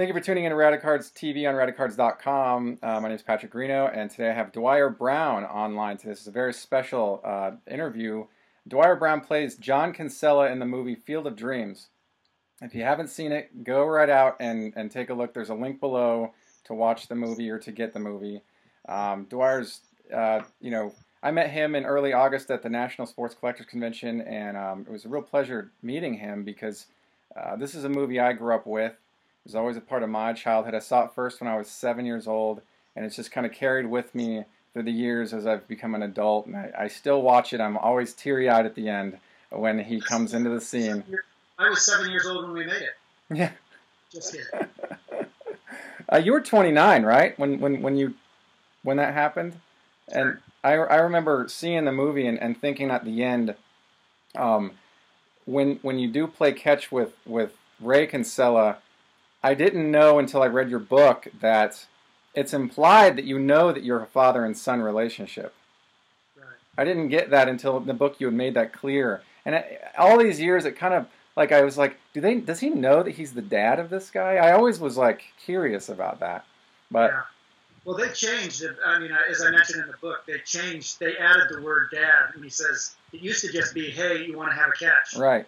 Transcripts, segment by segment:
Thank you for tuning in to Radicards TV on radicards.com. Uh, my name is Patrick Reno, and today I have Dwier Brown online. So this is a very special uh, interview. Dwier Brown plays John Kinsella in the movie Field of Dreams. If you haven't seen it, go right out and, and take a look. There's a link below to watch the movie or to get the movie. Um, Dwier's, uh, you know, I met him in early August at the National Sports Collectors Convention, and um, it was a real pleasure meeting him because uh, this is a movie I grew up with. It was always a part of my childhood. I saw it first when I was seven years old, and it's just kind of carried with me through the years as I've become an adult. And I, I still watch it. I'm always teary eyed at the end when he comes into the scene. I was seven years old when we made it. Yeah. Just kidding. uh, you were 29, right? When when when you when that happened, and I I remember seeing the movie and, and thinking at the end, um, when when you do play catch with with Ray Kinsella I didn't know until I read your book that it's implied that you know that you're a father and son relationship. Right. I didn't get that until the book you had made that clear. And it, all these years, it kind of like I was like, do they? Does he know that he's the dad of this guy? I always was like curious about that. But yeah. Well, they changed it. I mean, as I mentioned in the book, they changed. They added the word "dad," and he says it used to just be, "Hey, you want to have a catch?" Right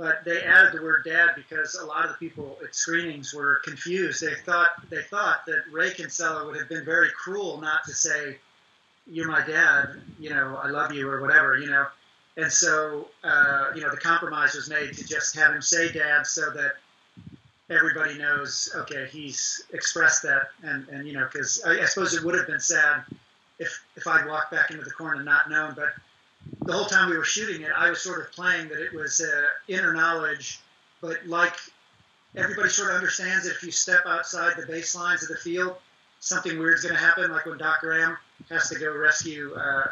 but they added the word dad because a lot of the people at screenings were confused. They thought they thought that Ray Kinsella would have been very cruel not to say, "You're my dad," you know, "I love you" or whatever, you know. And so, uh, you know, the compromise was made to just have him say "dad" so that everybody knows, okay, he's expressed that, and and you know, because I, I suppose it would have been sad if if I'd walked back into the corner and not known, but the whole time we were shooting it, I was sort of playing that it was uh, inner knowledge, but like everybody sort of understands that if you step outside the baselines of the field, something weird's going to happen. Like when Doc Graham has to go rescue uh,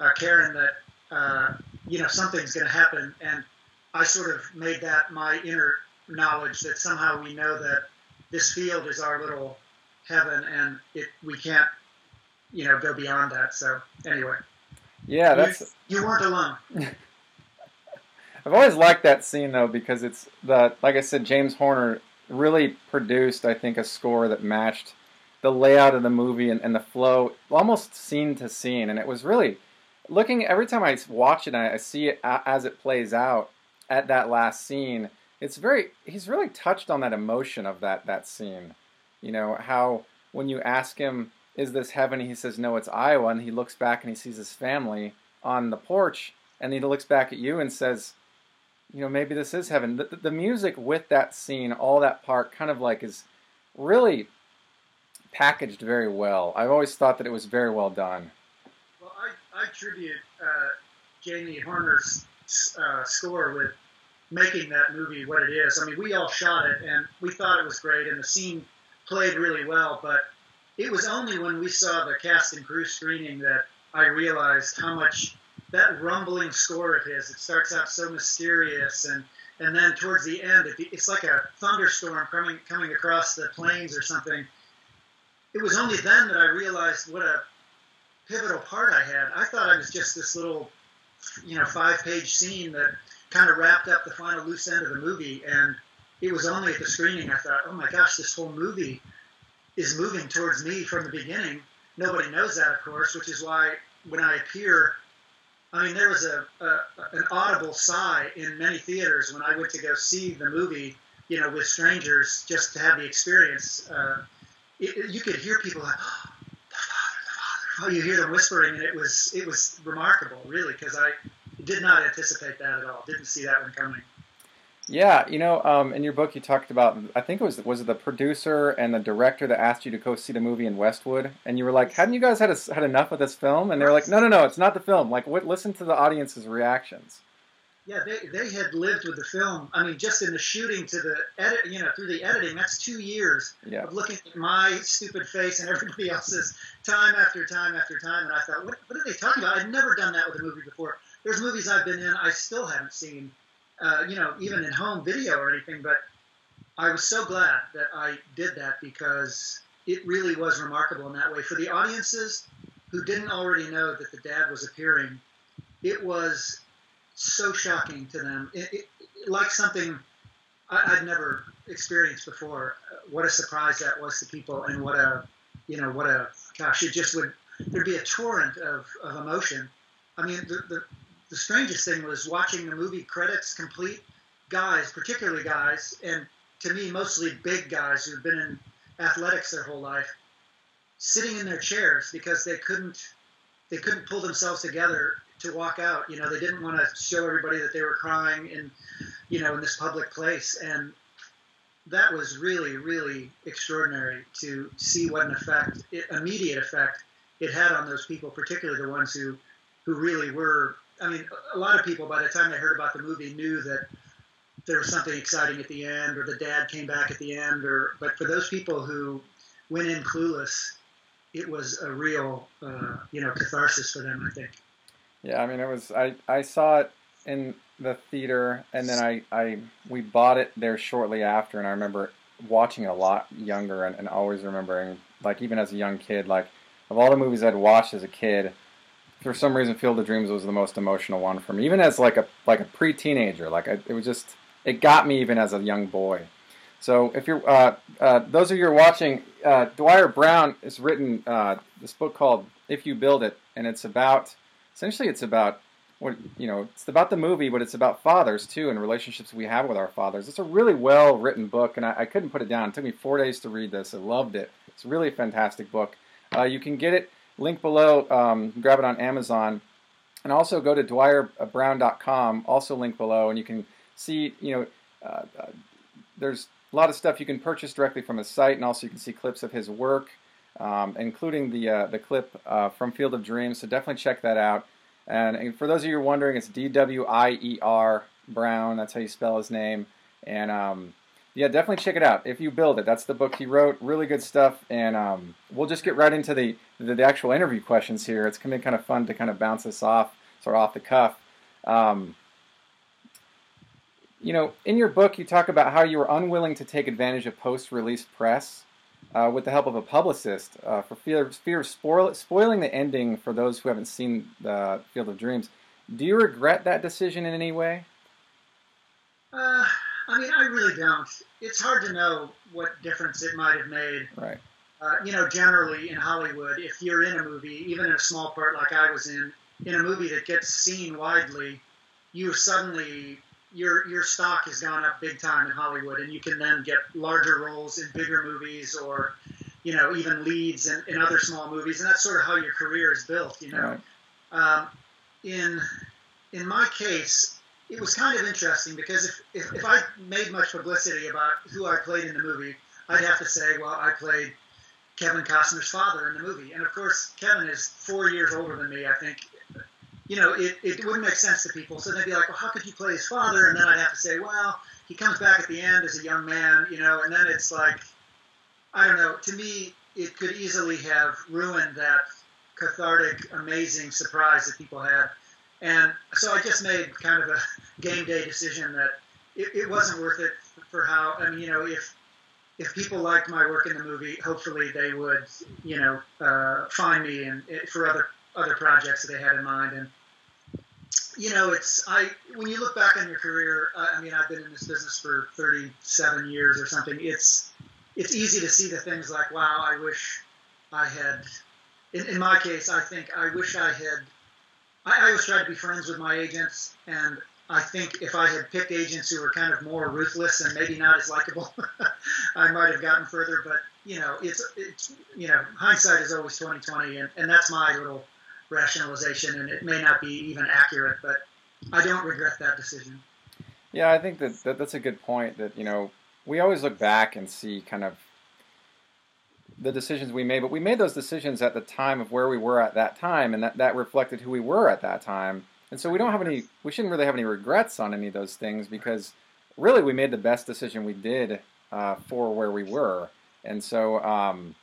uh, Karen, that uh, you know something's going to happen, and I sort of made that my inner knowledge that somehow we know that this field is our little heaven, and it we can't you know go beyond that. So anyway. Yeah, that's. You, you weren't alone. I've always liked that scene though because it's the like I said, James Horner really produced I think a score that matched the layout of the movie and, and the flow almost scene to scene, and it was really looking every time I watch it and I see it as it plays out at that last scene. It's very he's really touched on that emotion of that that scene. You know how when you ask him is this heaven? He says, no, it's Iowa. And he looks back and he sees his family on the porch. And he looks back at you and says, you know, maybe this is heaven. The, the music with that scene, all that part, kind of like is really packaged very well. I've always thought that it was very well done. Well, I, I attribute uh, Jamie Horner's uh, score with making that movie what it is. I mean, we all shot it and we thought it was great, and the scene played really well, but it was only when we saw the cast and crew screening that I realized how much that rumbling score of his. It starts out so mysterious, and and then towards the end, it, it's like a thunderstorm coming coming across the plains or something. It was only then that I realized what a pivotal part I had. I thought I was just this little, you know, five-page scene that kind of wrapped up the final loose end of the movie, and it was only at the screening I thought, oh my gosh, this whole movie is moving towards me from the beginning. Nobody knows that, of course, which is why when I appear, I mean, there was a, a an audible sigh in many theaters when I went to go see the movie, you know, with strangers just to have the experience. Uh, it, you could hear people like, oh, the father, the father. Oh, you hear them whispering, and it was it was remarkable, really, because I did not anticipate that at all. Didn't see that one coming. Yeah, you know, um, in your book you talked about I think it was was it the producer and the director that asked you to go see the movie in Westwood, and you were like, "Hadn't you guys had a, had enough of this film?" And they were like, "No, no, no, it's not the film. Like, what? Listen to the audience's reactions." Yeah, they, they had lived with the film. I mean, just in the shooting to the edit, you know, through the editing, that's two years yeah. of looking at my stupid face and everybody else's time after time after time. And I thought, what, what are they talking about? I'd never done that with a movie before. There's movies I've been in I still haven't seen uh, you know, even in home video or anything. But I was so glad that I did that because it really was remarkable in that way. For the audiences who didn't already know that the dad was appearing, it was so shocking to them. It, it, like something I, would never experienced before. What a surprise that was to people, and what a you know what a gosh, it just would there'd be a torrent of, of emotion. I mean, the, the the strangest thing was watching the movie credits complete. Guys, particularly guys, and to me, mostly big guys who've been in athletics their whole life, sitting in their chairs because they couldn't they couldn't pull themselves together to walk out. You know, they didn't want to show everybody that they were crying in, you know, in this public place. And that was really, really extraordinary to see what an effect, immediate effect, it had on those people, particularly the ones who, who really were. I mean, a lot of people by the time they heard about the movie knew that there was something exciting at the end, or the dad came back at the end, or but for those people who went in clueless, it was a real, uh, you know, catharsis for them. I think. Yeah, I mean, it was. I I saw it in the theater, and then I I we bought it there shortly after, and I remember watching it a lot younger, and, and always remembering, like even as a young kid, like of all the movies I'd watched as a kid, for some reason, Field of Dreams was the most emotional one for me. Even as like a like a pre-teenager, like I, it was just it got me even as a young boy. So if you're uh, uh, those of you are watching, uh, Dwier Brown has written uh, this book called If You Build It, and it's about essentially it's about what you know it's about the movie but it's about fathers too and relationships we have with our fathers. It's a really well written book and I, I, couldn't put it down. It took me four days to read this. I loved it. It's a really fantastic book. Uh, you can get it link below um, grab it on amazon and also go to dwierbrown.com also link below and you can see you know uh, uh, there's a lot of stuff you can purchase directly from his site and also you can see clips of his work um, including the uh, the clip uh, from Field of Dreams. So definitely check that out. And, and for those of you who are wondering, it's D W I E R Brown. That's how you spell his name. And um, yeah, definitely check it out. If you build it, that's the book he wrote. Really good stuff. And um, we'll just get right into the, the, the actual interview questions here. It's gonna be kind of fun to kind of bounce this off, sort of off the cuff. Um, you know, in your book, you talk about how you were unwilling to take advantage of post-release press uh, with the help of a publicist uh, for fear, fear of spoil, spoiling the ending for those who haven't seen the Field of Dreams. Do you regret that decision in any way? Uh, I mean, I really don't. It's hard to know what difference it might have made. Right. Uh, you know, generally in Hollywood, if you're in a movie, even in a small part like I was in, in a movie that gets seen widely, you suddenly your your stock has gone up big time in Hollywood, and you can then get larger roles in bigger movies or you know even leads in, in other small movies, and that's sort of how your career is built. You know, right. um, in in my case, it was kind of interesting because if, if if I made much publicity about who I played in the movie, I'd have to say, well, I played Kevin Costner's father in the movie, and of course, Kevin is four years older than me, I think, you know, it, it wouldn't make sense to people. So they'd be like, well, how could you play his father? And then I'd have to say, well, he comes back at the end as a young man, you know, and then it's like, I don't know. To me, it could easily have ruined that cathartic, amazing surprise that people had. And so I just made kind of a game day decision that it, it wasn't worth it for how, I mean, you know, if if people liked my work in the movie, hopefully they would, you know, uh, find me and for other other projects that they had in mind. And you know, it's I when you look back on your career. I mean, I've been in this business for 37 years or something. It's it's easy to see the things like, wow, I wish I had. In, in my case, I think I wish I had. I, always try to be friends with my agents, and I think if I had picked agents who were kind of more ruthless and maybe not as likable, I might have gotten further. But you know, it's it's you know, hindsight is always 2020, and, and that's my little rationalization, and it may not be even accurate, but I don't regret that decision. Yeah, I think that, that that's a good point. That you know, we always look back and see kind of the decisions we made, but we made those decisions at the time of where we were at that time, and that, that reflected who we were at that time. And so we don't have any, we shouldn't really have any regrets on any of those things because really we made the best decision we did uh, for where we were. And so, um,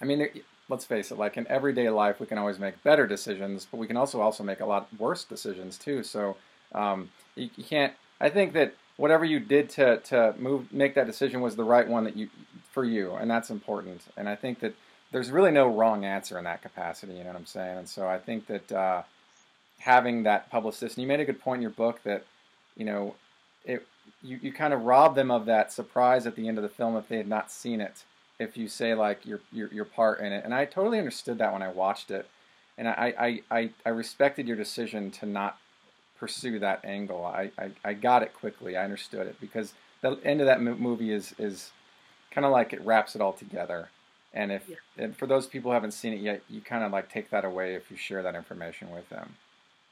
I mean, let's face it, like in everyday life, we can always make better decisions, but we can also also make a lot worse decisions too. So um, you, you, can't. I think that whatever you did to to move make that decision was the right one that you for you, and that's important. And I think that there's really no wrong answer in that capacity. You know what I'm saying? And so I think that uh, having that publicist, and you made a good point in your book that you know it you, you kind of rob them of that surprise at the end of the film if they had not seen it. If you say like your your your part in it, and I totally understood that when I watched it, and I I I, I respected your decision to not pursue that angle. I, I, I got it quickly. I understood it because the end of that movie is is kind of like it wraps it all together. And if yeah. and for those people who haven't seen it yet, you kind of like take that away if you share that information with them.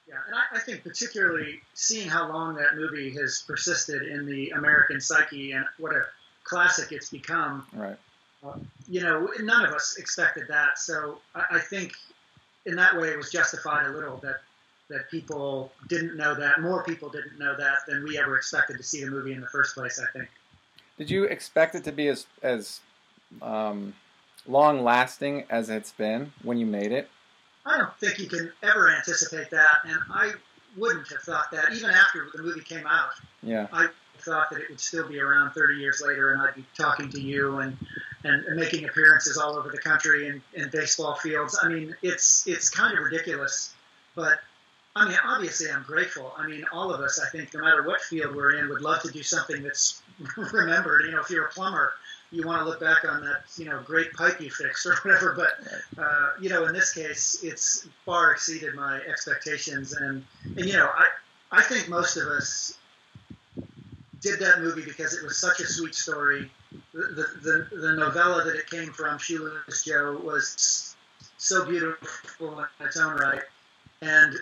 Yeah, and I, I, think particularly seeing how long that movie has persisted in the American psyche and what a classic it's become. Right. Uh, you know, none of us expected that. So I, I think in that way it was justified a little that that people didn't know that. More people didn't know that than we ever expected to see the movie in the first place. I think. Did you expect it to be as as um, long lasting as it's been when you made it? I don't think you can ever anticipate that, and I wouldn't have thought that even after the movie came out. Yeah. I thought that it would still be around 30 years later, and I'd be talking to you and and, and making appearances all over the country and in baseball fields. I mean, it's it's kind of ridiculous, but I mean, obviously, I'm grateful. I mean, all of us, I think, no matter what field we're in, would love to do something that's remembered. You know, if you're a plumber, you want to look back on that, you know, great pipe you fixed or whatever. But uh, you know, in this case, it's far exceeded my expectations, and and you know, I I think most of us did that movie because it was such a sweet story. The the, the novella that it came from, Shoeless Joe, was so beautiful in its own right, and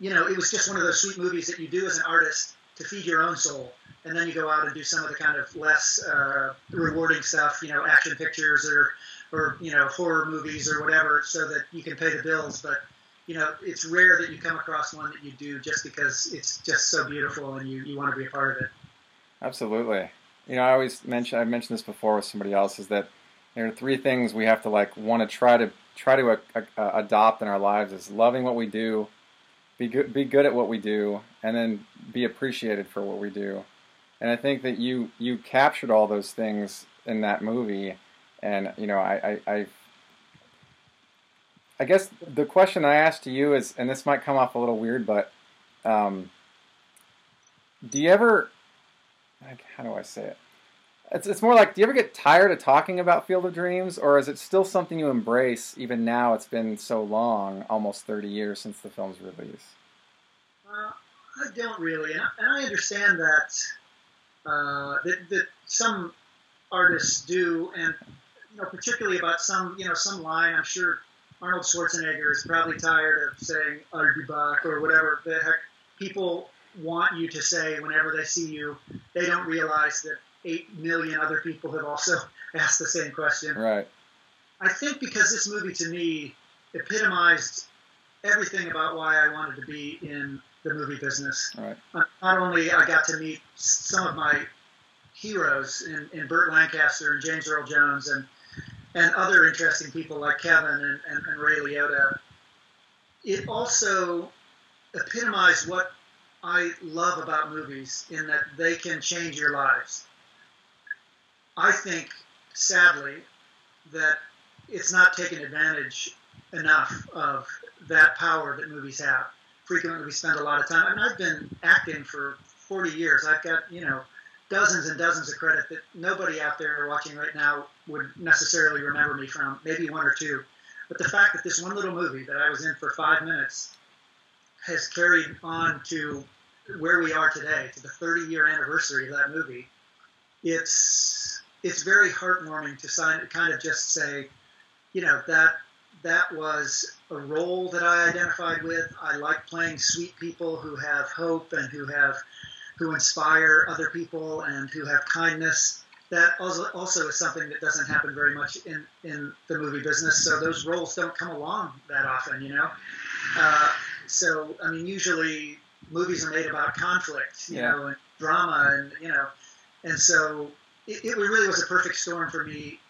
you know, it was just one of those sweet movies that you do as an artist to feed your own soul and then you go out and do some of the kind of less uh, rewarding stuff, you know, action pictures or, or you know, horror movies or whatever, so that you can pay the bills. But you know, it's rare that you come across one that you do just because it's just so beautiful and you, you want to be a part of it. Absolutely. You know, I always mention I've mentioned this before with somebody else is that there are three things we have to like want to try to try to uh, uh, adopt in our lives is loving what we do, be good be good at what we do, and then be appreciated for what we do and I think that you you captured all those things in that movie, and you know I I, I I guess the question I asked to you is, and this might come off a little weird, but um, do you ever, like, how do I say it? It's, it's more like, do you ever get tired of talking about Field of Dreams, or is it still something you embrace even now? It's been so long, almost 30 years since the film's release. Uh, I don't really, and I, understand that uh, that, that some artists do, and you know, particularly about some, you know, some line. I'm sure Arnold Schwarzenegger is probably tired of saying "I'll be back" or whatever the heck people want you to say whenever they see you. They don't realize that eight million other people have also asked the same question. Right. I think because this movie to me epitomized everything about why I wanted to be in the movie business. Right. Uh, not only I got to meet some of my heroes in, in Burt Lancaster and James Earl Jones and and other interesting people like Kevin and, and, and Ray Liotta. It also epitomized what I love about movies in that they can change your lives. I think, sadly, that it's not taken advantage enough of that power that movies have frequently we spend a lot of time. And I've been acting for 40 years. I've got, you know, dozens and dozens of credit that nobody out there watching right now would necessarily remember me from, maybe one or two. But the fact that this one little movie that I was in for five minutes has carried on to where we are today, to the 30 year anniversary of that movie, it's it's very heartwarming to sign, kind of just say, you know, that that was a role that I identified with. I like playing sweet people who have hope and who have who inspire other people and who have kindness. That also, also is something that doesn't happen very much in, in the movie business. So those roles don't come along that often, you know. Uh, so I mean, usually movies are made about conflict, you yeah. know, and drama, and you know, and so it, it really was a perfect storm for me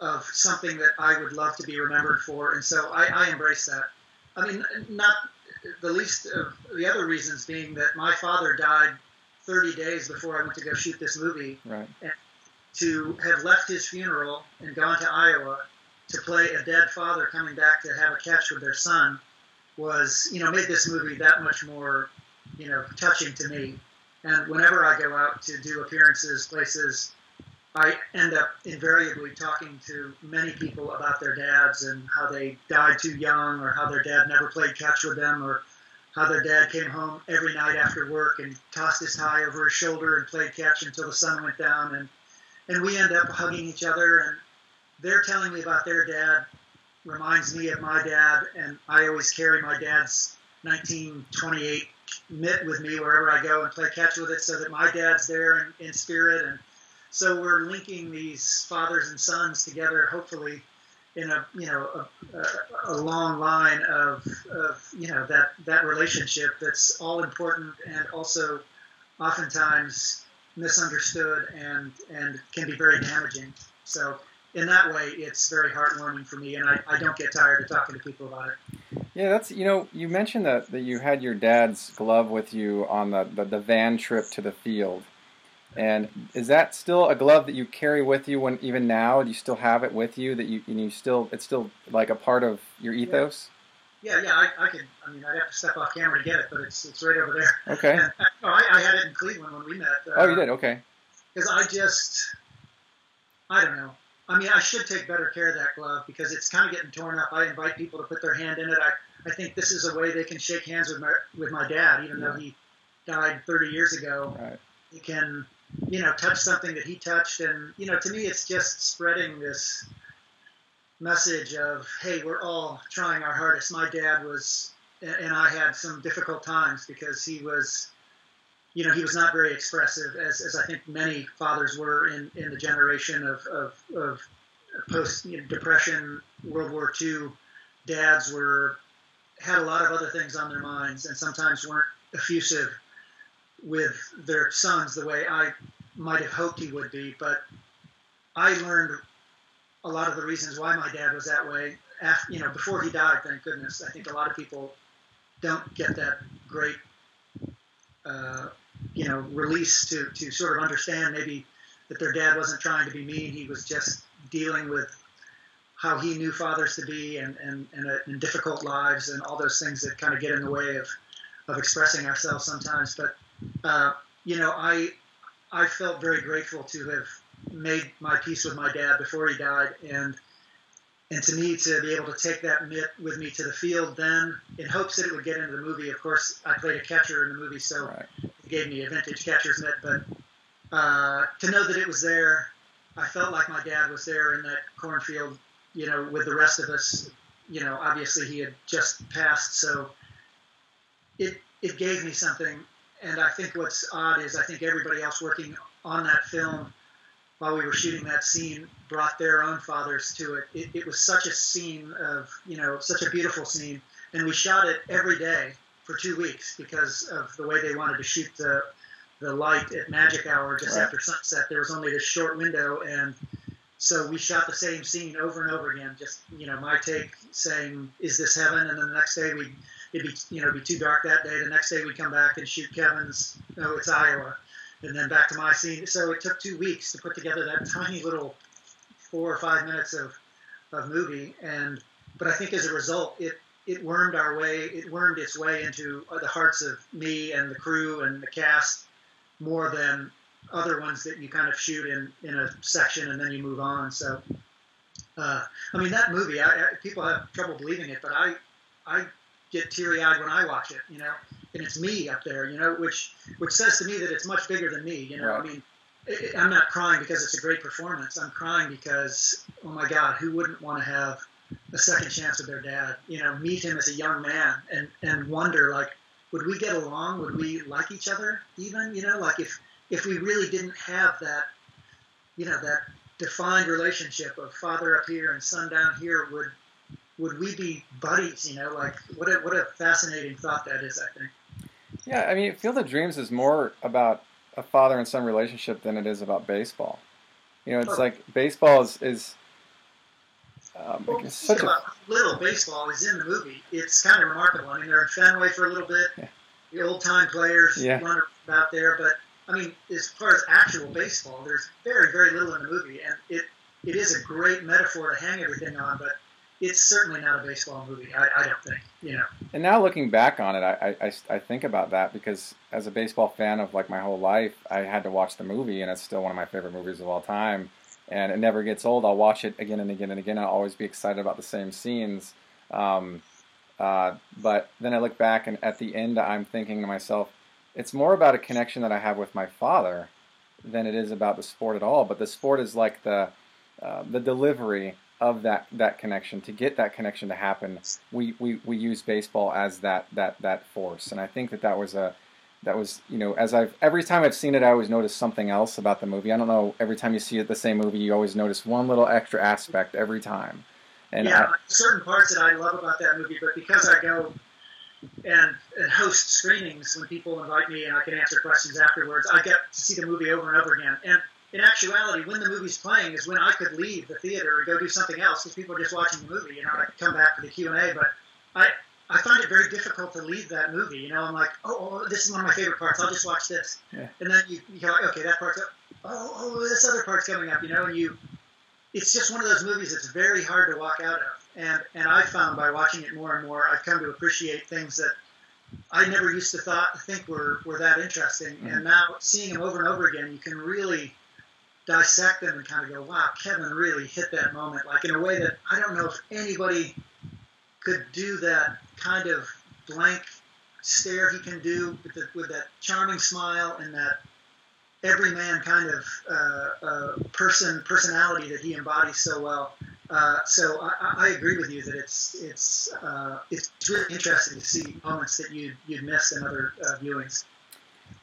of something that I would love to be remembered for, and so I, I embrace that. I mean, not the least of the other reasons being that my father died 30 days before I went to go shoot this movie. Right. And to have left his funeral and gone to Iowa to play a dead father coming back to have a catch with their son was, you know, made this movie that much more, you know, touching to me. And whenever I go out to do appearances, places, I end up invariably talking to many people about their dads and how they died too young, or how their dad never played catch with them, or how their dad came home every night after work and tossed his tie over his shoulder and played catch until the sun went down. And, and we end up hugging each other, and they're telling me about their dad, reminds me of my dad, and I always carry my dad's 1928 mitt with me wherever I go and play catch with it so that my dad's there in, in spirit. And so we're linking these fathers and sons together, hopefully in a you know a, a, long line of, of you know that that relationship that's all important and also oftentimes misunderstood and and can be very damaging. So in that way, it's very heartwarming for me, and I, I don't get tired of talking to people about it. Yeah, that's you know you mentioned that that you had your dad's glove with you on the, the, the van trip to the field. And is that still a glove that you carry with you when even now? Do you still have it with you? That you you still it's still like a part of your ethos? Yeah, yeah. I, I could. I mean, I'd have to step off camera to get it, but it's it's right over there. Okay. And, no, I, I, had it in Cleveland when we met. Uh, oh, you did. Okay. Because I just, I don't know. I mean, I should take better care of that glove because it's kind of getting torn up. I invite people to put their hand in it. I, I think this is a way they can shake hands with my with my dad, even yeah. though he died 30 years ago. Right. You can you know, touch something that he touched. And, you know, to me, it's just spreading this message of, hey, we're all trying our hardest. My dad was, and I had some difficult times because he was, you know, he was not very expressive, as, as I think many fathers were in, in the generation of, of, of post you know, Depression, World War II. Dads were had a lot of other things on their minds and sometimes weren't effusive with their sons the way I might have hoped he would be. But I learned a lot of the reasons why my dad was that way. After, you know, before he died, thank goodness. I think a lot of people don't get that great, uh, you know, release to, to sort of understand maybe that their dad wasn't trying to be mean. He was just dealing with how he knew fathers to be and, and, and, uh, and difficult lives and all those things that kind of get in the way of, of expressing ourselves sometimes. But uh, you know, I I felt very grateful to have made my peace with my dad before he died, and and to me to be able to take that mitt with me to the field then in hopes that it would get into the movie. Of course, I played a catcher in the movie, so right. it gave me a vintage catcher's mitt. But uh, to know that it was there, I felt like my dad was there in that cornfield, you know, with the rest of us. You know, obviously he had just passed, so it it gave me something and I think what's odd is I think everybody else working on that film while we were shooting that scene brought their own fathers to it. it. It was such a scene of, you know, such a beautiful scene. And we shot it every day for two weeks because of the way they wanted to shoot the, the light at magic hour just right. after sunset. There was only this short window. And so we shot the same scene over and over again. Just, you know, my take saying, is this heaven? And then the next day we it'd be you know it'd be too dark that day. The next day we'd come back and shoot Kevin's. Oh, it's Iowa, and then back to my scene. So it took two weeks to put together that tiny little four or five minutes of of movie. And but I think as a result, it it wormed our way. It wormed its way into the hearts of me and the crew and the cast more than other ones that you kind of shoot in in a section and then you move on. So. Uh, I mean that movie. I, I, people have trouble believing it, but I, I get teary eyed when I watch it, you know, and it's me up there, you know, which which says to me that it's much bigger than me, you know. Right. I mean, it, I'm not crying because it's a great performance. I'm crying because, oh my God, who wouldn't want to have a second chance with their dad? You know, meet him as a young man and and wonder like, would we get along? Would we like each other even? You know, like if if we really didn't have that, you know, that defined relationship of father up here and son down here, would would we be buddies? You know, like what a, what a fascinating thought that is. I think. Yeah, I mean, Field of Dreams is more about a father and son relationship than it is about baseball. You know, it's oh. like baseball is is. Um, well, it's such a little baseball is in the movie. It's kind of remarkable. I mean, they're in Fenway for a little bit. Yeah. The old time players yeah. run about there, but I mean, as far as actual baseball, there's very very little in the movie, and it it is a great metaphor to hang everything on. But it's certainly not a baseball movie. I, I don't think, you know. And now looking back on it, I, I, I think about that because as a baseball fan of like my whole life, I had to watch the movie, and it's still one of my favorite movies of all time. And it never gets old. I'll watch it again and again and again. I'll always be excited about the same scenes. Um, uh, but then I look back, and at the end, I'm thinking to myself, it's more about a connection that I have with my father than it is about the sport at all. But the sport is like the uh, the delivery of that that connection to get that connection to happen we, we we use baseball as that that that force. And i think that that was a that was you know as i've every time i've seen it i always notice something else about the movie. I don't know every time you see it the same movie you always notice one little extra aspect every time. And yeah I, certain parts that i love about that movie but because i go and, and host screenings when people invite me and i can answer questions afterwards i get to see the movie over and over again. And in actuality, when the movie's playing is when I could leave the theater and go do something else because people are just watching the movie. You know, I could come back for the Q and A, but I I find it very difficult to leave that movie. You know, I'm like, oh, oh this is one of my favorite parts. I'll just watch this, yeah. and then you you go, like, okay, that part's up. Oh, oh, this other part's coming up. You know, and you, it's just one of those movies that's very hard to walk out of. And and I found by watching it more and more, I've come to appreciate things that I never used to thought think were were that interesting. Mm-hmm. And now seeing them over and over again, you can really dissect them and kind of go, wow, Kevin really hit that moment, like in a way that I don't know if anybody could do that kind of blank stare he can do with, the, with that charming smile and that everyman kind of uh, uh, person personality that he embodies so well. Uh, so I, I, agree with you that it's it's uh, it's really interesting to see moments that you you'd missed in other uh, viewings.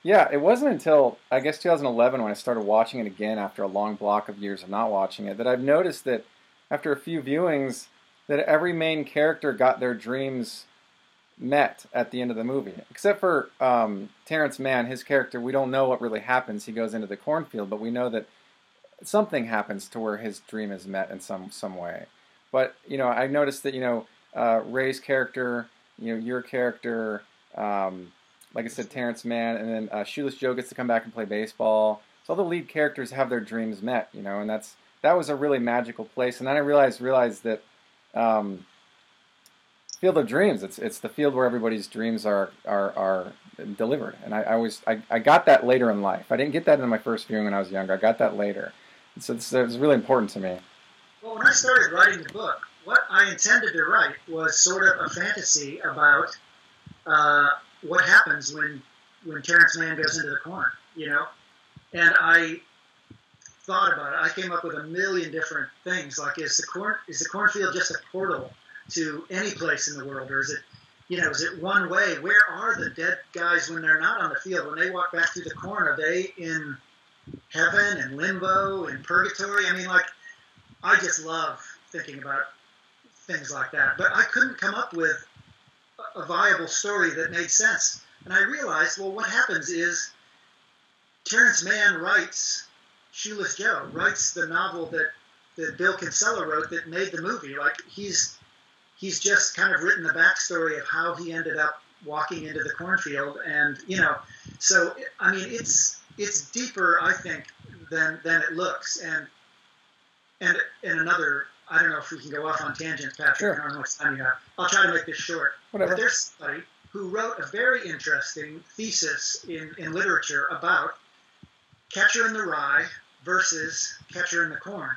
Yeah, it wasn't until I guess 2011 when I started watching it again after a long block of years of not watching it that I've noticed that after a few viewings that every main character got their dreams met at the end of the movie, except for um, Terrence Mann. His character, we don't know what really happens. He goes into the cornfield, but we know that something happens to where his dream is met in some some way. But you know, I noticed that you know uh, Ray's character, you know, your character. Um, like I said, Terrence Mann, and then uh, Shoeless Joe gets to come back and play baseball. So all the lead characters have their dreams met, you know, and that's that was a really magical place. And then I realized realized that um, Field of Dreams, it's it's the field where everybody's dreams are are, are delivered. And I, I was I, I got that later in life. I didn't get that in my first viewing when I was younger. I got that later. And so it's, it's really important to me. Well, when I started writing the book, what I intended to write was sort of a fantasy about. Uh, what happens when when Terrence Mann goes into the corn, you know? And I thought about it. I came up with a million different things. Like, is the corn is the cornfield just a portal to any place in the world, or is it, you know, is it one way? Where are the dead guys when they're not on the field? When they walk back through the corn, are they in heaven and limbo and purgatory? I mean, like, I just love thinking about things like that. But I couldn't come up with a viable story that made sense. And I realized, well, what happens is Terrence Mann writes Shoeless Joe, writes the novel that, that Bill Kinsella wrote that made the movie. Like he's he's just kind of written the backstory of how he ended up walking into the cornfield, and you know, so I mean, it's it's deeper, I think, than than it looks, and and and another I don't know if we can go off on tangents, Patrick. Sure. I don't know how much time you have. I'll try to make this short. Whatever. But there's somebody who wrote a very interesting thesis in, in literature about Catcher in the Rye versus Catcher in the Corn,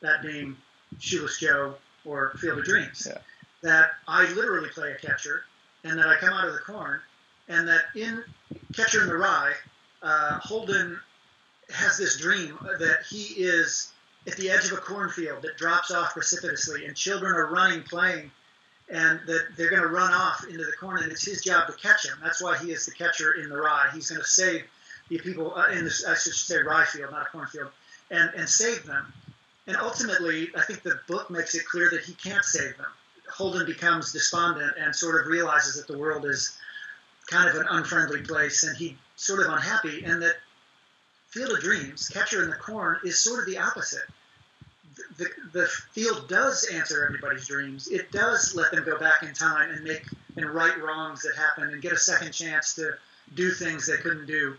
that being Shoeless Joe or Field of Dreams. Yeah. That I literally play a catcher, and that I come out of the corn, and that in Catcher in the Rye, uh, Holden has this dream that he is at the edge of a cornfield that drops off precipitously, and children are running, playing, and that they're going to run off into the corn, and it's his job to catch them. That's why he is the catcher in the rye. He's going to save the people uh, in this, I should say, rye field, not a cornfield, and and save them. And ultimately, I think the book makes it clear that he can't save them. Holden becomes despondent and sort of realizes that the world is kind of an unfriendly place, and he's sort of unhappy, and that Field of Dreams, Catcher in the Corn, is sort of the opposite the, the field does answer everybody's dreams. It does let them go back in time and make and right wrongs that happen and get a second chance to do things they couldn't do.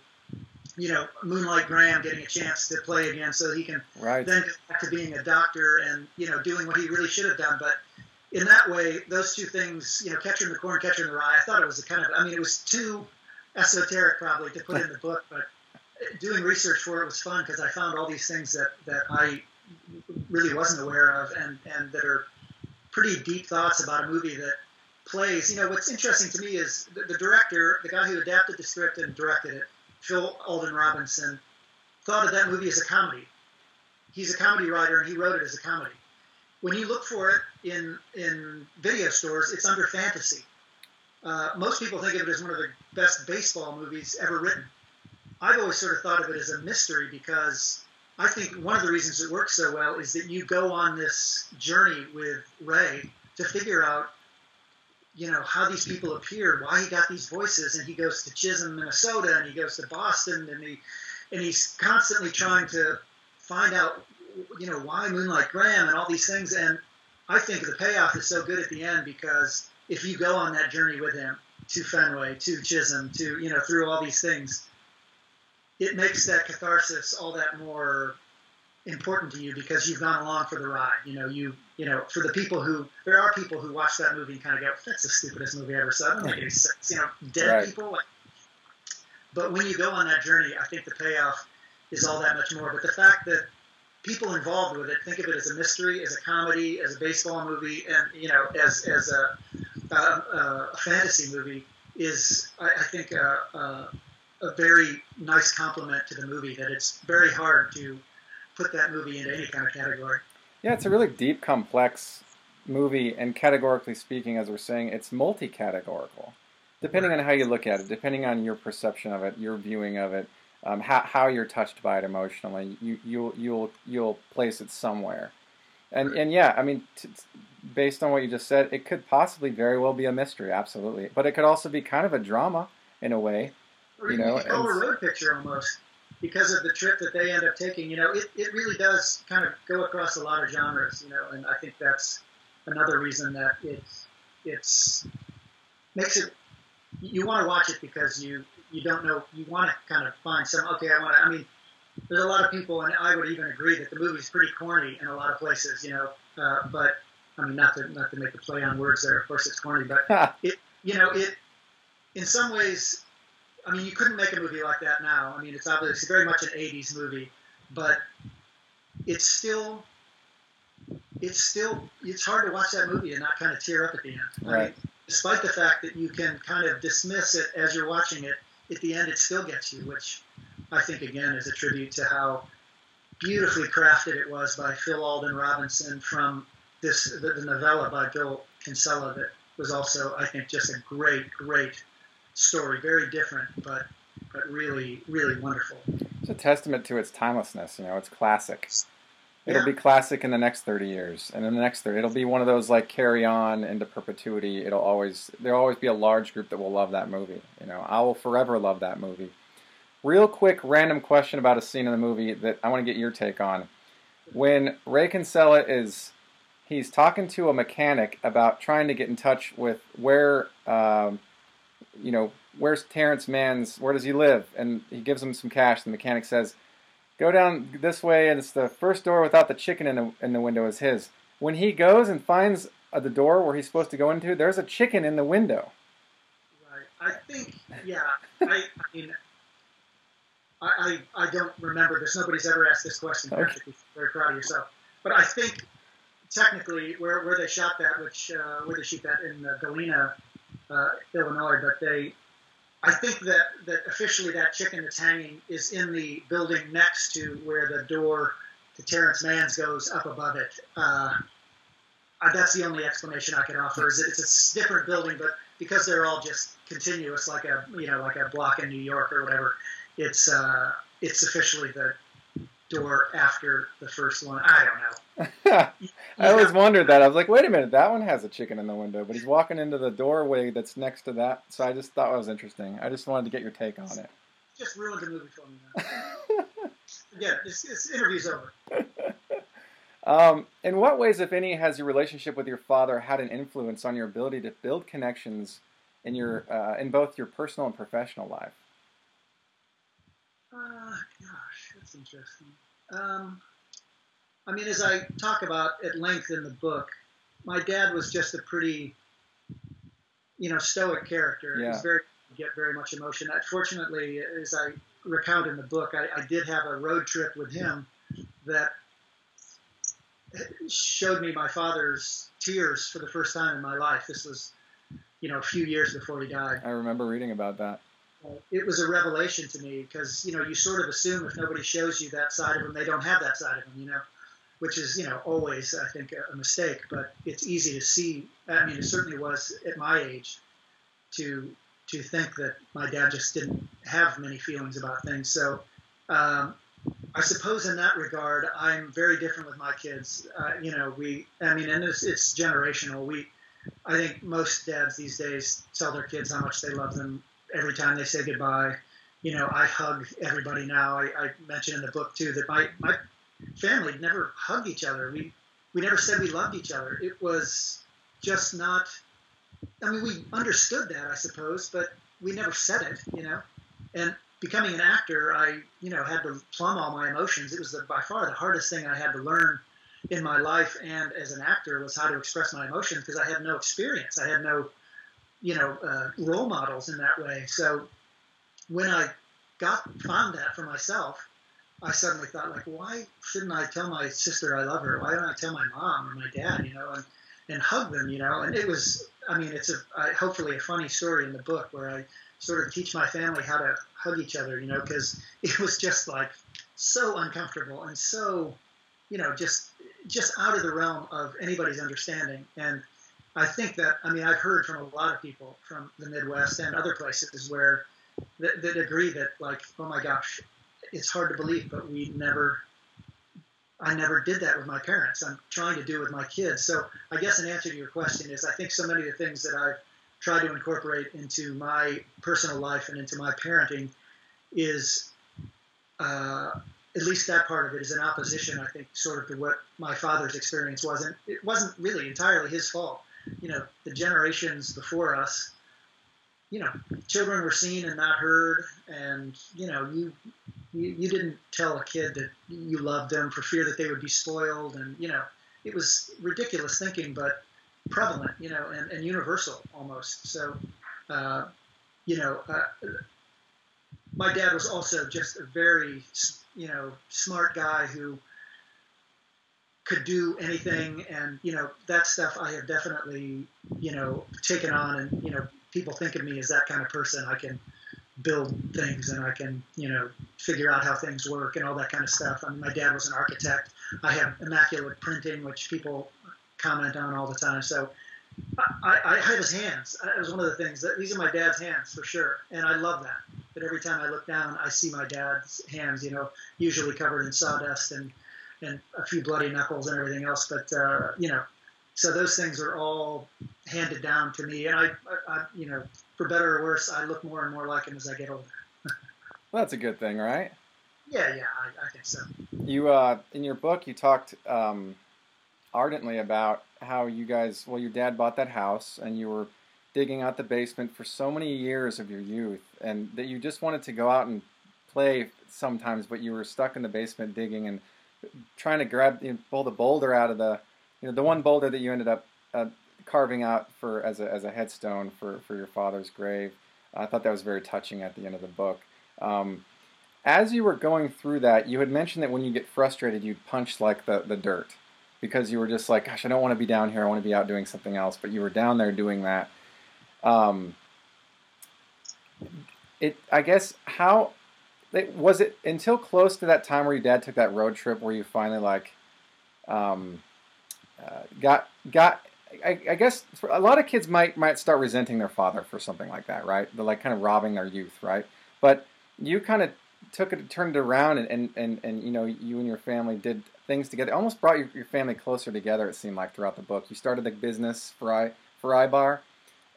You know, Moonlight Graham getting a chance to play again so he can right. then go back to being a doctor and, you know, doing what he really should have done. But in that way, those two things, you know, Catcher in the Corn, Catcher in the Rye, I thought it was a kind of, I mean, it was too esoteric probably to put in the book, but doing research for it was fun because I found all these things that, that I really wasn't aware of and, and that are pretty deep thoughts about a movie that plays. You know, what's interesting to me is the, the director, the guy who adapted the script and directed it, Phil Alden Robinson, thought of that movie as a comedy. He's a comedy writer and he wrote it as a comedy. When you look for it in in video stores, it's under fantasy. Uh, most people think of it as one of the best baseball movies ever written. I've always sort of thought of it as a mystery because I think one of the reasons it works so well is that you go on this journey with Ray to figure out, you know, how these people appeared, why he got these voices, and he goes to Chisholm, Minnesota, and he goes to Boston, and he and he's constantly trying to find out, you know, why Moonlight Graham and all these things. And I think the payoff is so good at the end because if you go on that journey with him to Fenway, to Chisholm, to you know, through all these things, it makes that catharsis all that more important to you because you've gone along for the ride. You know, you you know, for the people who there are people who watch that movie and kind of go, "That's the stupidest movie I ever saw." It doesn't make any sense. You know, dead Right. people. Like, but when you go on that journey, I think the payoff is all that much more. But the fact that people involved with it think of it as a mystery, as a comedy, as a baseball movie, and you know, as as a a, a, a fantasy movie is, I, I think, a, a, a very nice compliment to the movie. That it's very hard to put that movie into any kind of category. Yeah, it's a really deep, complex movie, and categorically speaking, as we're saying, it's multi-categorical. Depending on how you look at it, depending on your perception of it, your viewing of it, um, how, how you're touched by it emotionally, you you'll you'll you'll place it somewhere. And and yeah, I mean, t- based on what you just said, it could possibly very well be a mystery, absolutely. But it could also be kind of a drama in a way. Or You know, and- road picture almost because of the trip that they end up taking. You know, it, it really does kind of go across a lot of genres. You know, and I think that's another reason that it's it's makes it you want to watch it because you you don't know you want to kind of find some okay I want to I mean there's a lot of people and I would even agree that the movie's pretty corny in a lot of places you know uh, but I mean not to not to make a play on words there of course it's corny but you know, it in some ways, I mean, you couldn't make a movie like that now. I mean, it's obviously very much an '80s movie, but it's still, it's still, it's hard to watch that movie and not kind of tear up at the end. I mean, despite the fact that you can kind of dismiss it as you're watching it, at the end it still gets you, which I think again is a tribute to how beautifully crafted it was by Phil Alden Robinson from this the, the novella by Bill Kinsella that was also I think just a great great story, very different but but really really wonderful. It's a testament to its timelessness. You know, it's classic. It'll Yeah. be classic in the next 30 years, and in the next 30, it'll be one of those like carry on into perpetuity. It'll always there'll always be a large group that will love that movie. You know, I will forever love that movie. Real quick, random question about a scene in the movie that I want to get your take on. When Ray Kinsella is he's talking to a mechanic about trying to get in touch with where um, you know where's Terrence Mann's where does he live and he gives him some cash the mechanic says go down this way and it's the first door without the chicken in the in the window is his when he goes and finds uh, the door where he's supposed to go into there's a chicken in the window Right. I think yeah. I, I mean. I, I, I don't remember this. Nobody's ever asked this question Okay. perfectly. Very proud of yourself. But I think technically where, where they shot that, which uh, where they shoot that in uh, Galena, uh, Illinois, but they, I think that, that officially that chicken that's hanging is in the building next to where the door to Terrence Mann's goes up above it. Uh, that's the only explanation I can offer. Is it's a different building, but because they're all just continuous, like a you know like a block in New York or whatever, it's uh, it's officially the door after the first one. I don't know. I always wondered that I was like wait a minute that one has a chicken in the window but he's walking into the doorway that's next to that so I just thought it was interesting I just wanted to get your take on it just ruined the movie for me. Yeah, this, this interview's over. Um, in what ways, if any, has your relationship with your father had an influence on your ability to build connections in your uh, in both your personal and professional life? Uh, gosh, that's interesting. Um, I mean, as I talk about at length in the book, my dad was just a pretty, you know, stoic character. Yeah. He was very get very much emotion. Fortunately, as I recount in the book, I, I did have a road trip with him that showed me my father's tears for the first time in my life. This was, you know, a few years before he died. I remember reading about that. Uh, it was a revelation to me because you know you sort of assume if nobody shows you that side of them, they don't have that side of them, you know, which is you know always I think a mistake. But it's easy to see. I mean, it certainly was at my age to to think that my dad just didn't have many feelings about things. So um, I suppose in that regard, I'm very different with my kids. Uh, you know, we, I mean, and it's, it's generational. We, I think most dads these days tell their kids how much they love them every time they say goodbye. You know, I hug everybody now. I, I mentioned in the book too that my, my family never hugged each other. We, we never said we loved each other. It was just not, I mean, we understood that, I suppose, but we never said it, you know. And becoming an actor, I, you know, had to plumb all my emotions. It was the, by far the hardest thing I had to learn in my life and as an actor was how to express my emotions because I had no experience. I had no, you know, uh, role models in that way. So when I got found that for myself, I suddenly thought like, why shouldn't I tell my sister I love her? Why don't I tell my mom or my dad? You know, and and hug them. You know, and it was, I mean, it's a I, hopefully a funny story in the book where I sort of teach my family how to hug each other. You know, because it was just like so uncomfortable and so, you know, just just out of the realm of anybody's understanding. And I think that I mean I've heard from a lot of people from the Midwest and other places where that, that agree that like, oh my gosh, it's hard to believe, but we never I never did that with my parents. I'm trying to do with my kids. So I guess an answer to your question is I think so many of the things that I've tried to incorporate into my personal life and into my parenting is uh, at least that part of it is in opposition, I think, sort of to what my father's experience was. And it wasn't really entirely his fault. You know, the generations before us, you know, children were seen and not heard, and you know, you you, you didn't tell a kid that you loved them for fear that they would be spoiled, and you know, it was ridiculous thinking, but prevalent, you know, and, and universal almost. So, uh, you know, uh, my dad was also just a very, you know, smart guy who could do anything, and you know, that stuff I have definitely, you know, taken on, and you know, people think of me as that kind of person. I can build things and I can, you know, figure out how things work and all that kind of stuff. I mean, my dad was an architect. I have immaculate printing, which people comment on all the time. So I, I I have his hands. It was one of the things that these are my dad's hands for sure, and I love that. But every time I look down, I see my dad's hands. You know, usually covered in sawdust and and a few bloody knuckles and everything else. But uh, you know, so those things are all handed down to me, and I, I, I you know, for better or worse, I look more and more like him as I get older. well, that's a good thing, right? Yeah, yeah, I, I think so. You, uh, in your book, you talked um, ardently about how you guys, well, your dad bought that house, and you were digging out the basement for so many years of your youth, and that you just wanted to go out and play sometimes, but you were stuck in the basement digging and trying to grab, you know, pull the boulder out of the, you know, the one boulder that you ended up uh, carving out for as a as a headstone for for your father's grave. I thought that was very touching at the end of the book. Um, as you were going through that, you had mentioned that when you get frustrated, you'd punch like the, the dirt because you were just like, gosh, I don't want to be down here. I want to be out doing something else. But you were down there doing that. Um, it, I guess, how it, was it until close to that time where your dad took that road trip where you finally like um, uh, got got I, I, guess a lot of kids might might start resenting their father for something like that, right? They're like kind of robbing their youth, right? But you kind of took it, turned it around, and, and, and, and you know you and your family did things together. It Almost brought your, your family closer together. It seemed like throughout the book. You started the business for I for iBar,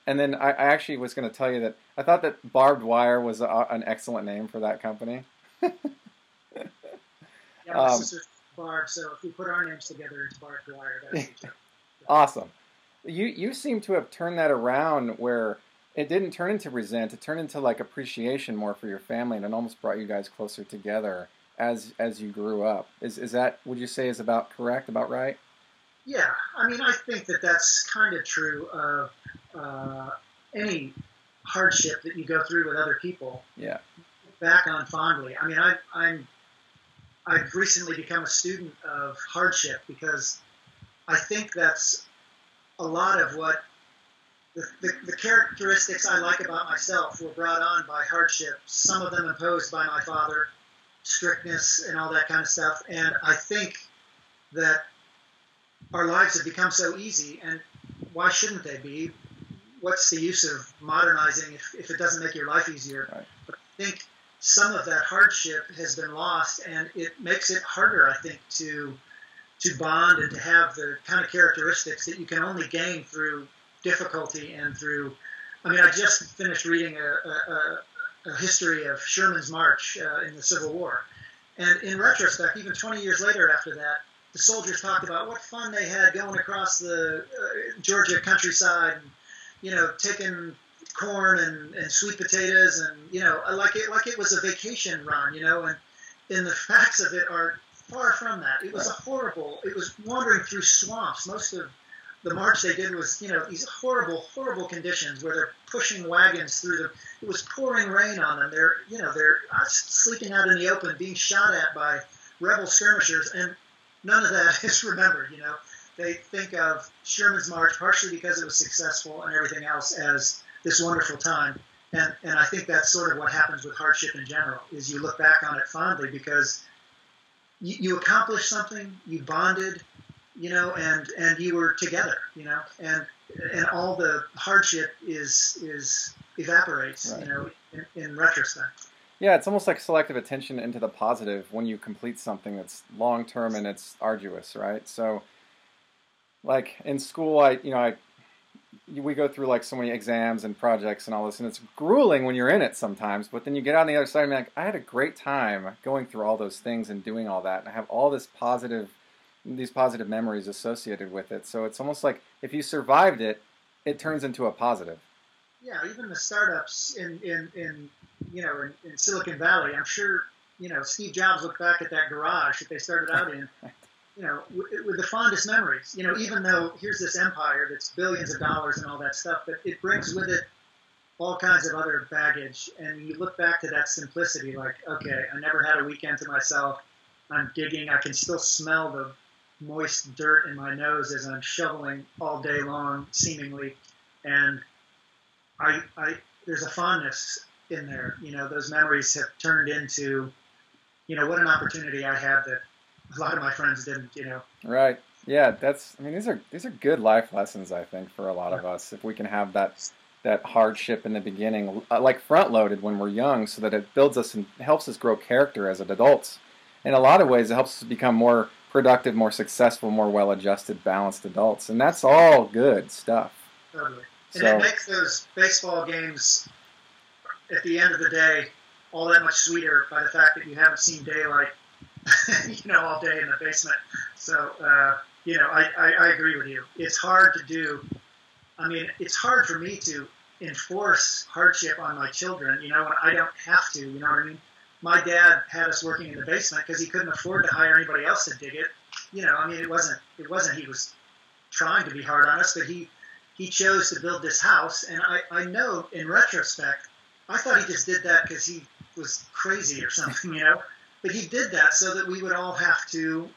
and then I, I actually was going to tell you that I thought that Barbed Wire was a, an excellent name for that company. yeah, my um, sister's Barb, so if we put our names together, it's Barbed Wire. awesome you you seem to have turned that around where it didn't turn into resent it turned into like appreciation more for your family and it almost brought you guys closer together as as you grew up is is that would you say is about correct about right Yeah, I mean, I think that that's kind of true of uh, any hardship that you go through with other people. Yeah. Back on fondly. I mean, I, I'm I've recently become a student of hardship because I think that's a lot of what the, the, the, characteristics I like about myself were brought on by hardship, some of them imposed by my father, strictness and all that kind of stuff. And I think that our lives have become so easy, and why shouldn't they be? What's the use of modernizing if, if it doesn't make your life easier? Right. But I think some of that hardship has been lost, and it makes it harder, I think, to to bond and to have the kind of characteristics that you can only gain through difficulty and through. I mean, I just finished reading a, a, a history of Sherman's March uh, in the Civil War, and in retrospect, even 20 years later after that, the soldiers talked about what fun they had going across the uh, Georgia countryside, and, you know, taking corn and, and sweet potatoes, and you know, like it like it was a vacation run, you know, and and the facts of it are far from that. It was a horrible. It was wandering through swamps. Most of the march they did was, you know, these horrible, horrible conditions where they're pushing wagons through the. It was pouring rain on them. They're, you know, they're uh, sleeping out in the open, being shot at by rebel skirmishers, and none of that is remembered. You know, they think of Sherman's March partially because it was successful and everything else as this wonderful time. And, and I think that's sort of what happens with hardship in general is you look back on it fondly because you, you accomplished something, you bonded, you know, and, and you were together, you know, and, and all the hardship is, is evaporates, right. you know, in, in retrospect. Yeah, it's almost like selective attention into the positive when you complete something that's long term and it's arduous, right? So, like in school, I you know I we go through like so many exams and projects and all this, and it's grueling when you're in it sometimes. But then you get on the other side and be like, I had a great time going through all those things and doing all that, and I have all this positive, these positive memories associated with it. So it's almost like if you survived it, it turns into a positive. Yeah, even the startups in in, in you know in, in Silicon Valley, I'm sure you know Steve Jobs looked back at that garage that they started out in you know, with the fondest memories. You know, even though here's this empire that's billions of dollars and all that stuff, but it brings with it all kinds of other baggage. And you look back to that simplicity, like, okay, I never had a weekend to myself. I'm digging. I can still smell the moist dirt in my nose as I'm shoveling all day long, seemingly. And I, I, there's a fondness in there. You know, those memories have turned into, you know, what an opportunity I had that a lot of my friends didn't, you know. Right. Yeah, that's. I mean, these are these are good life lessons. I think for a lot of us, if we can have that that hardship in the beginning, uh, like front loaded when we're young, so that it builds us and helps us grow character as adults. In a lot of ways, it helps us become more productive, more successful, more well adjusted, balanced adults, and that's all good stuff. Totally. And so, it makes those baseball games at the end of the day all that much sweeter by the fact that you haven't seen daylight you know, all day in the basement. So, uh, you know, I, I, I agree with you. It's hard to do. I mean, it's hard for me to enforce hardship on my children, you know, when I don't have to, you know what I mean? My dad had us working in the basement because he couldn't afford to hire anybody else to dig it. You know, I mean, it wasn't, it wasn't he was trying to be hard on us, but he, he chose to build this house. And I, I know in retrospect, I thought he just did that because he was crazy or something, you know? But he did that so that we would all have to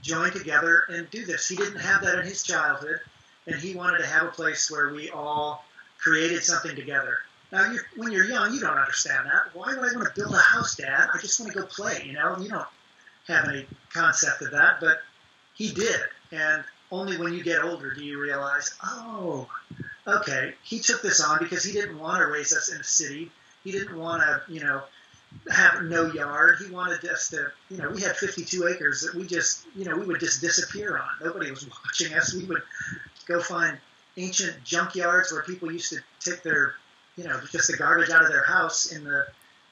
join together and do this. He didn't have that in his childhood, and he wanted to have a place where we all created something together. Now, you're, when you're young, you don't understand that. Why would I want to build a house, Dad? I just want to go play. You know, you don't have any concept of that, but he did. And only when you get older do you realize, oh, okay, he took this on because he didn't want to raise us in a city. He didn't want to, you know, have no yard. He wanted us to, you know, we had 52 acres that we just, you know, we would just disappear on. Nobody was watching us. We would go find ancient junkyards where people used to take their, you know, just the garbage out of their house in the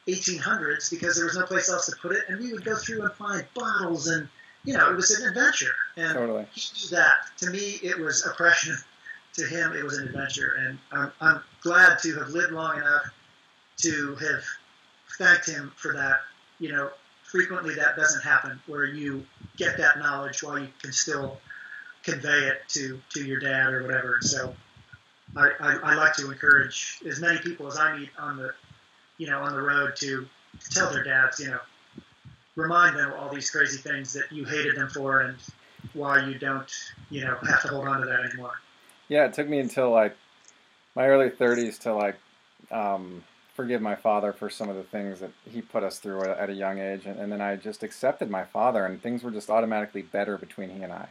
1800s because there was no place else to put it. And we would go through and find bottles and, you know, it was an adventure. And totally. he knew that. To me, it was oppression. To him, it was an adventure. And I'm, I'm glad to have lived long enough to have thanked him for that. You know, frequently that doesn't happen where you get that knowledge while you can still convey it to to your dad or whatever. So I, I, I like to encourage as many people as I meet on the you know on the road to tell their dads you know remind them all these crazy things that you hated them for and why you don't you know have to hold on to that anymore. Yeah, it took me until like my early 30s to like um, forgive my father for some of the things that he put us through at a young age, and, and then I just accepted my father, and things were just automatically better between he and I.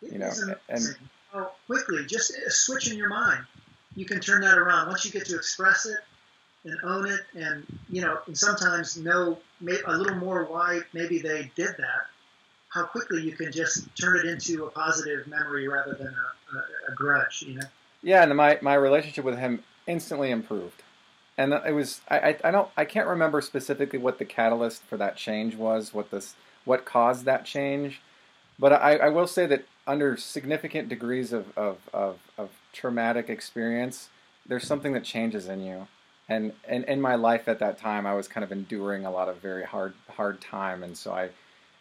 You know, and how quickly just a switch in your mind, you can turn that around once you get to express it and own it, and you know, and sometimes know a little more why maybe they did that. How quickly you can just turn it into a positive memory rather than a, a, a grudge, you know. Yeah, and my my relationship with him instantly improved and it was I, I don't I can't remember specifically what the catalyst for that change was, what this what caused that change, but I, I will say that under significant degrees of, of, of, of traumatic experience, there's something that changes in you. And, and in my life at that time, I was kind of enduring a lot of very hard hard time, and so I,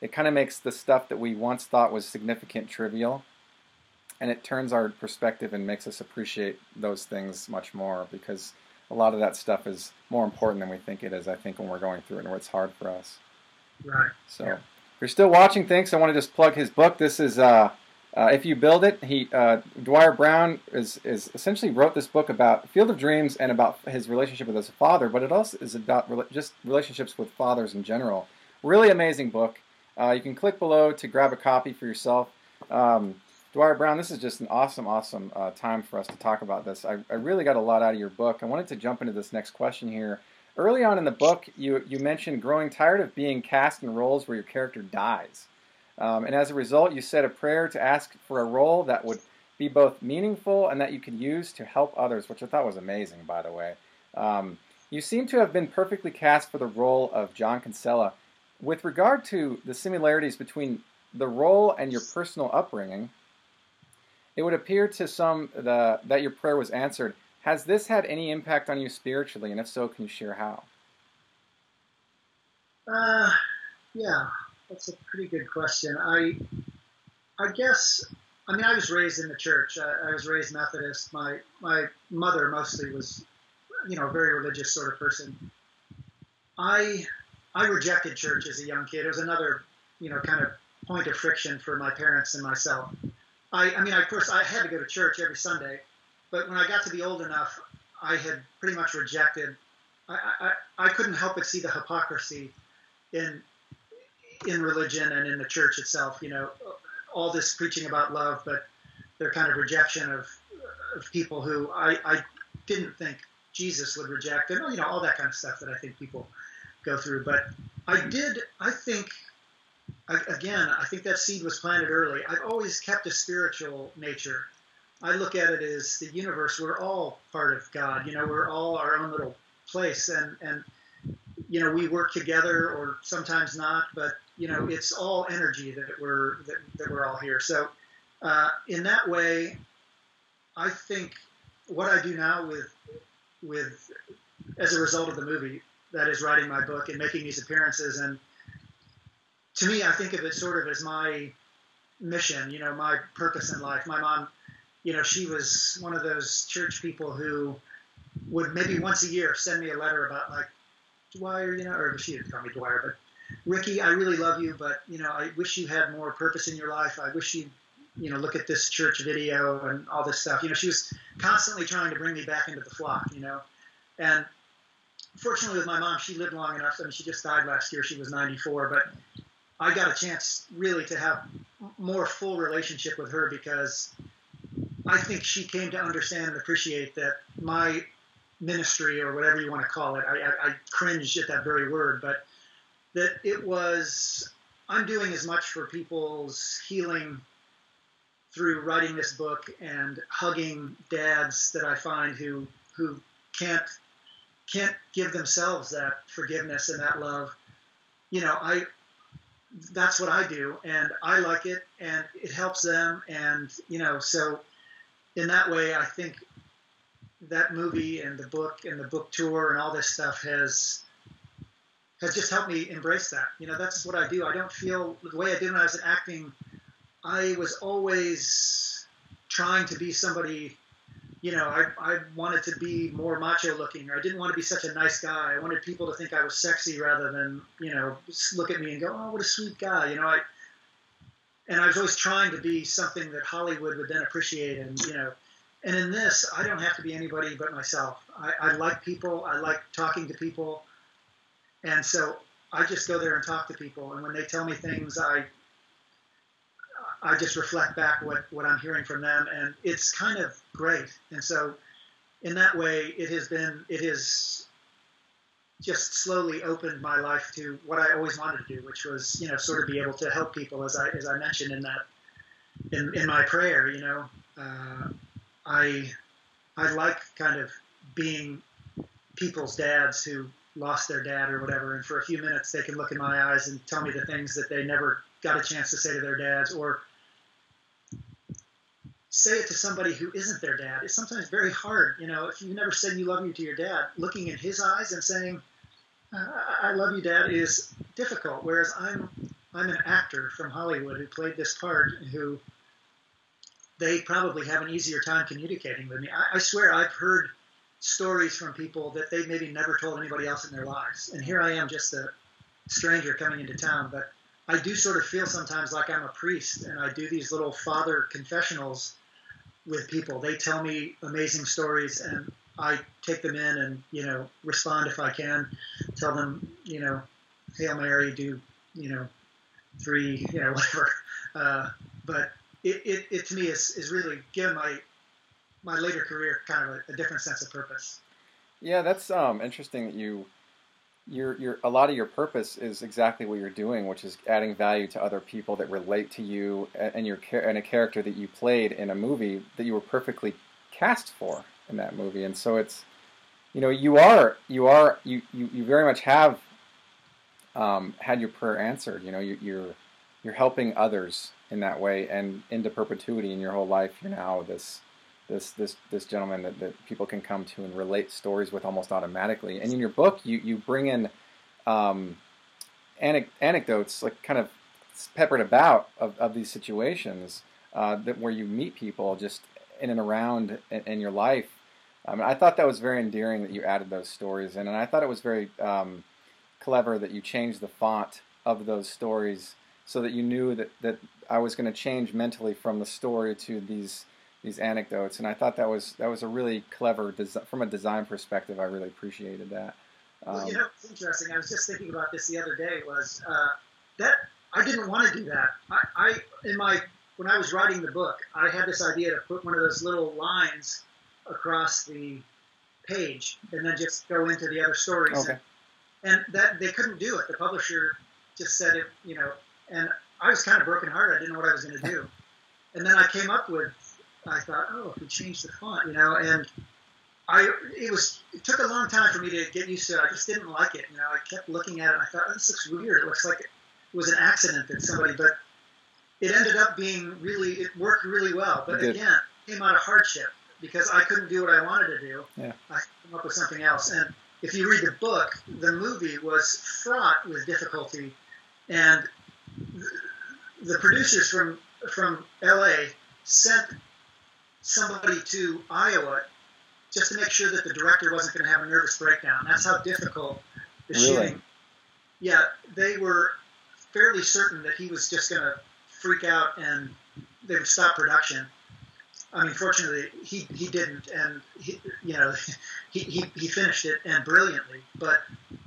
it kind of makes the stuff that we once thought was significant trivial, and it turns our perspective and makes us appreciate those things much more because a lot of that stuff is more important than we think it is. I think when we're going through it and where it's hard for us. Right. So, yeah. if you're still watching, thanks. I want to just plug his book. This is uh, uh, if you build it. He uh, Dwier Brown is is essentially wrote this book about Field of Dreams and about his relationship with his father, but it also is about re- just relationships with fathers in general. Really amazing book. Uh, you can click below to grab a copy for yourself. Um, Dwier Brown, this is just an awesome, awesome uh, time for us to talk about this. I, I, really got a lot out of your book. I wanted to jump into this next question here. Early on in the book, you, you mentioned growing tired of being cast in roles where your character dies. Um, and as a result, you said a prayer to ask for a role that would be both meaningful and that you could use to help others, which I thought was amazing, by the way. Um, you seem to have been perfectly cast for the role of John Kinsella. With regard to the similarities between the role and your personal upbringing, it would appear to some the, that your prayer was answered. Has this had any impact on you spiritually? And if so, can you share how? Uh, yeah, that's a pretty good question. I, I guess, I mean, I was raised in the church. I, I was raised Methodist. My my mother mostly was, you know, a very religious sort of person. I I rejected church as a young kid. It was another, you know, kind of point of friction for my parents and myself. I, I mean, of course, I had to go to church every Sunday, but when I got to be old enough, I had pretty much rejected. I, I, I couldn't help but see the hypocrisy in in religion and in the church itself. You know, all this preaching about love, but their kind of rejection of of people who I, I didn't think Jesus would reject, and you know, all that kind of stuff that I think people go through. But I did. I think again, I think that seed was planted early. I've always kept a spiritual nature. I look at it as the universe. We're all part of God. You know, we're all our own little place, and and you know we work together, or sometimes not. But you know, it's all energy that we're that, that we're all here. So uh, in that way, I think what I do now with with as a result of the movie, that is writing my book and making these appearances and to me, I think of it sort of as my mission, you know, my purpose in life. My mom, you know, she was one of those church people who would maybe once a year send me a letter about like Dwier, you know, or she didn't call me Dwier, but Ricky, I really love you, but you know, I wish you had more purpose in your life. I wish you, you know, look at this church video and all this stuff. You know, she was constantly trying to bring me back into the flock, you know, and fortunately with my mom, she lived long enough. I mean, she just died last year. She was 94, but I got a chance really to have more full relationship with her because I think she came to understand and appreciate that my ministry or whatever you want to call it, I, I, I cringe at that very word, but that it was I'm doing as much for people's healing through writing this book and hugging dads that I find who who can't can't give themselves that forgiveness and that love. You know, I that's what I do, and I like it, and it helps them, and you know, so in that way, I think that movie and the book and the book tour and all this stuff has has just helped me embrace that. You know, that's what I do. I don't feel the way I did when I was acting I was always trying to be somebody. You know, I, I wanted to be more macho looking, or I didn't want to be such a nice guy. I wanted people to think I was sexy rather than, you know, look at me and go, oh, what a sweet guy. You know, I, and I was always trying to be something that Hollywood would then appreciate. And you know, and in this, I don't have to be anybody but myself. I, I like people. I like talking to people, and so I just go there and talk to people. And when they tell me things, I I just reflect back what what I'm hearing from them, and it's kind of great. And so, in that way, it has been it has just slowly opened my life to what I always wanted to do, which was you know sort of be able to help people, as I as I mentioned in that in, in my prayer. You know, uh, I I like kind of being people's dads who lost their dad or whatever, and for a few minutes they can look in my eyes and tell me the things that they never got a chance to say to their dads, or say it to somebody who isn't their dad. It's sometimes very hard, you know, if you never said you love you to your dad, looking in his eyes and saying, uh, "I love you, Dad," is difficult. Whereas I'm I'm an actor from Hollywood who played this part, who they probably have an easier time communicating with me. I, I swear I've heard stories from people that they maybe never told anybody else in their lives. And here I am, just a stranger coming into town. But I do sort of feel sometimes like I'm a priest, and I do these little father confessionals with people. They tell me amazing stories, and I take them in and you know respond if I can. Tell them you know, Hail Mary, do you know, three, you know, whatever. Uh, but it, it, it to me is, is really given my my later career kind of a, a different sense of purpose. Yeah, that's um, interesting that you your your a lot of your purpose is exactly what you're doing, which is adding value to other people that relate to you and your and a character that you played in a movie that you were perfectly cast for in that movie. And so it's you know you are you are you you, you very much have um, had your prayer answered. You know you, you're you're helping others in that way and into perpetuity in your whole life. You're now this this this this gentleman that, that people can come to and relate stories with almost automatically. And in your book, you you bring in um, anecdotes, like kind of peppered about of, of these situations uh, that where you meet people just in and around in, in your life. Um, I thought that was very endearing that you added those stories in, and I thought it was very um, clever that you changed the font of those stories so that you knew that, that I was going to change mentally from the story to these these anecdotes, and I thought that was that was a really clever design from a design perspective. I really appreciated that. Um, well, you know, it's interesting. I was just thinking about this the other day. Was uh, that I didn't want to do that. I, I in my when I was writing the book, I had this idea to put one of those little lines across the page and then just go into the other stories. Okay. And, and that they couldn't do it. The publisher just said it, you know, and I was kind of broken brokenhearted. I didn't know what I was going to do. And then I came up with I thought, oh, if we change the font, you know, and I it was it took a long time for me to get used to it. I just didn't like it. You know, I kept looking at it and I thought, oh, this looks weird. It looks like it was an accident that somebody, but it ended up being really it worked really well. But again, it came out of hardship because I couldn't do what I wanted to do. Yeah. I came up with something else. And if you read the book, the movie was fraught with difficulty, and the producers from from LA sent somebody to Iowa just to make sure that the director wasn't going to have a nervous breakdown. That's how difficult the really? shooting. Yeah, they were fairly certain that he was just going to freak out and they would stop production. I mean, fortunately, he, he didn't, and he, you know, he, he, he finished it and brilliantly. But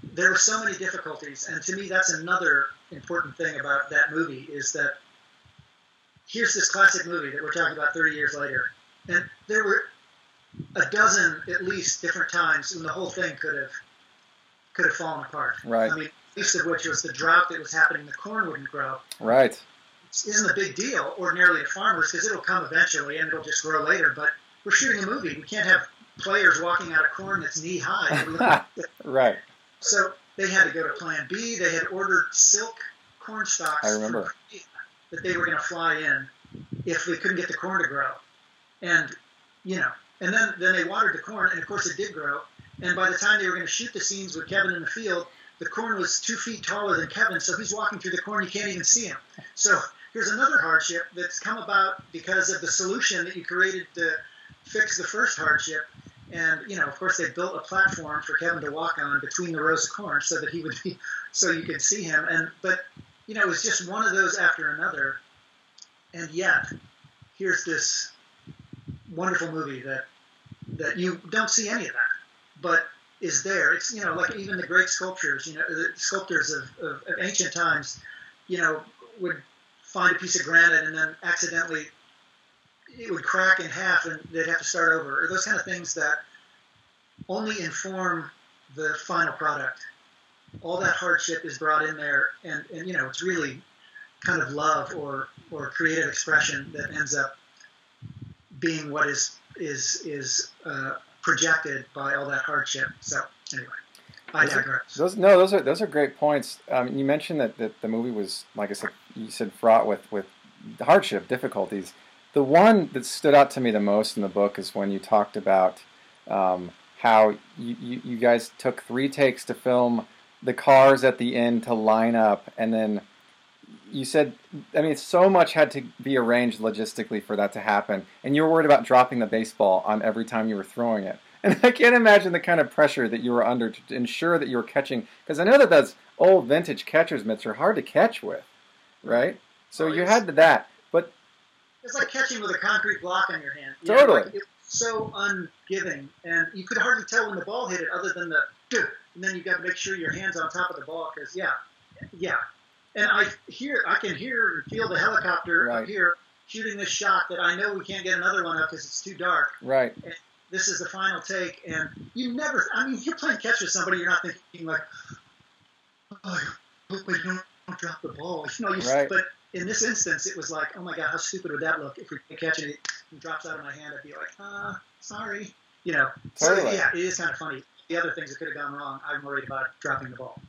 there were so many difficulties, and to me, that's another important thing about that movie is that here's this classic movie that we're talking about 30 years later, and there were a dozen at least different times when the whole thing could have could have fallen apart. Right. I mean, least of which was the drought that was happening. The corn wouldn't grow. Right. It isn't a big deal ordinarily to farmers because it'll come eventually and it'll just grow later. But we're shooting a movie. We can't have players walking out of corn that's knee high. right. So they had to go to Plan B. They had ordered silk corn stalks. I remember. That they were going to fly in if they couldn't get the corn to grow and you know, and then then they watered the corn, and of course it did grow. And by the time they were going to shoot the scenes with Kevin in the field, the corn was two feet taller than Kevin, so he's walking through the corn, you can't even see him. So here's another hardship that's come about because of the solution that you created to fix the first hardship. And you know, of course, they built a platform for Kevin to walk on between the rows of corn so that he would be, so you could see him. And but you know, it was just one of those after another. And yet, here's this wonderful movie that that you don't see any of that, but is there. It's you know like even the great sculptures, you know, the sculptors of, of, of ancient times, you know, would find a piece of granite and then accidentally it would crack in half and they'd have to start over, or those kind of things that only inform the final product. All that hardship is brought in there, and, and you know it's really kind of love or or creative expression that ends up being what is is is uh, projected by all that hardship. So anyway, I digress. Those no, those are those are great points. Um, you mentioned that, that the movie was like I said, you said fraught with with hardship, difficulties. The one that stood out to me the most in the book is when you talked about um, how you, you, you guys took three takes to film the cars at the end to line up, and then you said, I mean, so much had to be arranged logistically for that to happen, and you were worried about dropping the baseball on every time you were throwing it. And I can't imagine the kind of pressure that you were under to ensure that you were catching, because I know that those old vintage catcher's mitts are hard to catch with, right? So Oh, you had that, but It's like catching with a concrete block on your hand. You Totally. Know, like, it's so ungiving, and you could hardly tell when the ball hit it, other than the, and then you got to make sure your hands on top of the ball, because yeah, yeah. And I hear, I can hear and feel the helicopter Right. up here shooting this shot that I know we can't get another one up because it's too dark. right, And This is the final take, and you never. I mean, you're playing catch with somebody, you're not thinking like, oh, hope we don't drop the ball. You know, you, Right. but in this instance, it was like, oh my god, how stupid would that look if we catch it and it drops out of my hand? I'd be like, uh, sorry. You know, Totally. so yeah, it is kind of funny. The other things that could have gone wrong, I'm worried about dropping the ball.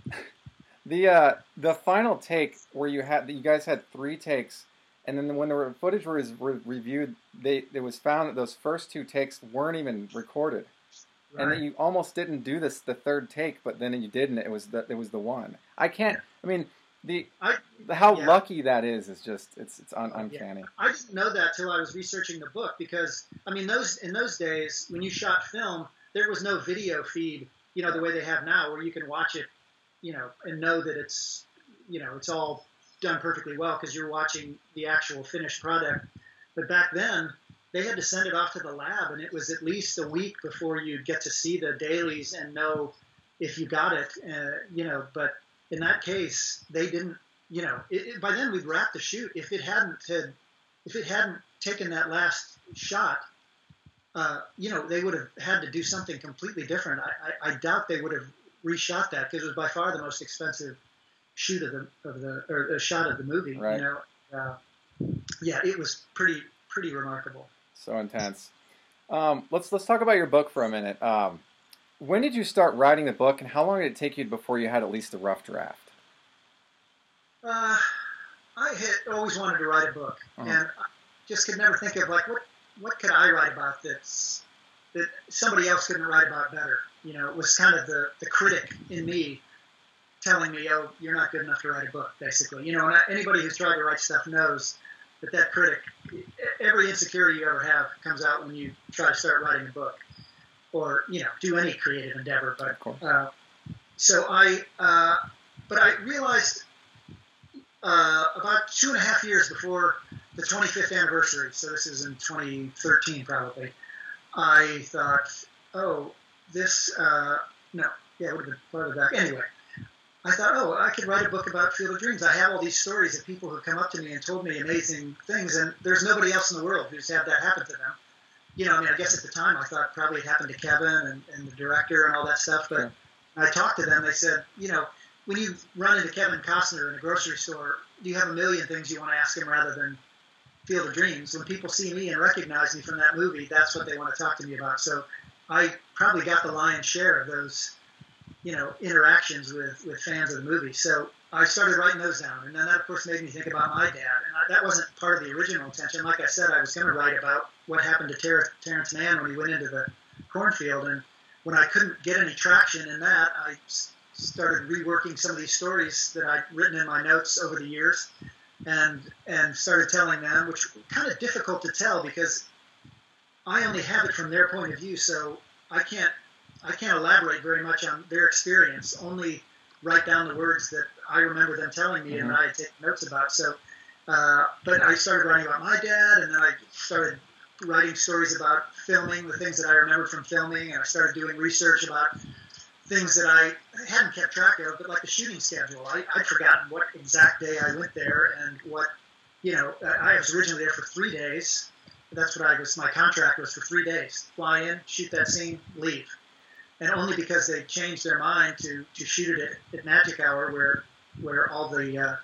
The uh, the final take where you had you guys had three takes, and then when the footage was re- reviewed, they it was found that those first two takes weren't even recorded, and that you almost didn't do this the third take, but then you did, and it was the it was the one. I can't. I mean the, I- how yeah. lucky that is is just it's it's un, Oh, yeah. uncanny. I didn't know that till I was researching the book because I mean those in those days when you shot film there was no video feed you know the way they have now where you can watch it you know and know that it's you know it's all done perfectly well because you're watching the actual finished product but back then they had to send it off to the lab and it was at least a week before you'd get to see the dailies and know if you got it uh, you know but in that case they didn't you know, it, it, by then we'd wrapped the shoot. If it hadn't had, if it hadn't taken that last shot, uh, you know, they would have had to do something completely different. I, I, I doubt they would have reshot that because it was by far the most expensive shoot of the of the or uh, shot of the movie. Right. You know, uh, yeah, it was pretty pretty remarkable. So intense. Um, let's let's talk about your book for a minute. Um, when did you start writing the book, and how long did it take you before you had at least a rough draft? Uh, I had always wanted to write a book, Uh-huh. and I just could never think of like what what could I write about that's that somebody else couldn't write about better. You know, it was kind of the the critic in me telling me, "Oh, you're not good enough to write a book." Basically, you know, and anybody who's tried to write stuff knows that that critic, every insecurity you ever have, comes out when you try to start writing a book, or you know, do any creative endeavor. But uh, so I, uh, but I realized uh, about two and a half years before the 25th anniversary, so this is in 2013 probably, I thought, oh, this, uh, no, yeah, it would have been farther back. Anyway, I thought, oh, I could write a book about Field of Dreams. I have all these stories of people who come up to me and told me amazing things, and there's nobody else in the world who's had that happen to them. You know, I mean, I guess at the time I thought probably it happened to Kevin and, and the director and all that stuff, but. I talked to them, they said, you know, when you run into Kevin Costner in a grocery store, you have a million things you want to ask him rather than Field of Dreams. When people see me and recognize me from that movie, that's what they want to talk to me about. So I probably got the lion's share of those, you know, interactions with, with fans of the movie. So I started writing those down, and then that of course made me think about my dad. And I, that wasn't part of the original intention. Like I said, I was going to write about what happened to Ter- Terrence Mann when he went into the cornfield, and when I couldn't get any traction in that, I started reworking some of these stories that I'd written in my notes over the years. and and started telling them, which kind of difficult to tell because I only have it from their point of view, so I can't I can't elaborate very much on their experience. Only write down the words that I remember them telling me mm-hmm. and I take notes about. So, uh, but I started writing about my dad, and then I started writing stories about filming, the things that I remember from filming, and I started doing research about things that I hadn't kept track of, but like the shooting schedule. I, I'd forgotten what exact day I went there and what, you know, I was originally there for three days. That's what I was, my contract was for three days. Fly in, shoot that scene, leave. And only because they changed their mind to, to shoot it at, at magic hour where, where all the, uh,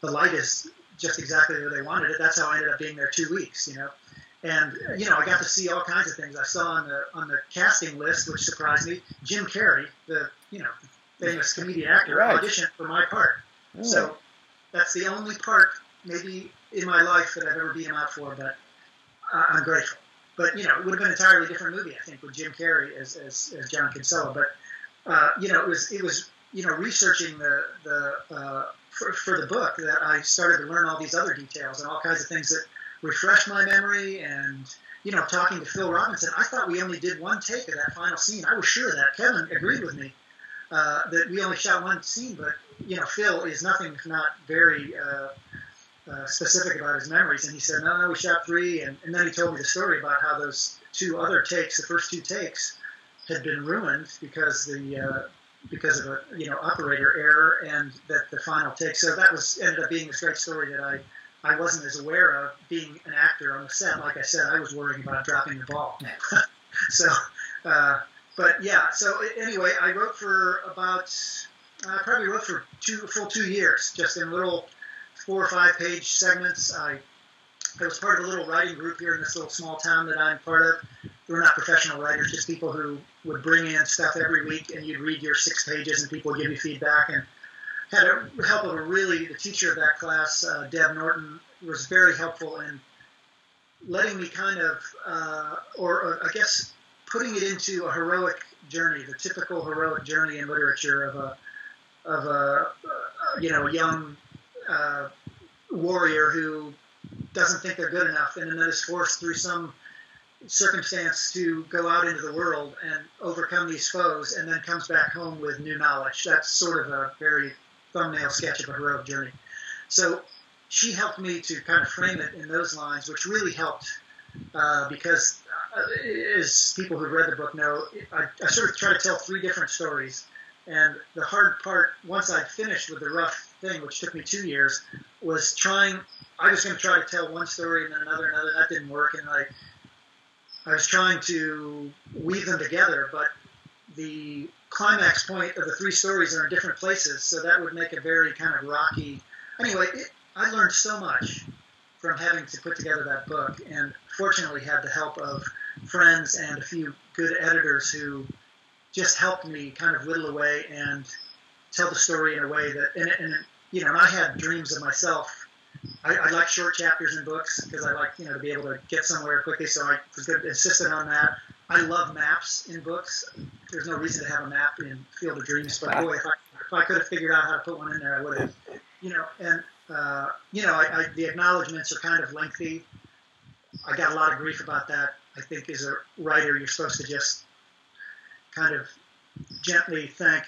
the light is just exactly where they wanted it. That's how I ended up being there two weeks, you know and you know I got to see all kinds of things. I saw on the on the casting list, which surprised me, Jim Carrey, the you know famous comedian actor, right. auditioned for my part. Oh. So that's the only part maybe in my life that I've ever beat him out for, but uh, I'm grateful. But you know, it would have been an entirely different movie, I think, with Jim Carrey as, as, as John Kinsella. But uh, you know, it was it was you know researching the the uh, for, for the book that I started to learn all these other details and all kinds of things that refresh my memory and you know talking to Phil Robinson, I thought we only did one take of that final scene. I was sure that Kevin agreed with me uh, that we only shot one scene, but you know Phil is nothing if not very uh, uh, specific about his memories, and he said no, no, we shot three, and, and then he told me the story about how those two other takes, the first two takes, had been ruined because the uh, because of a you know operator error, and that the final take. So that was ended up being this great story that I I wasn't as aware of being an actor on the set. Like I said, I was worrying about dropping the ball. so, uh, but yeah. So anyway, I wrote for about I probably wrote for two full two years, just in little four or five page segments. I I was part of a little writing group here in this little small town that I'm part of. We're not professional writers, just people who would bring in stuff every week, and you'd read your six pages, and people would give you feedback and had a help of a really the teacher of that class, uh, Deb Norton, was very helpful in letting me kind of, uh, or, or, I guess putting it into a heroic journey, the typical heroic journey in literature of a of a uh, you know young uh, warrior who doesn't think they're good enough and then is forced through some circumstance to go out into the world and overcome these foes and then comes back home with new knowledge. That's sort of a very thumbnail sketch of a heroic journey. So she helped me to kind of frame it in those lines, which really helped uh, because, uh, as people who've read the book know, I, I, sort of try to tell three different stories. And the hard part, once I'd finished with the rough thing, which took me two years, was trying. I was going to try to tell one story and then another, and another. That didn't work, and I, I was trying to weave them together, but the climax point of the three stories are in different places, so that would make a very kind of rocky. Anyway, it, I learned so much from having to put together that book, and fortunately had the help of friends and a few good editors who just helped me kind of whittle away and tell the story in a way that, and, and you know, and I have dreams of myself. I, I like short chapters in books because I like, you know, to be able to get somewhere quickly. So I was insistent on that. I love maps in books. There's no reason to have a map in Field of Dreams, but boy, if I, if I could have figured out how to put one in there, I would have. You know, and uh, you know, I, I, the acknowledgments are kind of lengthy. I got a lot of grief about that. I think as a writer, you're supposed to just kind of gently thank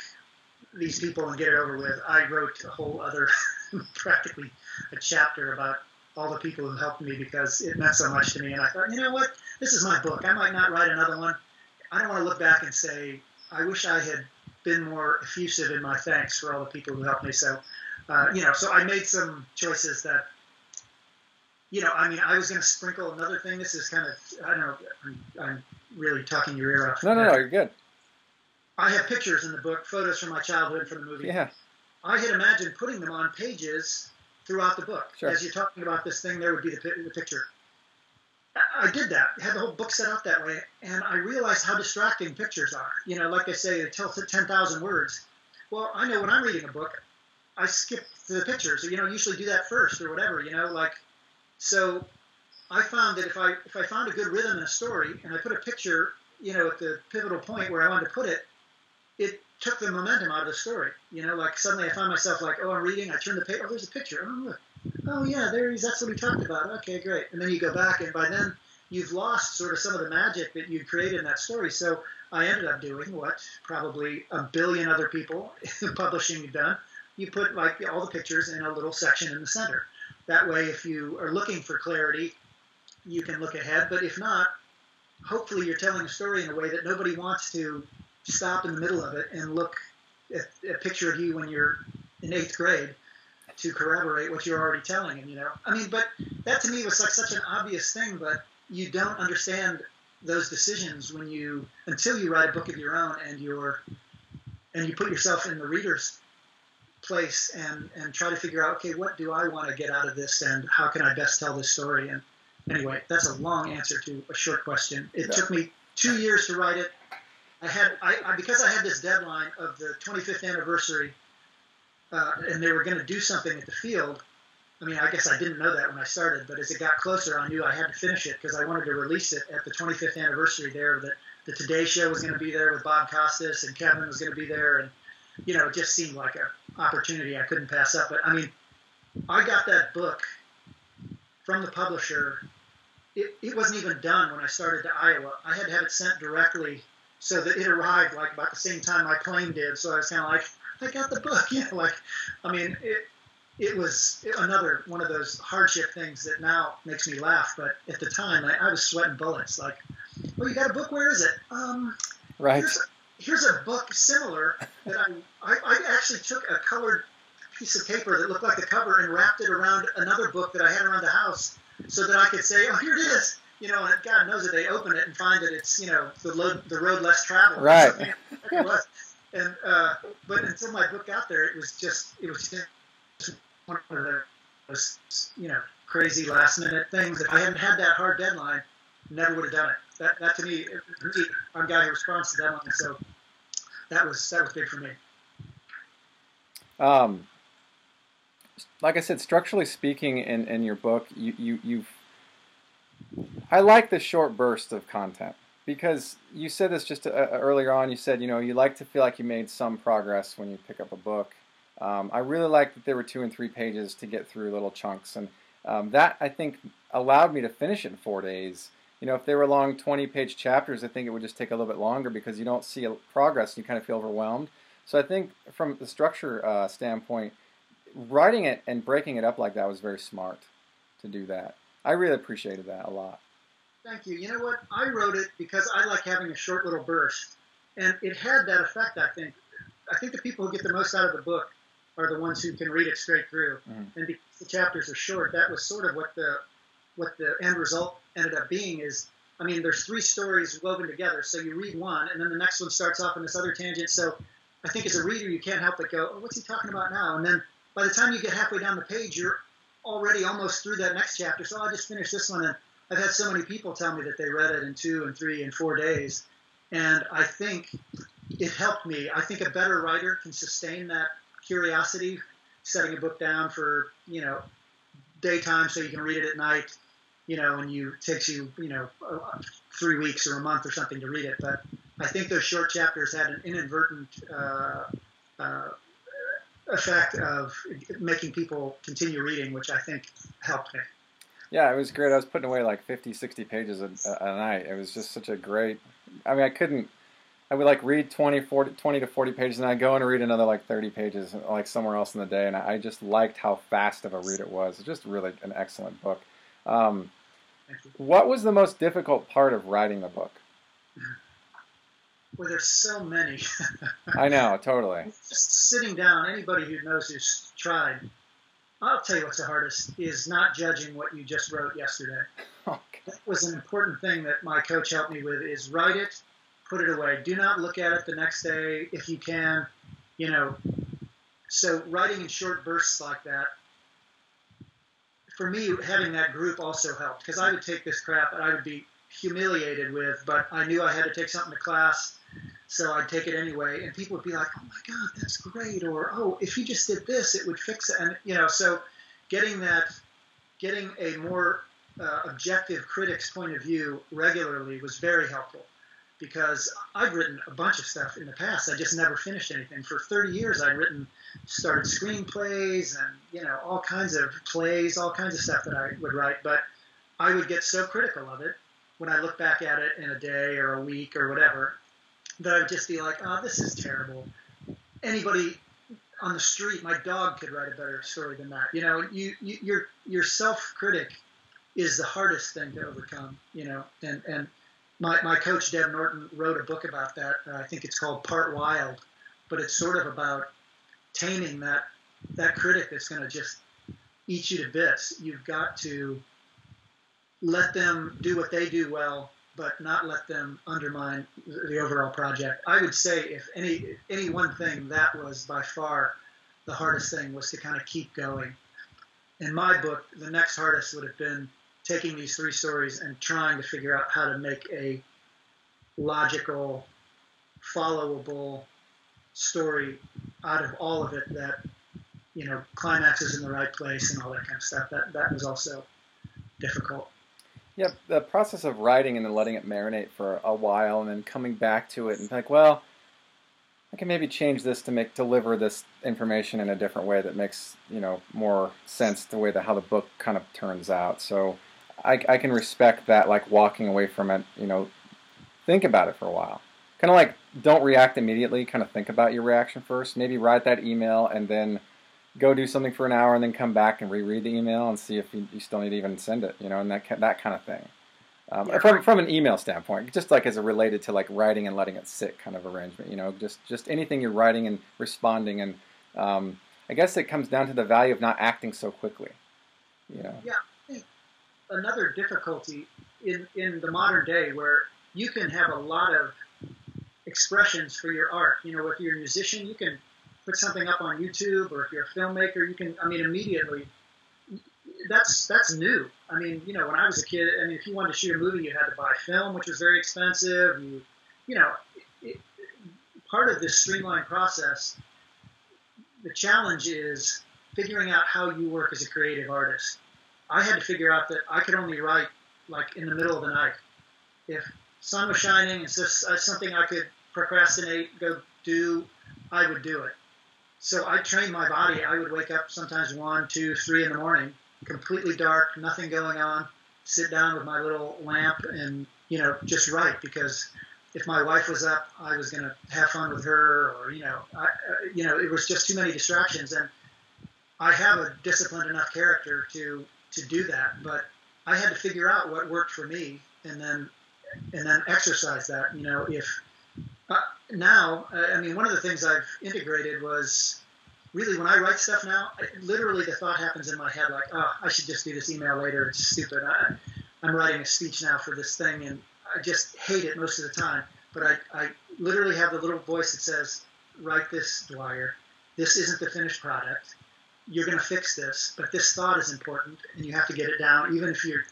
these people and get it over with. I wrote a whole other, practically a chapter about all the people who helped me because it meant so much to me. And I thought, you know what? This is my book. I might not write another one. I don't want to look back and say, I wish I had been more effusive in my thanks for all the people who helped me. So, uh, you know, so I made some choices that, you know, I mean, I was going to sprinkle another thing. This is kind of, I don't know, I'm, I'm really talking your ear off. No, no, no, you're good. I have pictures in the book, photos from my childhood from the movie. Yeah. I had imagined putting them on pages throughout the book. Sure. As you're talking about this thing, there would be the, the picture. I did that. I had the whole book set up that way, and I realized how distracting pictures are. You know, like I say, they tell 10,000 words. Well, I know when I'm reading a book, I skip to the pictures, or you know, usually do that first, or whatever. You know, like so. I found that if I if I found a good rhythm in a story, and I put a picture, you know, at the pivotal point where I wanted to put it, it took the momentum out of the story. You know, like suddenly I find myself like, oh, I'm reading. I turn the page. Oh, there's a picture. Oh, look. oh yeah, there he's. That's what he talked about. Okay, great. And then you go back, and by then you've lost sort of some of the magic that you created in that story. So I ended up doing what probably a billion other people in publishing have done. You put like all the pictures in a little section in the center. That way, if you are looking for clarity, you can look ahead. But if not, hopefully you're telling a story in a way that nobody wants to stop in the middle of it and look at a picture of you when you're in eighth grade to corroborate what you're already telling. And you know, I mean, but that to me was like such an obvious thing, but you don't understand those decisions when you until you write a book of your own and you're and you put yourself in the reader's place and and try to figure out okay what do I want to get out of this and how can I best tell this story and anyway that's a long answer to a short question it yeah. took me two years to write it I had I, I because I had this deadline of the 25th anniversary uh, and they were going to do something at the field I mean, I guess I didn't know that when I started, but as it got closer, I knew I had to finish it because I wanted to release it at the 25th anniversary there. That the Today Show was going to be there with Bob Costas and Kevin was going to be there, and you know, it just seemed like an opportunity I couldn't pass up. But I mean, I got that book from the publisher. It, it wasn't even done when I started to Iowa. I had to have it sent directly so that it arrived like about the same time my plane did. So I was kind of like, I got the book, you know, like, I mean, it, it was another one of those hardship things that now makes me laugh. But at the time, I, I was sweating bullets. Like, well, you got a book? Where is it? Um, right. Here's a, here's a book similar that I, I, I actually took a colored piece of paper that looked like the cover and wrapped it around another book that I had around the house so that I could say, oh, here it is. You know, and God knows that they open it and find that it's, you know, the, load, the road less traveled. Right. and, uh, but until my book got there, it was just, it was just one of those, you know, crazy last minute things. If I hadn't had that hard deadline, never would have done it. That, that to me, I'm a guy who responds to deadlines, so that was that was big for me. Um, like I said, structurally speaking, in, in your book, you, you you've I like the short burst of content because you said this just uh, earlier on. You said you know you like to feel like you made some progress when you pick up a book, um, I really liked that there were two and three pages to get through little chunks, and um, that I think allowed me to finish it in four days. You know, if they were long 20-page chapters, I think it would just take a little bit longer because you don't see progress and you kind of feel overwhelmed. So I think from the structure uh, standpoint, writing it and breaking it up like that was very smart to do that. I really appreciated that a lot. Thank you. You know what? I wrote it because I like having a short little burst, and it had that effect. I think. I think the people who get the most out of the book are the ones who can read it straight through. Mm-hmm. And because the chapters are short, that was sort of what the what the end result ended up being. Is I mean, there's three stories woven together, so you read one, and then the next one starts off in this other tangent. So I think as a reader, you can't help but go, oh, "What's he talking about now?" And then by the time you get halfway down the page, you're already almost through that next chapter. So I just finished this one, and I've had so many people tell me that they read it in two and three and four days, and I think it helped me. I think a better writer can sustain that curiosity, setting a book down for you know daytime so you can read it at night, you know, and you takes you you know three weeks or a month or something to read it. But I think those short chapters had an inadvertent uh, uh, effect of making people continue reading, which I think helped me. Yeah, it was great. I was putting away like 50, 60 pages a, a night. It was just such a great. I mean, I couldn't I would like read 20, 40, 20 to 40 pages and I'd go and read another like 30 pages like somewhere else in the day. And I just liked how fast of a read it was. It's just really an excellent book. Um, what was the most difficult part of writing the book? Well, there's so many. I know, totally. Just sitting down, anybody who knows who's tried, I'll tell you what's the hardest is not judging what you just wrote yesterday. Okay. That was an important thing that my coach helped me with is write it put it away. Do not look at it the next day if you can. You know, so writing in short bursts like that, for me, having that group also helped because I would take this crap and I would be humiliated with, but I knew I had to take something to class, so I'd take it anyway. And people would be like, "Oh my God, that's great!" or "Oh, if you just did this, it would fix it." And you know, so getting that, getting a more uh, objective critic's point of view regularly was very helpful because I've written a bunch of stuff in the past. I just never finished anything. For 30 years, I'd written, started screenplays and you know all kinds of plays, all kinds of stuff that I would write. But I would get so critical of it when I look back at it in a day or a week or whatever that I would just be like, oh, this is terrible. Anybody on the street, my dog could write a better story than that. You know, you, you your your self critic is the hardest thing to overcome. You know, and and my, my coach Deb Norton wrote a book about that. I think it's called Part Wild, but it's sort of about taming that that critic that's going to just eat you to bits. You've got to let them do what they do well, but not let them undermine the overall project. I would say if any any one thing that was by far the hardest thing was to kind of keep going. In my book, the next hardest would have been taking these three stories and trying to figure out how to make a logical, followable story out of all of it that you know climaxes in the right place and all that kind of stuff. That that was also difficult. Yeah, the process of writing and then letting it marinate for a while and then coming back to it and like, well, I can maybe change this to make deliver this information in a different way that makes you know more sense the way that how the book kind of turns out. So I, I can respect that, like walking away from it, you know, think about it for a while. Kind of like don't react immediately, kind of think about your reaction first. Maybe write that email and then go do something for an hour and then come back and reread the email and see if you, you still need to even send it, you know, and that, that kind of thing. Um, yeah. from, from an email standpoint, just like as a related to like writing and letting it sit kind of arrangement, you know, just, just anything you're writing and responding. And um, I guess it comes down to the value of not acting so quickly, you know. Yeah another difficulty in, in the modern day where you can have a lot of expressions for your art. You know, if you're a musician, you can put something up on YouTube, or if you're a filmmaker, you can. I mean, immediately. That's that's new. I mean, you know, when I was a kid, I mean, if you wanted to shoot a movie, you had to buy film, which was very expensive. You, you know, it, part of this streamlined process. The challenge is figuring out how you work as a creative artist I had to figure out that I could only write like in the middle of the night. If sun was shining, just uh, something I could procrastinate, go do, I would do it. So I trained my body. I would wake up sometimes one, two, three in the morning, completely dark, nothing going on, sit down with my little lamp and, you know, just write because if my wife was up, I was going to have fun with her or, you know, I, uh, you know, it was just too many distractions. And I have a disciplined enough character to to do that. But I had to figure out what worked for me, and then and then exercise that. You know, if uh, now, I mean, one of the things I've integrated was really when I write stuff now, literally the thought happens in my head like, oh, I should just do this email later. It's stupid. I, I'm writing a speech now for this thing, and I just hate it most of the time. But I, I literally have the little voice that says, write this, Dwier. This isn't the finished product you're going to fix this, but this thought is important, and you have to get it down. Even if you're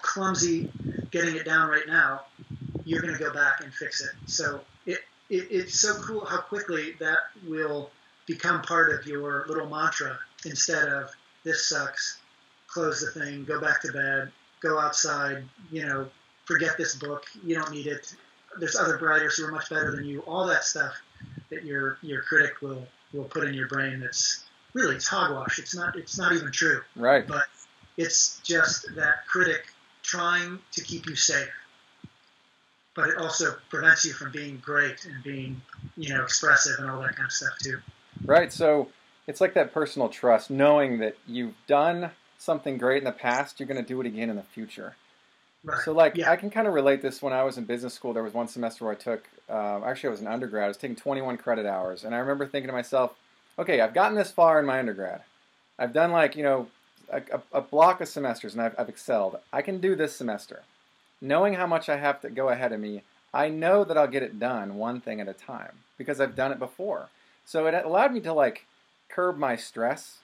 clumsy getting it down right now, you're going to go back and fix it. So it, it, it's so cool how quickly that will become part of your little mantra instead of this sucks, close the thing, go back to bed, go outside, you know, forget this book, you don't need it. There's other writers who are much better than you. All that stuff that your your critic will will put in your brain that's really it's hogwash. It's not it's not even true. Right. But it's just that critic trying to keep you safe. But it also prevents you from being great and being, you know, expressive and all that kind of stuff too. Right. So it's like that personal trust, knowing that you've done something great in the past, you're going to do it again in the future. Right. So, like, yeah. I can kind of relate this when I was in business school. There was one semester where I took, uh, actually, I was an undergrad. I was taking 21 credit hours. And I remember thinking to myself, okay, I've gotten this far in my undergrad. I've done like, you know, a, a, block of semesters and I've, I've excelled. I can do this semester. Knowing how much I have to go ahead of me, I know that I'll get it done one thing at a time because I've done it before. So it allowed me to like curb my stress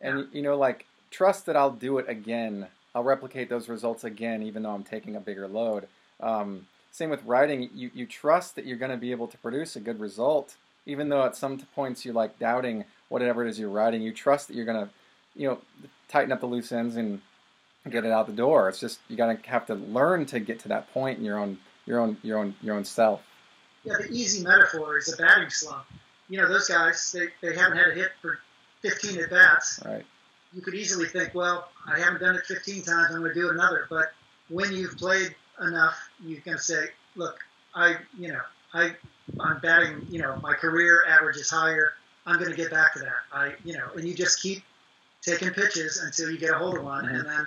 and, you know, like trust that I'll do it again. I'll replicate those results again, even though I'm taking a bigger load. Um, same with writing. You, you trust that you're going to be able to produce a good result even though at some points you're like doubting whatever it is you're writing, you trust that you're gonna, you know, tighten up the loose ends and get it out the door. It's just you gotta have to learn to get to that point in your own your own your own your own self. Yeah, the easy metaphor is a batting slump. You know, those guys they, they haven't had a hit for 15 at bats. Right. You could easily think, well, I haven't done it 15 times. I'm going to do another. But when you've played enough, you can say, look, I you know I I'm batting. You know, my career average is higher. I'm going to get back to that. I you know, and you just keep taking pitches until you get a hold of one, mm-hmm. and then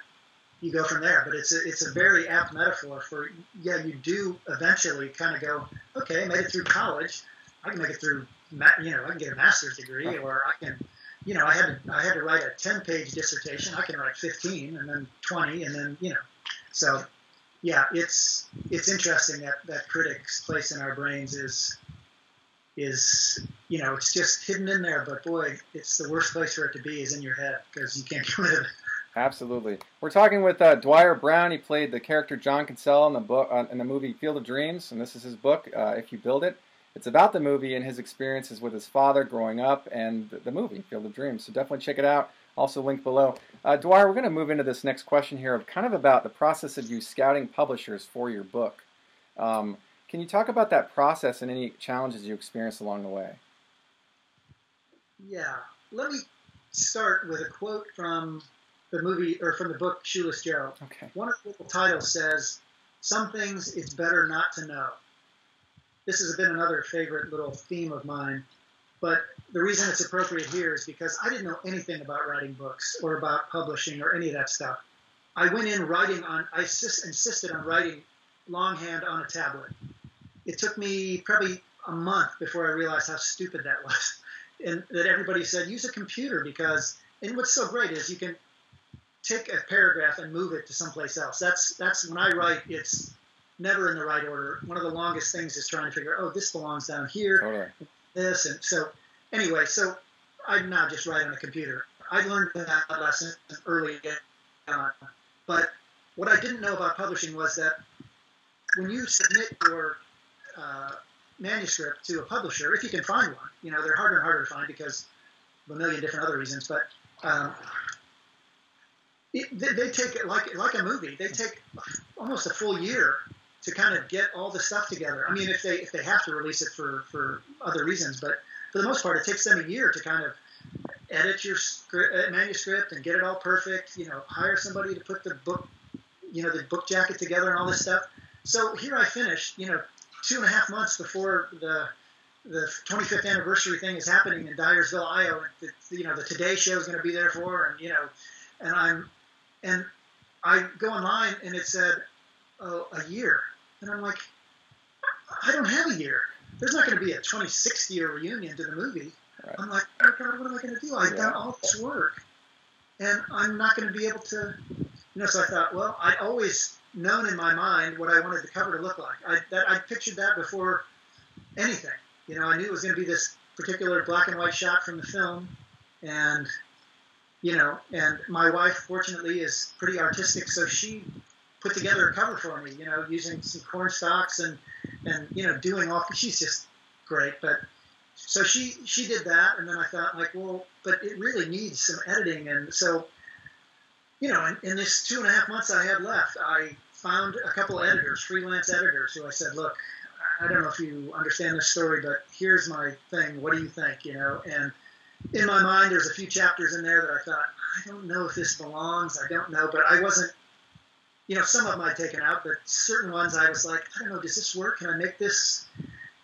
you go from there. But it's a, it's a very apt metaphor for yeah, you do eventually kind of go, okay, I made it through college. I can make it through, you know, I can get a master's degree, or I can, you know, I had to I had to write a ten page dissertation. I can write fifteen, and then twenty, and then you know, so yeah, it's it's interesting that that critics' place in our brains is is you know it's just hidden in there, but boy, it's the worst place for it to be is in your head because you can't get rid of it. Absolutely. We're talking with uh, Dwier Brown. He played the character John Kinsella in the book uh, in the movie Field of Dreams, and this is his book. Uh, if you build it, it's about the movie and his experiences with his father growing up and the movie Field of Dreams. So definitely check it out. Also linked below. Uh, Dwier, we're going to move into this next question here of kind of about the process of you scouting publishers for your book. Um, can you talk about that process and any challenges you experienced along the way? Yeah. Let me start with a quote from the movie or from the book Shoeless Joe. Okay. One of the titles says, "Some things it's better not to know." This has been another favorite little theme of mine, but the reason it's appropriate here is because I didn't know anything about writing books or about publishing or any of that stuff. I went in writing on. I insisted on writing longhand on a tablet. It took me probably a month before I realized how stupid that was, and that everybody said use a computer because. And what's so great is you can take a paragraph and move it to someplace else. That's that's when I write. It's never in the right order. One of the longest things is trying to figure, oh, this belongs down here, totally. this, and so anyway. So I now just write on a computer. I learned that lesson early on, but what I didn't know about publishing was that when you submit your uh, manuscript to a publisher, if you can find one, you know they're harder and harder to find because of a million different other reasons, but um, they, they take it like like a movie. They take almost a full year to kind of get all the stuff together. I mean, if they if they have to release it for for other reasons, but for the most part, it takes them a year to kind of edit your script, uh, manuscript and get it all perfect. You know, hire somebody to put the book, you know, the book jacket together and all this stuff. So here I finished, you know, two and a half months before the the 25th anniversary thing is happening in Dyersville, Iowa. The, you know, the Today Show is going to be there for, and you know, and I'm and I go online and it said oh, a year. And I'm like, I don't have a year. There's not going to be a 26th year reunion to the movie. Right. I'm like, oh God, what am I going to do? I've yeah. done all this work. And I'm not going to be able to, you know, so I thought, well, I'd always known in my mind what I wanted the cover to look like. I, that, I pictured that before anything. You know, I knew it was going to be this particular black and white shot from the film. And you know, and my wife, fortunately, is pretty artistic, so she put together a cover for me, you know, using some corn stalks and, and you know, doing all. She's just great, but so she she did that, and then I thought like, well, but it really needs some editing, and so, you know, in, in this two and a half months I had left, I found a couple of editors, freelance editors, who I said, look, I don't know if you understand this story, but here's my thing. What do you think? You know, and in my mind, there's a few chapters in there that I thought, I don't know if this belongs. I don't know, but I wasn't. You know, some of them I'd taken out, but certain ones I was like, I don't know, does this work? Can I make this?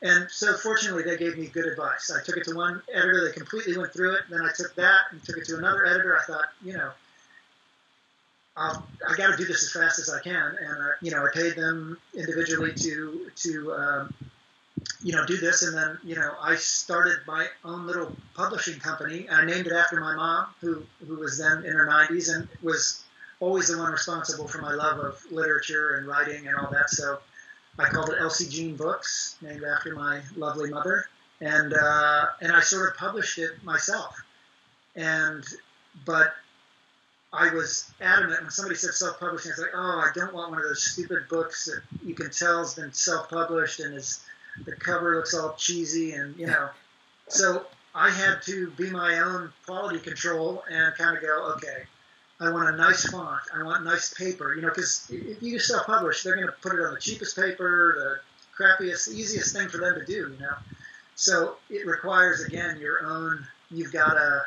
And so, fortunately, they gave me good advice. I took it to one editor; they completely went through it. Then I took that and took it to another editor. I thought, you know, I got to do this as fast as I can, and I, you know, I paid them individually to to um, you know, do this. And then, you know, I started my own little publishing company. I named it after my mom, who, who was then in her 90s and was always the one responsible for my love of literature and writing and all that. So I called it Elsie Jean Books, named after my lovely mother. And, uh, and I sort of published it myself. And, but I was adamant when somebody said self-publishing. I was like, oh, I don't want one of those stupid books that you can tell has been self-published and is the cover looks all cheesy and you know so i had to be my own quality control and kind of go okay I want a nice font. I want nice paper. You know, because if you self-publish, they're going to put it on the cheapest paper, the crappiest, easiest thing for them to do. You know, so it requires again your own. You've got to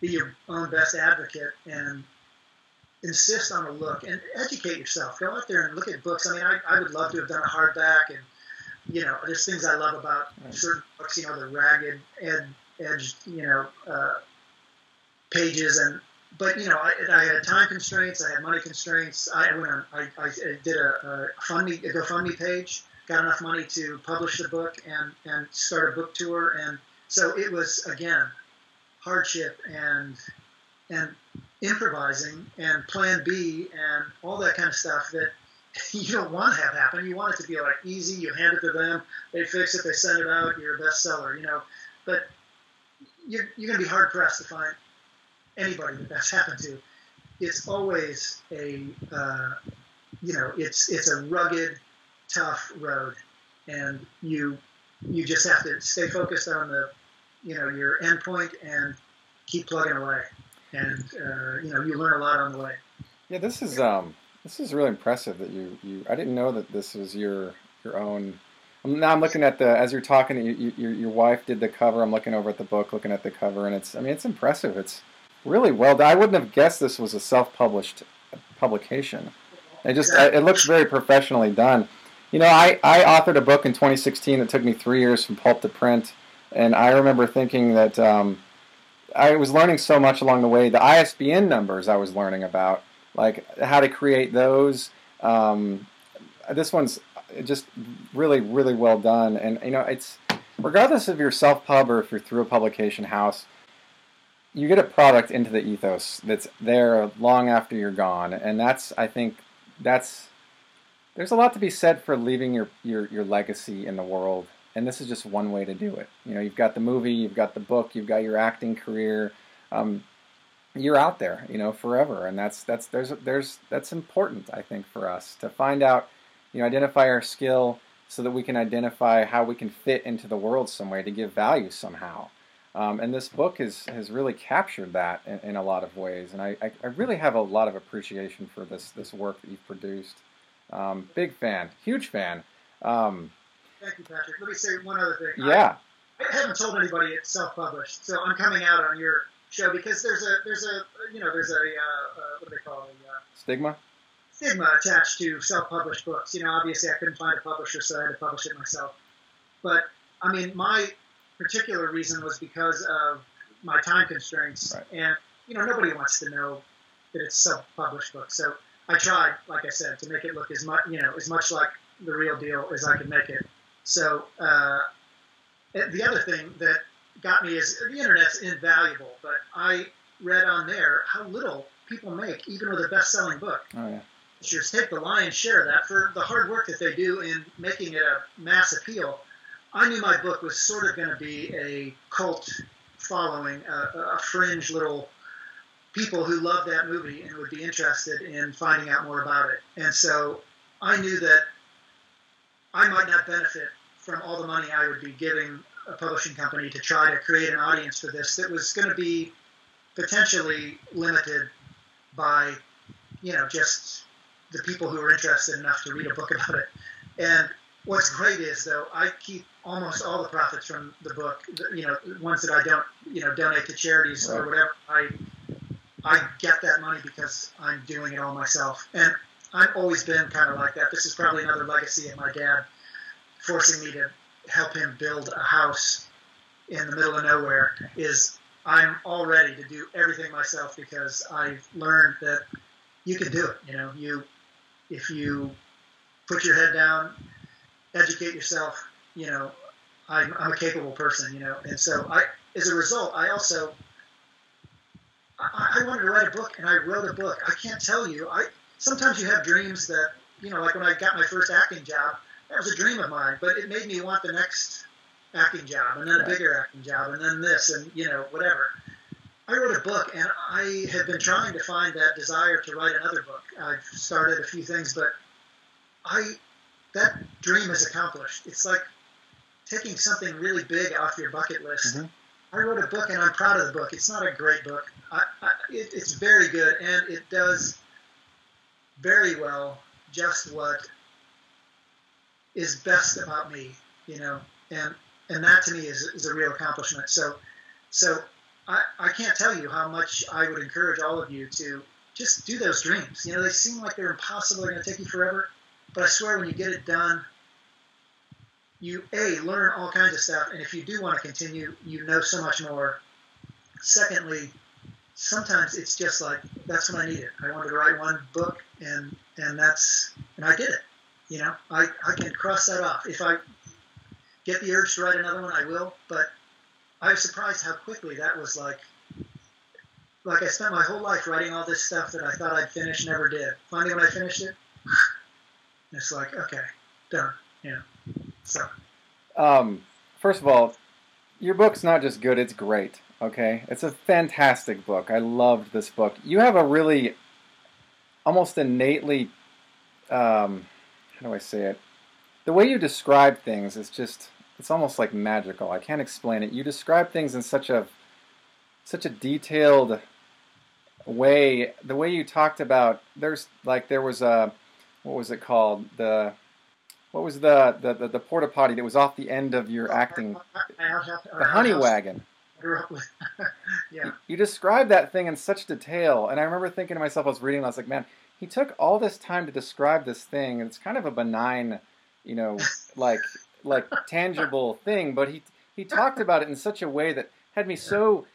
be your own best advocate and insist on a look and educate yourself. Go out there and look at books. I mean, I, I would love to have done a hardback, and you know, there's things I love about Right. certain books. You know, the ragged, ed, edged, you know, uh, pages, and but you know, I, I had time constraints. I had money constraints. I went on. I, I did a, a fund a GoFundMe page. Got enough money to publish the book and and start a book tour, and so it was again hardship and and improvising and plan B and all that kind of stuff that you don't want to have happen. You want it to be like easy. You hand it to them, they fix it, they send it out. You're a bestseller, you know. But you're you're going to be hard pressed to find anybody that that's happened to. It's always a uh, you know it's it's a rugged, tough road, and you you just have to stay focused on the you know your endpoint and keep plugging away, and uh, you know you learn a lot on the way. Yeah, this is um, this is really impressive that you, you. I didn't know that this was your your own. um, Now I'm looking at the as you're talking. You, you, your your wife did the cover. I'm looking over at the book, looking at the cover, and it's. I mean, it's impressive. It's really well done. I wouldn't have guessed this was a self-published publication. It just it looks very professionally done. You know, I, I authored a book in 2016 that took me three years from pulp to print, and I remember thinking that um, I was learning so much along the way. The ISBN numbers I was learning about, like how to create those. Um, this one's just really, really well done, and you know, it's regardless of your self-pub or if you're through a publication house, you get a product into the ethos that's there long after you're gone, and that's I think that's there's a lot to be said for leaving your, your, your legacy in the world, and this is just one way to do it. You know, you've got the movie, you've got the book, you've got your acting career. Um, you're out there, you know, forever, and that's that's there's there's that's important, I think, for us to find out, you know, identify our skill so that we can identify how we can fit into the world some way to give value somehow. Um, and this book has, has really captured that in, in a lot of ways, and I, I, I really have a lot of appreciation for this this work that you've produced. Um, big fan, huge fan. Um, Thank you, Patrick. Let me say one other thing. yeah, I, I haven't told anybody it's self-published, so I'm coming out on your show because there's a there's a you know there's a uh, uh, what do they call it? Uh, stigma. stigma attached to self-published books. You know, obviously I couldn't find a publisher, so I had to publish it myself. But I mean, my particular reason was because of my time constraints, Right. and you know, nobody wants to know that it's self-published book. So I tried, like I said, to make it look as much, you know, as much like the real deal as I could make it. So uh, the other thing that got me is the internet's invaluable, but I read on there how little people make, even with a best-selling book Oh yeah, publishers take the lion's share of that for the hard work that they do in making it a mass appeal. I knew my book was sort of going to be a cult following, a, a fringe little people who love that movie and would be interested in finding out more about it. And so I knew that I might not benefit from all the money I would be giving a publishing company to try to create an audience for this that was going to be potentially limited by, you know, just the people who are interested enough to read a book about it. And what's great is though I keep almost all the profits from the book, you know, ones that I don't, you know, donate to charities or whatever. I I get that money because I'm doing it all myself, and I've always been kind of like that. This is probably another legacy of my dad forcing me to help him build a house in the middle of nowhere. Is I'm all ready to do everything myself because I've learned that you can do it. You know, you if you put your head down, educate yourself. You know, I'm, I'm a capable person. You know, and so I, as a result, I also I, I wanted to write a book, and I wrote a book. I can't tell you. I sometimes you have dreams that you know, like when I got my first acting job, that was a dream of mine, but it made me want the next acting job, and then a bigger acting job, and then this, and you know, whatever. I wrote a book, and I have been trying to find that desire to write another book. I've started a few things, but I that dream is accomplished. It's like taking something really big off your bucket list. Mhm. I wrote a book, and I'm proud of the book. It's not a great book. I, I, it, it's very good, and it does very well just what is best about me, you know, and and that to me is, is a real accomplishment. So, so I, I can't tell you how much I would encourage all of you to just do those dreams. You know, they seem like they're impossible, they're going to take you forever, but I swear when you get it done, you a learn all kinds of stuff, and if you do want to continue, you know so much more. Secondly, sometimes it's just like that's what I needed. I wanted to write one book, and and that's and I did it. You know, I, I can cross that off. If I get the urge to write another one, I will. But I was surprised how quickly that was like. Like I spent my whole life writing all this stuff that I thought I'd finish, never did. Finally, when I finished it, it's like okay, done. Yeah. So. Um, first of all, your book's not just good; it's great. Okay, it's a fantastic book. I loved this book. You have a really, almost innately, um, how do I say it? The way you describe things is just it's almost like magical. I can't explain it. You describe things in such a such a detailed way. The way you talked about there's like there was a what was it called? The what was the the, the, the porta potty that was off the end of your acting? The honey wagon. yeah. You described that thing in such detail, and I remember thinking to myself, I was reading, I was like, man, he took all this time to describe this thing, and it's kind of a benign, you know, like like tangible thing, but he he talked about it in such a way that had me so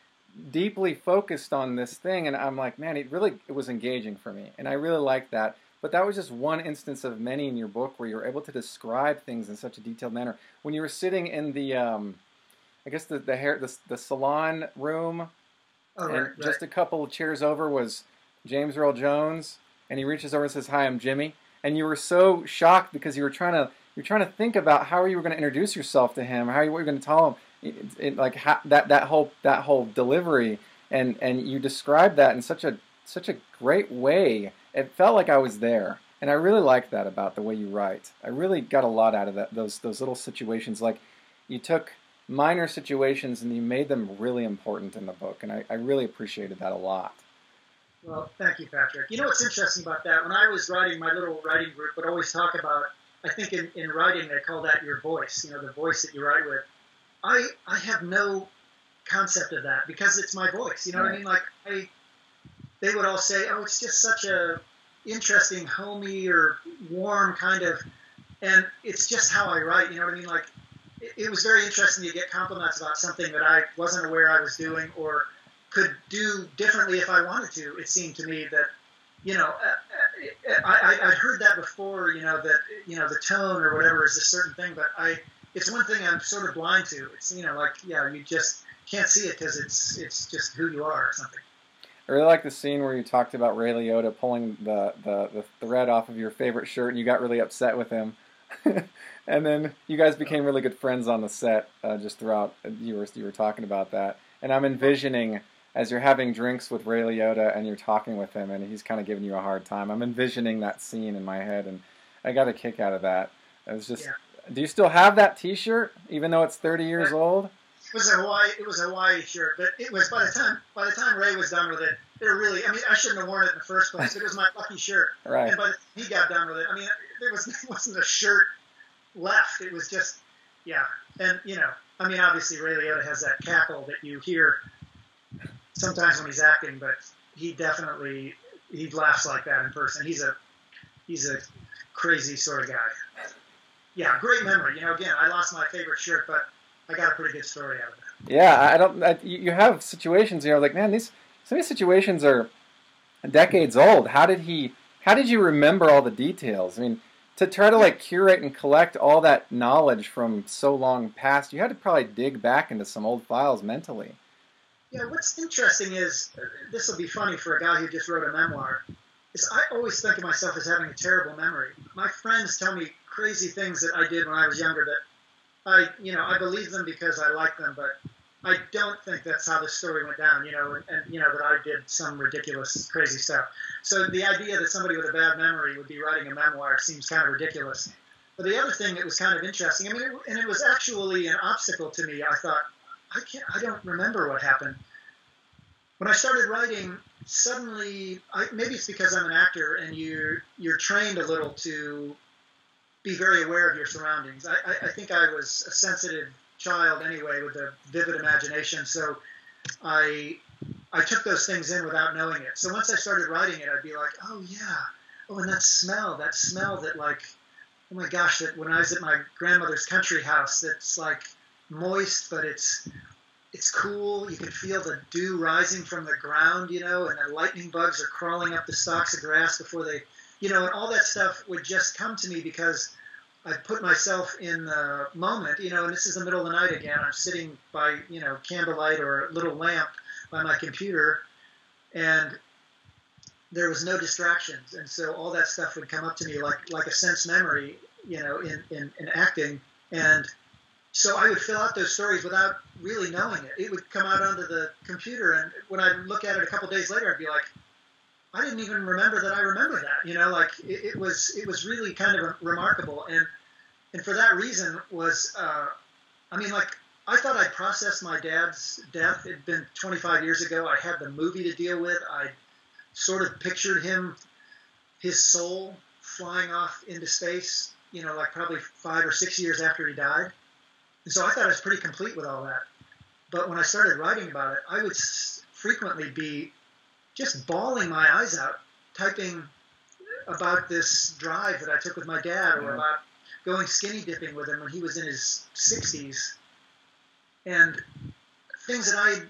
deeply focused on this thing, and I'm like, man, it really it was engaging for me, and I really liked that. But that was just one instance of many in your book where you were able to describe things in such a detailed manner. When you were sitting in the, um, I guess the the hair the, the salon room, Oh, and right, right. just a couple of chairs over was James Earl Jones, and he reaches over and says, "Hi, I'm Jimmy." And you were so shocked because you were trying to you're trying to think about how you were going to introduce yourself to him, how you were going to tell him, it, it, like that that whole that whole delivery, and and you described that in such a such a great way. It felt like I was there, and I really like that about the way you write. I really got a lot out of that those those little situations. Like you took minor situations and you made them really important in the book, and I, I really appreciated that a lot. Well, thank you, Patrick. You know what's interesting about that? When I was writing, my little writing group would always talk about. I think in, in writing they call that your voice. You know, the voice that you write with. I I have no concept of that because it's my voice. You know what I mean? Like I, they would all say, "Oh, it's just such a interesting, homey or warm kind of," and it's just how I write. You know what I mean? Like it, it was very interesting to get compliments about something that I wasn't aware I was doing or could do differently if I wanted to. It seemed to me that, you know, uh, uh, I, I, I'd heard that before, you know, that, you know, the tone or whatever is a certain thing, but I, it's one thing I'm sort of blind to. It's, you know, like, yeah, you just can't see it because it's, it's just who you are or something. I really like the scene where you talked about Ray Liotta pulling the, the, the thread off of your favorite shirt and you got really upset with him. and then you guys became really good friends on the set uh, just throughout. You were, you were talking about that. And I'm envisioning as you're having drinks with Ray Liotta and you're talking with him and he's kind of giving you a hard time. I'm envisioning that scene in my head and I got a kick out of that. It was just. Yeah. Do you still have that T-shirt, even though it's 30 years old? It was a Hawaii, it was a Hawaii shirt, but it was by the time, by the time Ray was done with it, it really, I mean, I shouldn't have worn it in the first place. It was my lucky shirt. Right. And by the time he got done with it, I mean, there was, wasn't a shirt left. It was just, yeah. And, you know, I mean, obviously Ray Liotta has that cackle that you hear sometimes when he's acting, but he definitely, he laughs like that in person. He's a, he's a crazy sort of guy. Yeah, great memory. You know, again, I lost my favorite shirt, but I got a pretty good story out of it. Yeah, I don't. I, you you have situations here like, man, these some of these situations are decades old. How did he? How did you remember all the details? I mean, to try to like curate and collect all that knowledge from so long past, you had to probably dig back into some old files mentally. Yeah, what's interesting is this will be funny for a guy who just wrote a memoir. Is I always think of myself as having a terrible memory. My friends tell me crazy things that I did when I was younger that I, you know, I believe them because I like them, but I don't think that's how the story went down, you know, and, and you know that I did some ridiculous, crazy stuff. So the idea that somebody with a bad memory would be writing a memoir seems kind of ridiculous. But the other thing that was kind of interesting, I mean, it, and it was actually an obstacle to me. I thought, I can't, I don't remember what happened. when I started writing, suddenly, I, maybe it's because I'm an actor and you're you're trained a little to be very aware of your surroundings. I, I, I think I was a sensitive child anyway with a vivid imagination, so I I took those things in without knowing it. So once I started writing it, I'd be like, oh yeah, oh and that smell, that smell that like, oh my gosh, that when I was at my grandmother's country house, that's like moist, but it's it's cool. You can feel the dew rising from the ground, you know, and the lightning bugs are crawling up the stalks of grass before they, you know, and all that stuff would just come to me because I put myself in the moment, you know, and this is the middle of the night again. I'm sitting by, you know, candlelight or a little lamp by my computer, and there was no distractions, and so all that stuff would come up to me like like a sense memory, you know, in, in, in acting, and so I would fill out those stories without really knowing it. It would come out onto the computer, and when I look at it a couple days later, I'd be like, I didn't even remember that I remember that. You know, like it, it was it was really kind of remarkable, and and for that reason was, uh, I mean, like I thought I'd processed my dad's death. It'd been 25 years ago. I had the movie to deal with. I sort of pictured him, his soul flying off into space. You know, like probably five or six years after he died and so I thought I was pretty complete with all that. But when I started writing about it, I would frequently be just bawling my eyes out, typing about this drive that I took with my dad or about going skinny dipping with him when he was in his 60s. And things that I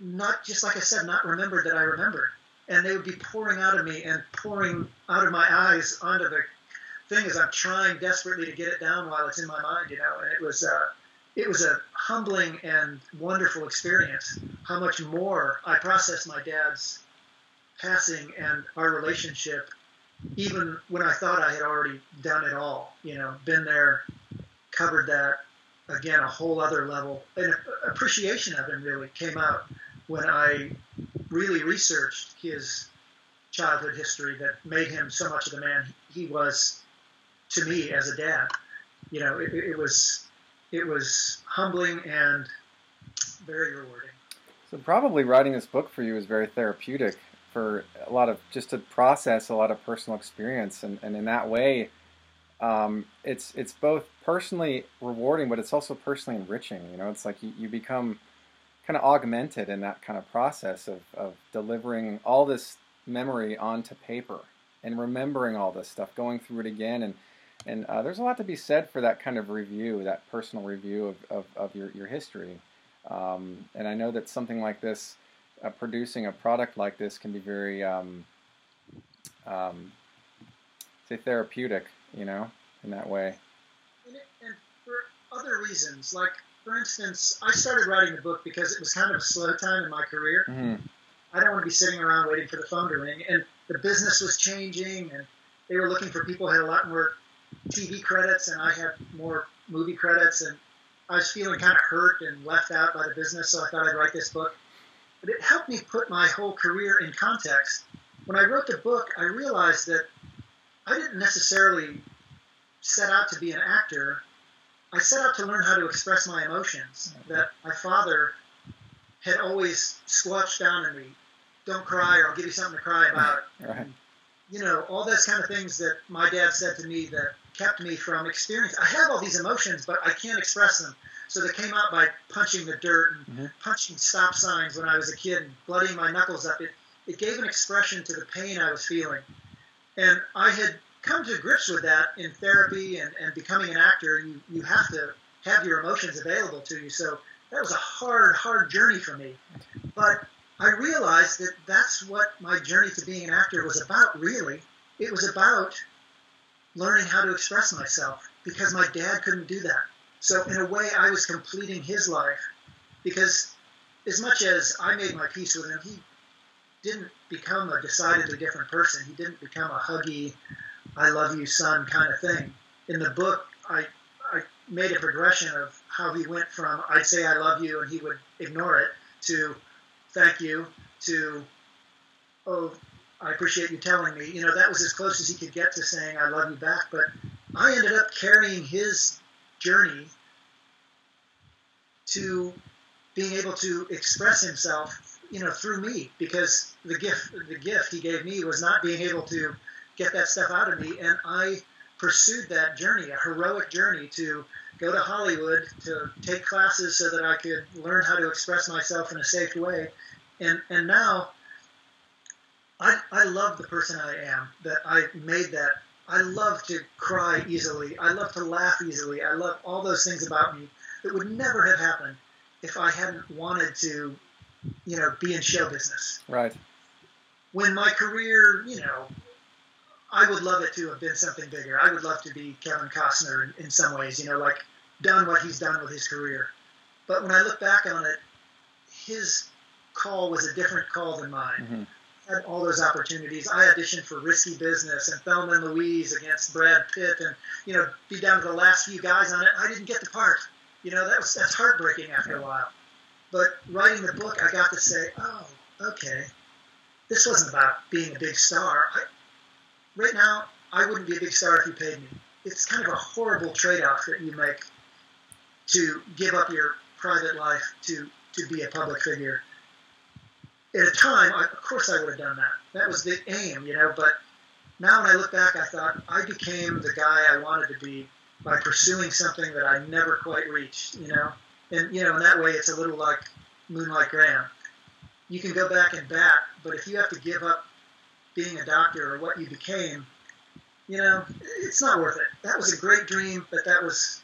not just like I said, not remembered that I remembered. And they would be pouring out of me and pouring out of my eyes onto the thing as I'm trying desperately to get it down while it's in my mind, you know. And it was uh, it was a humbling and wonderful experience. How much more I processed my dad's passing and our relationship, even when I thought I had already done it all. You know, been there, covered that. Again, a whole other level. An appreciation of him really came out when I really researched his childhood history that made him so much of the man he was to me as a dad. You know, it, it was it was humbling and very rewarding. So probably writing this book for you is very therapeutic for a lot of just to process a lot of personal experience, and, and in that way, um, it's it's both personally rewarding, but it's also personally enriching. You know, it's like you, you become kind of augmented in that kind of process of, of delivering all this memory onto paper and remembering all this stuff, going through it again and and uh, there's a lot to be said for that kind of review, that personal review of, of, of your, your history. Um, and I know that something like this, uh, producing a product like this, can be very, um, um, say, therapeutic, you know, in that way. And, it, and for other reasons, like, for instance, I started writing the book because it was kind of a slow time in my career. Mm-hmm. I don't want to be sitting around waiting for the phone to ring. And the business was changing, and they were looking for people who had a lot more TV credits and I had more movie credits, and I was feeling kind of hurt and left out by the business, so I thought I'd write this book. But it helped me put my whole career in context. When I wrote the book, I realized that I didn't necessarily set out to be an actor. I set out to learn how to express my emotions. That my father had always squelched down in me, "Don't cry, or I'll give you something to cry about." Right you know, all those kind of things that my dad said to me that kept me from experience. I have all these emotions, but I can't express them. So they came out by punching the dirt and mm-hmm. punching stop signs when I was a kid and bloodying my knuckles up. It, it gave an expression to the pain I was feeling. And I had come to grips with that in therapy and, and becoming an actor. You, you have to have your emotions available to you. So that was a hard, hard journey for me. But I realized that that's what my journey to being an actor was about, really. It was about learning how to express myself because my dad couldn't do that. So, in a way, I was completing his life because as much as I made my peace with him, he didn't become a decidedly different person. He didn't become a huggy, I love you, son kind of thing. In the book, I, I made a progression of how he went from I'd say I love you and he would ignore it to thank you to, oh, I appreciate you telling me. You know, that was as close as he could get to saying, I love you back. But I ended up carrying his journey to being able to express himself you know, through me because the gift the gift he gave me was not being able to get that stuff out of me, and I pursued that journey, a heroic journey to go to Hollywood to take classes so that I could learn how to express myself in a safe way, and and now. I, I love the person I am, that I made that I love to cry easily. I love to laugh easily. I love all those things about me that would never have happened if I hadn't wanted to, you know, be in show business. Right. When my career, you know, I would love it to have been something bigger. I would love to be Kevin Costner in, in some ways, you know, like done what he's done with his career. But when I look back on it, his call was a different call than mine. Mm-hmm had all those opportunities. I auditioned for Risky Business and Thelma and Louise against Brad Pitt, and you know, be down to the last few guys on it. I didn't get the part. You know, that was that's heartbreaking after a while. But writing the book, I got to say, oh, okay, this wasn't about being a big star. I, right now, I wouldn't be a big star if you paid me. It's kind of a horrible trade-off that you make to give up your private life to to be a public figure at a time, I, of course, I would have done that. That was the aim, you know. But now, when I look back, I thought I became the guy I wanted to be by pursuing something that I never quite reached, you know. And you know, in that way, it's a little like Moonlight Graham. You can go back and back, but if you have to give up being a doctor or what you became, you know, it's not worth it. That was a great dream, but that was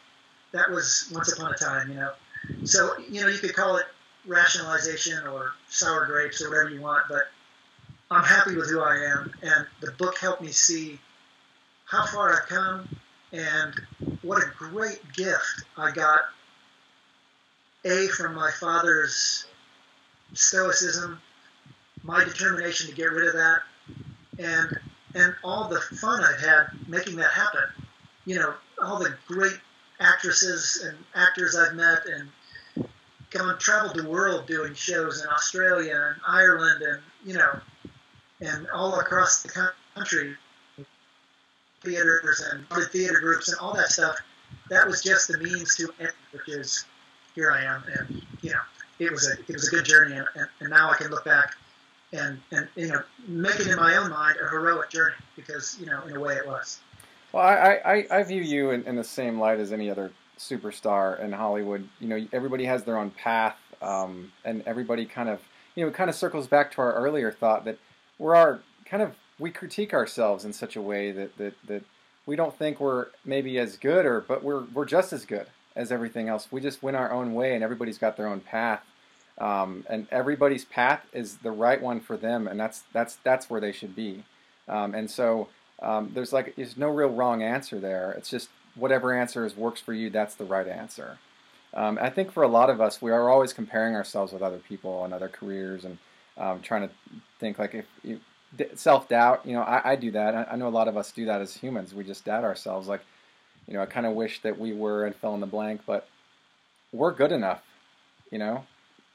that was once upon a time, you know. So you know, you could call it rationalization or sour grapes or whatever you want, but I'm happy with who I am, and the book helped me see how far I've come and what a great gift I got. A from my father's stoicism, my determination to get rid of that, and and all the fun I've had making that happen. You know, all the great actresses and actors I've met and gone traveled the world doing shows in Australia and Ireland and you know and all across the country. Theaters and theater groups and all that stuff. That was just the means to end which is here I am. And you know it was a it was a good journey. And, and, and now I can look back and and you know make it in my own mind a heroic journey because you know in a way it was well I I, I view you in, in the same light as any other superstar in Hollywood. You know, everybody has their own path, um, and everybody kind of, you know, it kind of circles back to our earlier thought that we're our kind of we critique ourselves in such a way that that that we don't think we're maybe as good or but we're we're just as good as everything else. We just went our own way, and everybody's got their own path. Um, and everybody's path is the right one for them, and that's that's that's where they should be. Um, and so um, there's like there's no real wrong answer there. It's just whatever answer is works for you, that's the right answer. Um, I think for a lot of us, we are always comparing ourselves with other people and other careers, and um, trying to think like if you, self doubt. You know, I, I do that. I, I, know a lot of us do that as humans. We just doubt ourselves. Like, you know, I kind of wish that we were and fill in the blank, but we're good enough. You know,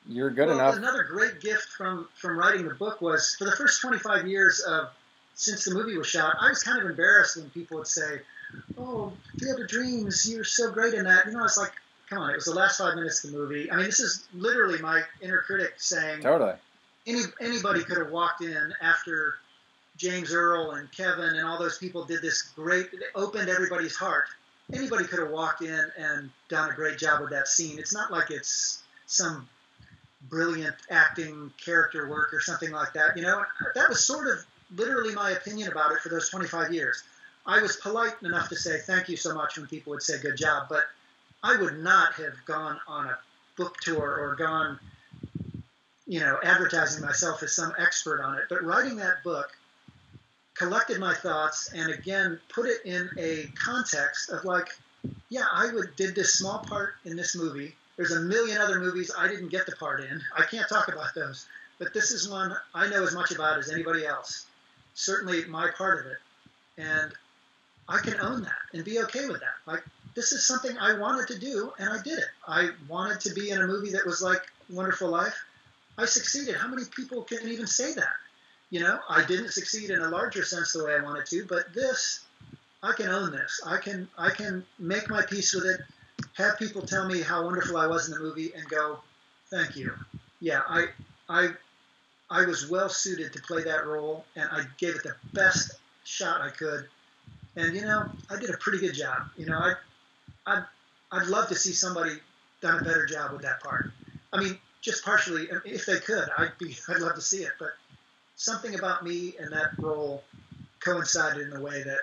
you're good well, enough. Another great gift from from writing the book was for the first 25 years of since the movie was shot. I was kind of embarrassed when people would say oh, Field of Dreams, you're so great in that. You know, I was like, come on, it was the last five minutes of the movie. I mean, this is literally my inner critic saying, totally. Any anybody could have walked in after James Earl and Kevin and all those people did this great, it opened everybody's heart. Anybody could have walked in and done a great job with that scene. It's not like it's some brilliant acting character work or something like that. You know, that was sort of literally my opinion about it for those 25 years. I was polite enough to say thank you so much when people would say good job, but I would not have gone on a book tour or gone, you know, advertising myself as some expert on it. But writing that book collected my thoughts and again put it in a context of like, yeah, I would did this small part in this movie. There's a million other movies I didn't get the part in. I can't talk about those, but this is one I know as much about as anybody else. Certainly my part of it, and I can own that and be okay with that. Like this is something I wanted to do and I did it. I wanted to be in a movie that was like Wonderful Life. I succeeded. How many people can even say that? You know, I didn't succeed in a larger sense the way I wanted to, but this, I can own this. I can I can make my peace with it. Have people tell me how wonderful I was in the movie and go, thank you. Yeah, I I I was well suited to play that role, and I gave it the best shot I could. And you know, I did a pretty good job. You know, I, I, I'd love to see somebody done a better job with that part. I mean, just partially, if they could, I'd be, I'd love to see it. But something about me and that role coincided in a way that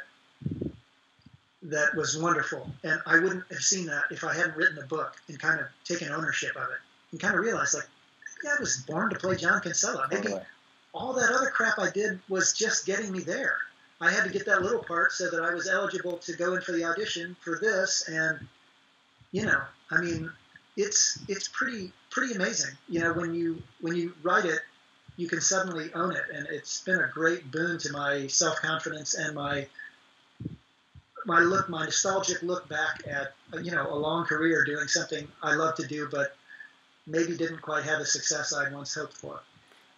that was wonderful. And I wouldn't have seen that if I hadn't written the book and kind of taken ownership of it and kind of realized like, maybe I was born to play John Kinsella. Oh, maybe totally. all that other crap I did was just getting me there. I had to get that little part so that I was eligible to go in for the audition for this. And, you know, I mean, it's, it's pretty, pretty amazing. You know, when you, when you write it, you can suddenly own it. And it's been a great boon to my self-confidence and my, my look, my nostalgic look back at you know a long career doing something I love to do, but maybe didn't quite have the success I once hoped for.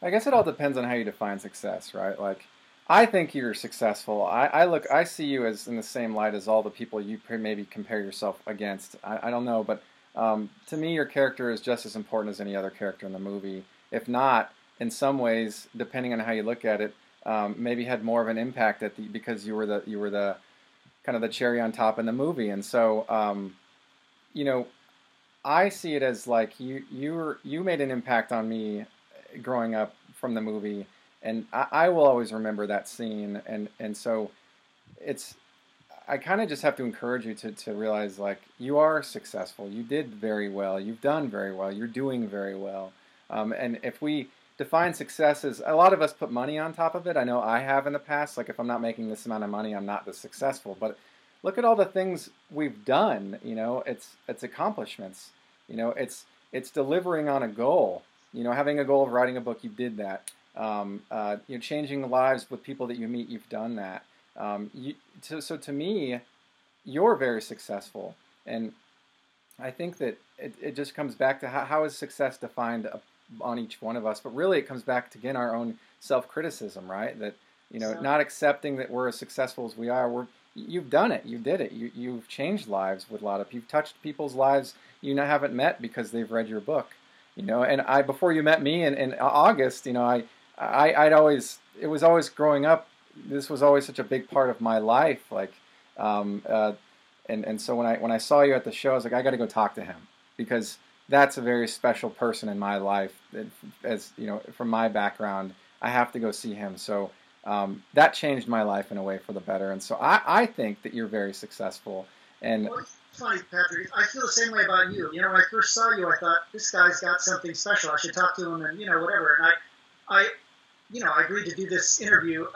I guess it all depends on how you define success, right? Like, I think you're successful. I, I look, I see you as in the same light as all the people you maybe compare yourself against. I, I don't know, but um, to me, your character is just as important as any other character in the movie. If not, in some ways, depending on how you look at it, um, maybe had more of an impact at the because you were the you were the kind of the cherry on top in the movie. And so, um, you know, I see it as like you you were, you made an impact on me growing up from the movie, and I, I will always remember that scene. And and so, it's I kind of just have to encourage you to to realize like you are successful. You did very well. You've done very well. You're doing very well. Um, and if we define success as a lot of us put money on top of it. I know I have in the past. Like if I'm not making this amount of money, I'm not this successful. But look at all the things we've done. You know, it's it's accomplishments. You know, it's it's delivering on a goal. You know, having a goal of writing a book, you did that. Um, uh, you know, changing lives with people that you meet, you've done that. Um, you, so, so to me, you're very successful, and I think that it, it just comes back to how, how is success defined on each one of us. But really, it comes back to again our own self-criticism, right? That you know, so, not accepting that we're as successful as we are. We're you've done it. You did it. You you've changed lives with a lot of. You've touched people's lives you haven't met because they've read your book. You know, and I before you met me in, in August, you know, I, I I'd always it was always growing up. This was always such a big part of my life. Like, um, uh, and and so when I when I saw you at the show, I was like, I got to go talk to him because that's a very special person in my life. As you know, from my background, I have to go see him. So um, that changed my life in a way for the better. And so I, I think that you're very successful. And well, funny, Patrick. I feel the same way about you. You know, when I first saw you, I thought this guy's got something special. I should talk to him, and you know, whatever. And I, I, you know, I agreed to do this interview.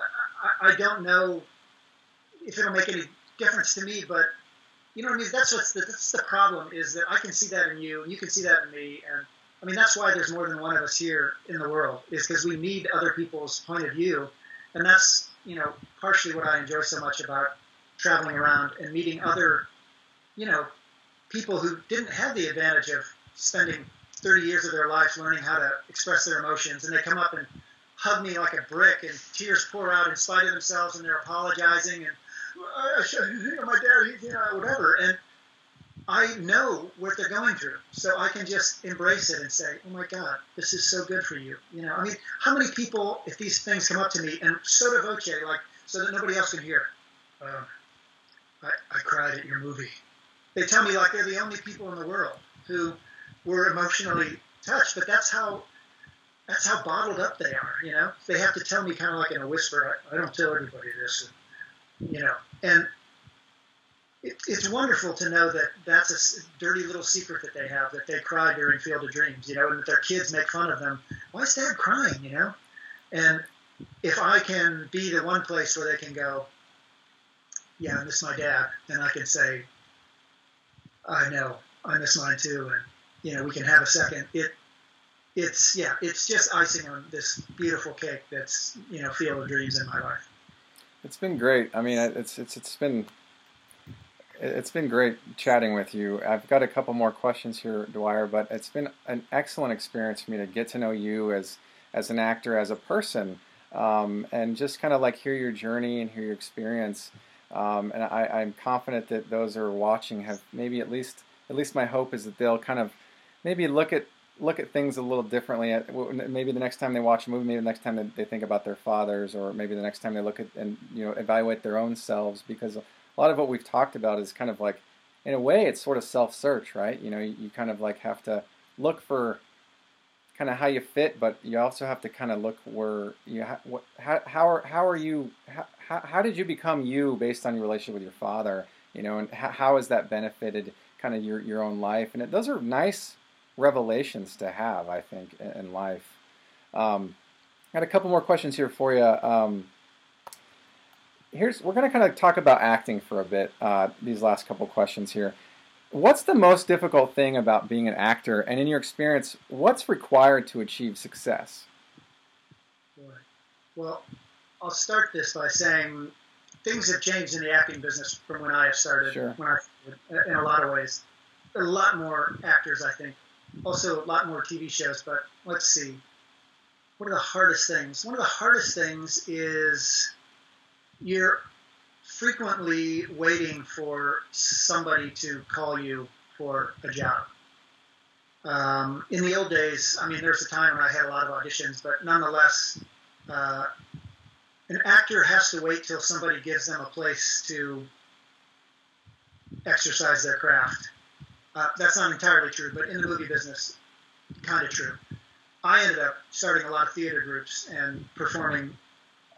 I, I don't know if it'll make any difference to me, but you know what I mean? That's what's the, that's the problem is that I can see that in you, and you can see that in me, and I mean that's why there's more than one of us here in the world is because we need other people's point of view, and that's you know partially what I enjoy so much about traveling around and meeting other, you know, people who didn't have the advantage of spending 30 years of their life learning how to express their emotions, and they come up and hug me like a brick, and tears pour out in spite of themselves, and they're apologizing and uh, you know, my dad, you know, whatever. And I know what they're going through, so I can just embrace it and say, "Oh my God, this is so good for you." You know, I mean, how many people, if these things come up to me, and sotto voce, like so that nobody else can hear, uh, I, I cried at your movie. They tell me like they're the only people in the world who were emotionally touched, but that's how that's how bottled up they are. You know, they have to tell me kind of like in a whisper. I, I don't tell everybody this. And, you know, and it, it's wonderful to know that that's a dirty little secret that they have that they cry during Field of Dreams, you know, and that their kids make fun of them. Why is Dad crying, you know? And if I can be the one place where they can go, yeah, I miss my dad, and I can say, I know, I miss mine too, and you know, we can have a second. It, it's yeah, it's just icing on this beautiful cake that's you know Field of Dreams in my life. It's been great. I mean, it's it's it's been it's been great chatting with you. I've got a couple more questions here, Dwier, but it's been an excellent experience for me to get to know you as as an actor, as a person, um, and just kind of like hear your journey and hear your experience. Um, and I, I'm confident that those who are watching have maybe at least at least my hope is that they'll kind of maybe look at look at things a little differently. Uh, maybe the next time they watch a movie, maybe the next time they think about their fathers, or maybe the next time they look at and you know evaluate their own selves. Because a lot of what we've talked about is kind of like, in a way, it's sort of self-search, right? You know, you, you kind of like have to look for kind of how you fit, but you also have to kind of look where you ha- what, how how are how are you how, how did you become you based on your relationship with your father? You know, and how, how has that benefited kind of your your own life? And it, those are nice revelations to have, I think, in, in life. Um, I got a couple more questions here for you. Um, here's we're going to kind of talk about acting for a bit. Uh, these last couple questions here. What's the most difficult thing about being an actor, and in your experience, what's required to achieve success? Well, I'll start this by saying things have changed in the acting business from when I started. Sure. When I, in a lot of ways, a lot more actors, I think. Also, a lot more TV shows. But let's see. What are the hardest things? One of the hardest things is you're frequently waiting for somebody to call you for a job. Um, in the old days, I mean, there's a time when I had a lot of auditions, but nonetheless, uh, an actor has to wait till somebody gives them a place to exercise their craft. Uh, that's not entirely true, but in the movie business, kind of true. I ended up starting a lot of theater groups and performing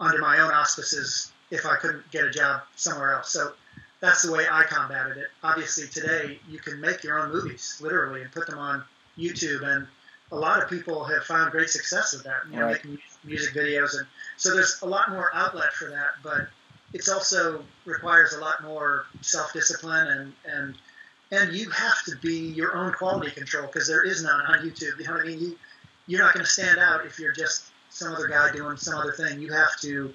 under my own auspices if I couldn't get a job somewhere else. So that's the way I combated it. Obviously, today you can make your own movies, literally, and put them on YouTube. And a lot of people have found great success with that, you know, right. making music videos. And so there's a lot more outlet for that, but it's also requires a lot more self-discipline and, and, and you have to be your own quality control because there is none on YouTube. You know what I mean? You, you're not going to stand out if you're just some other guy doing some other thing. You have to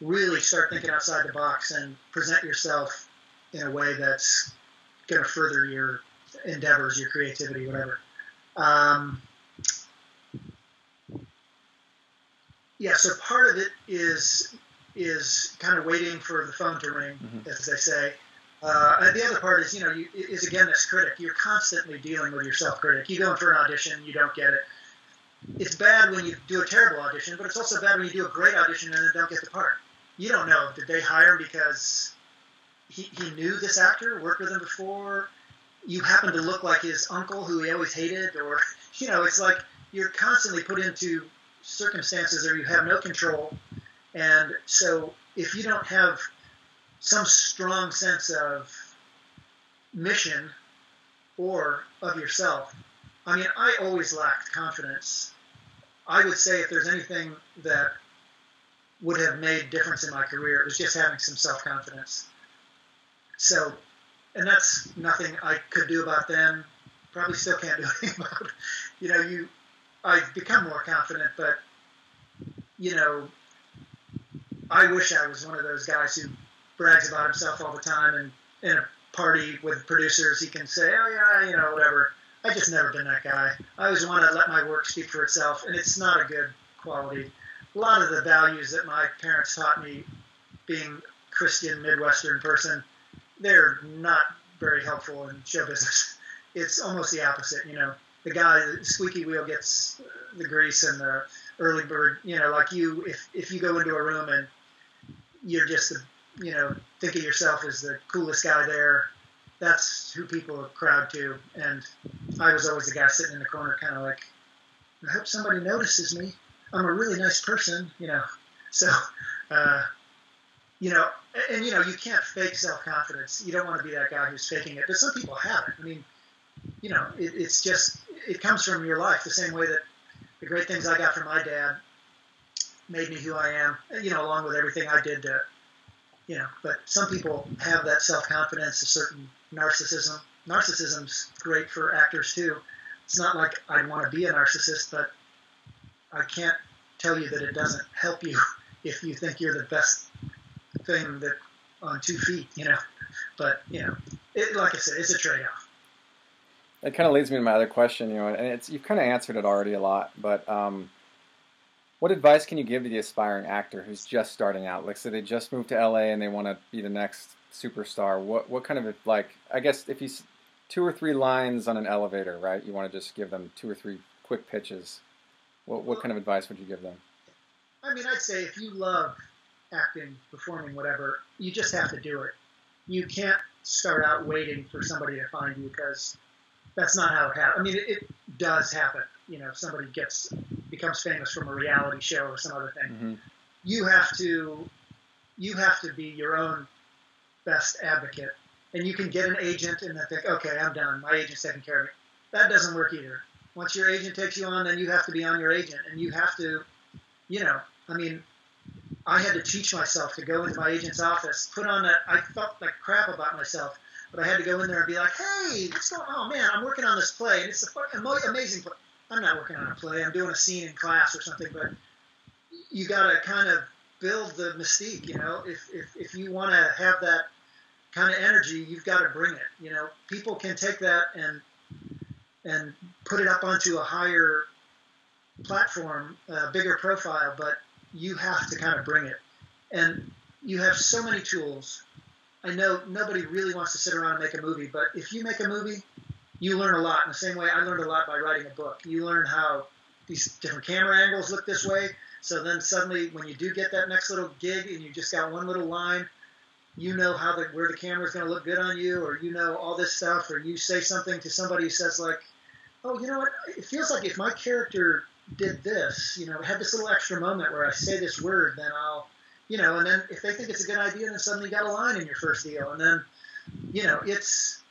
really start thinking outside the box and present yourself in a way that's going to further your endeavors, your creativity, whatever. Um, yeah, so part of it is is kind of waiting for the phone to ring, mm-hmm. as they say. Uh, and the other part is, you know, you, is again this critic. You're constantly dealing with your self-critic. You go in for an audition, you don't get it. It's bad when you do a terrible audition, but it's also bad when you do a great audition and then don't get the part you don't know. Did they hire him because he, he knew this actor, worked with him before? You happen to look like his uncle who he always hated, or you know, it's like you're constantly put into circumstances where you have no control. And so if you don't have some strong sense of mission or of yourself, I mean, I always lacked confidence. I would say if there's anything that would have made difference in my career. It was just having some self confidence. So, and that's nothing I could do about then. Probably still can't do anything about. It. You know, you I've become more confident, but you know, I wish I was one of those guys who brags about himself all the time and in a party with producers he can say, oh yeah, you know, whatever. I just never been that guy. I always want to let my work speak for itself, and it's not a good quality a lot of the values that my parents taught me, being Christian Midwestern person, they're not very helpful in show business. It's almost the opposite. You know, the guy, the squeaky wheel gets the grease, and the early bird. You know, like you, if if you go into a room and you're just the, you know, think of yourself as the coolest guy there. That's who people crowd to, and I was always the guy sitting in the corner, kind of like, I hope somebody notices me. I'm a really nice person, you know. So, uh, you know, and, and, you know, you can't fake self confidence. You don't want to be that guy who's faking it. But some people have it. I mean, you know, it, it's just it comes from your life the same way that the great things I got from my dad made me who I am. You know, along with everything I did to, you know. But some people have that self confidence, a certain narcissism. Narcissism's great for actors too. It's not like I'd want to be a narcissist, but I can't tell you that it doesn't help you if you think you're the best thing that on two feet, you know. But you know, it, like I said, it's a trade-off. It kind of leads me to my other question, you know, and it's you've kind of answered it already a lot, but um, what advice can you give to the aspiring actor who's just starting out? Like, so they just moved to LA and they want to be the next superstar. What what kind of like? I guess if you two or three lines on an elevator, right? You want to just give them two or three quick pitches. What what kind of advice would you give them? I mean, I'd say if you love acting, performing, whatever, you just have to do it. You can't start out waiting for somebody to find you because that's not how it happens. I mean, it, it does happen. You know, if somebody gets becomes famous from a reality show or some other thing, hmm you have to you have to be your own best advocate. And you can get an agent and then think, okay, I'm done. My agent's taking care of me. That doesn't work either. Once your agent takes you on, then you have to be on your agent, and you have to, you know, I mean, I had to teach myself to go into my agent's office, put on that. I felt like crap about myself, but I had to go in there and be like, hey, what's going on? Oh man, I'm working on this play, and it's a fucking amazing play. I'm not working on a play. I'm doing a scene in class or something, but you got to kind of build the mystique. You know, if if, if you want to have that kind of energy, you've got to bring it. You know, people can take that and and put it up onto a higher platform, a bigger profile, but you have to kind of bring it. And you have so many tools. I know nobody really wants to sit around and make a movie, but if you make a movie, you learn a lot. In the same way, I learned a lot by writing a book. You learn how these different camera angles look this way. So then suddenly, when you do get that next little gig and you just got one little line, you know how the where the camera's going to look good on you, or you know all this stuff, or you say something to somebody who says like, "Oh, you know what? It feels like if my character did this, you know, had this little extra moment where I say this word, then I'll, you know, and then if they think it's a good idea, then suddenly you got a line in your first deal, and then, you know, it's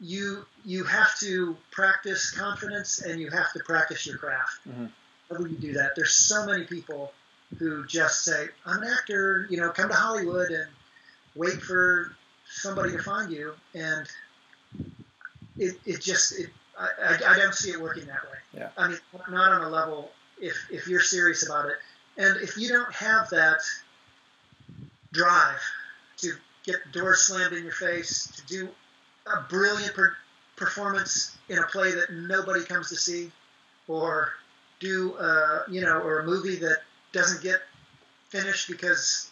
you you have to practice confidence and you have to practice your craft. Mhm. How do you do that? There's so many people who just say, "I'm an actor," you know, come to Hollywood and wait for somebody to find you, and it, it just it, I, I, I don't see it working that way. Yeah. I mean, not on a level if if you're serious about it, and if you don't have that drive to get the door slammed in your face, to do a brilliant per- performance in a play that nobody comes to see, or do uh, you know, or a movie that doesn't get finished because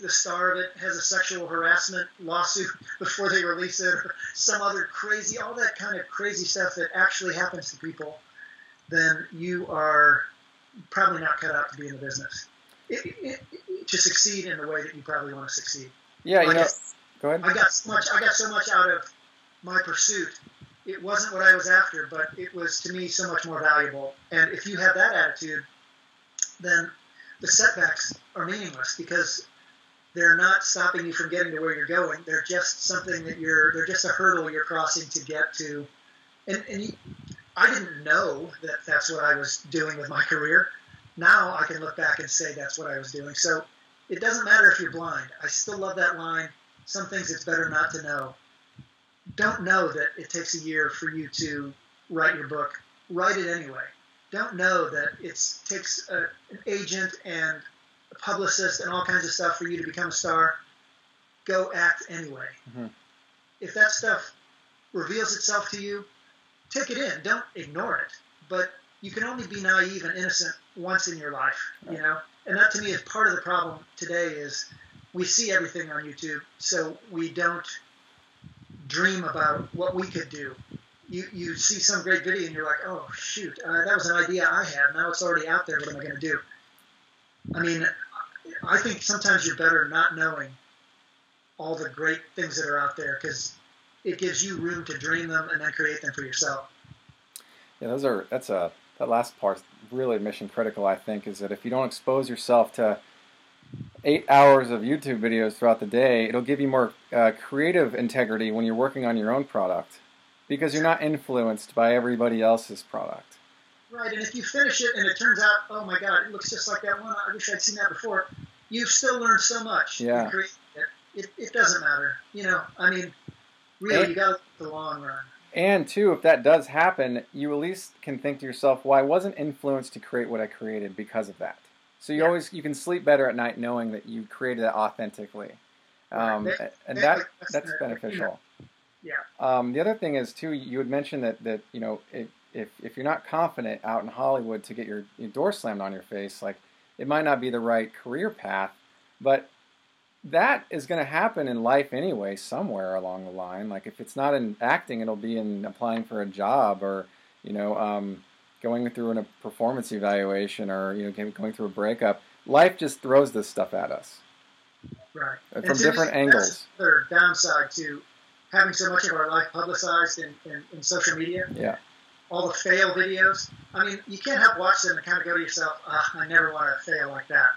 the star of it has a sexual harassment lawsuit before they release it, or some other crazy, all that kind of crazy stuff that actually happens to people, then you are probably not cut out to be in the business. It, it, to succeed in the way that you probably want to succeed. Yeah, you Like know. I- Go ahead. I got so much. I got so much out of my pursuit. It wasn't what I was after, but it was to me so much more valuable. And if you have that attitude, then the setbacks are meaningless because they're not stopping you from getting to where you're going. They're just something that you're. They're just a hurdle you're crossing to get to. And, and you, I didn't know that that's what I was doing with my career. Now I can look back and say that's what I was doing. So it doesn't matter if you're blind. I still love that line some things it's better not to know. Don't know that it takes a year for you to write your book. Write it anyway. Don't know that it takes a, an agent and a publicist and all kinds of stuff for you to become a star. Go act anyway. Mhm. If that stuff reveals itself to you, take it in. Don't ignore it. But you can only be naive and innocent once in your life, you know. And that to me is part of the problem today is we see everything on YouTube, so we don't dream about what we could do. You, you see some great video and you're like, oh shoot, uh, that was an idea I had. Now it's already out there. What am I going to do? I mean, I think sometimes you're better not knowing all the great things that are out there because it gives you room to dream them and then create them for yourself. Yeah, those are that's a that last part's really mission critical. I think is that if you don't expose yourself to eight hours of YouTube videos throughout the day, it'll give you more uh, creative integrity when you're working on your own product because you're not influenced by everybody else's product. Right, and if you finish it and it turns out, oh my god, it looks just like that one. I wish I'd seen that before. You've still learned so much. Yeah. It, it, it doesn't matter. You know, I mean, really, you got the long run. And two, if that does happen, you at least can think to yourself, "Well, I wasn't influenced to create what I created because of that." So you Yeah. always you can sleep better at night knowing that you created it authentically, um, Right. and that they- that's beneficial. Yeah. Um, the other thing is too, you had mentioned that that you know if if, if you're not confident out in Hollywood to get your, your door slammed on your face, like it might not be the right career path, but that is going to happen in life anyway, somewhere along the line. Like if it's not in acting, it'll be in applying for a job or you know um, going through a performance evaluation or you know going through a breakup. Life just throws this stuff at us, right? From and different me, angles. That's downside to having so much of our life publicized in, in, in social media. Yeah all the fail videos. I mean, you can't help watch them and kind of go to yourself, oh, I never want to fail like that.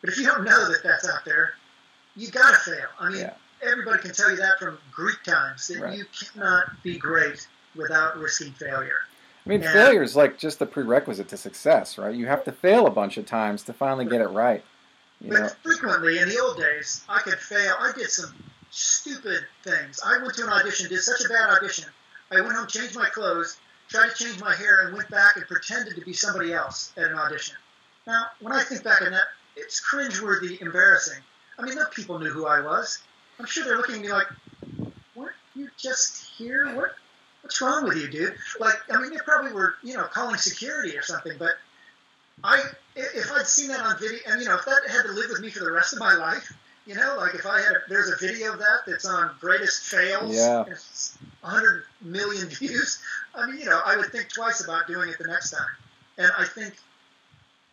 But if you don't know that that's out there, you got to fail. I mean, yeah. everybody can tell you that from Greek times that right. you cannot be great without risking failure. I mean, and, failure is like just the prerequisite to success, right? You have to fail a bunch of times to finally get it right. You but know? frequently in the old days, I could fail. I did some stupid things. I went to an audition, did such a bad audition. I went home, changed my clothes, tried to change my hair, and went back and pretended to be somebody else at an audition. Now, when I think back on that, it's cringeworthy, embarrassing. I mean, no people knew who I was. I'm sure they're looking at me like, "Weren't you just here? What? What's wrong with you, dude?" Like, I mean, they probably were, you know, calling security or something. But I, if I'd seen that on video, and you know, if that had to live with me for the rest of my life, you know, like if I had, a, there's a video of that that's on greatest fails, yeah, 100 million views. I mean, you know, I would think twice about doing it the next time. And I think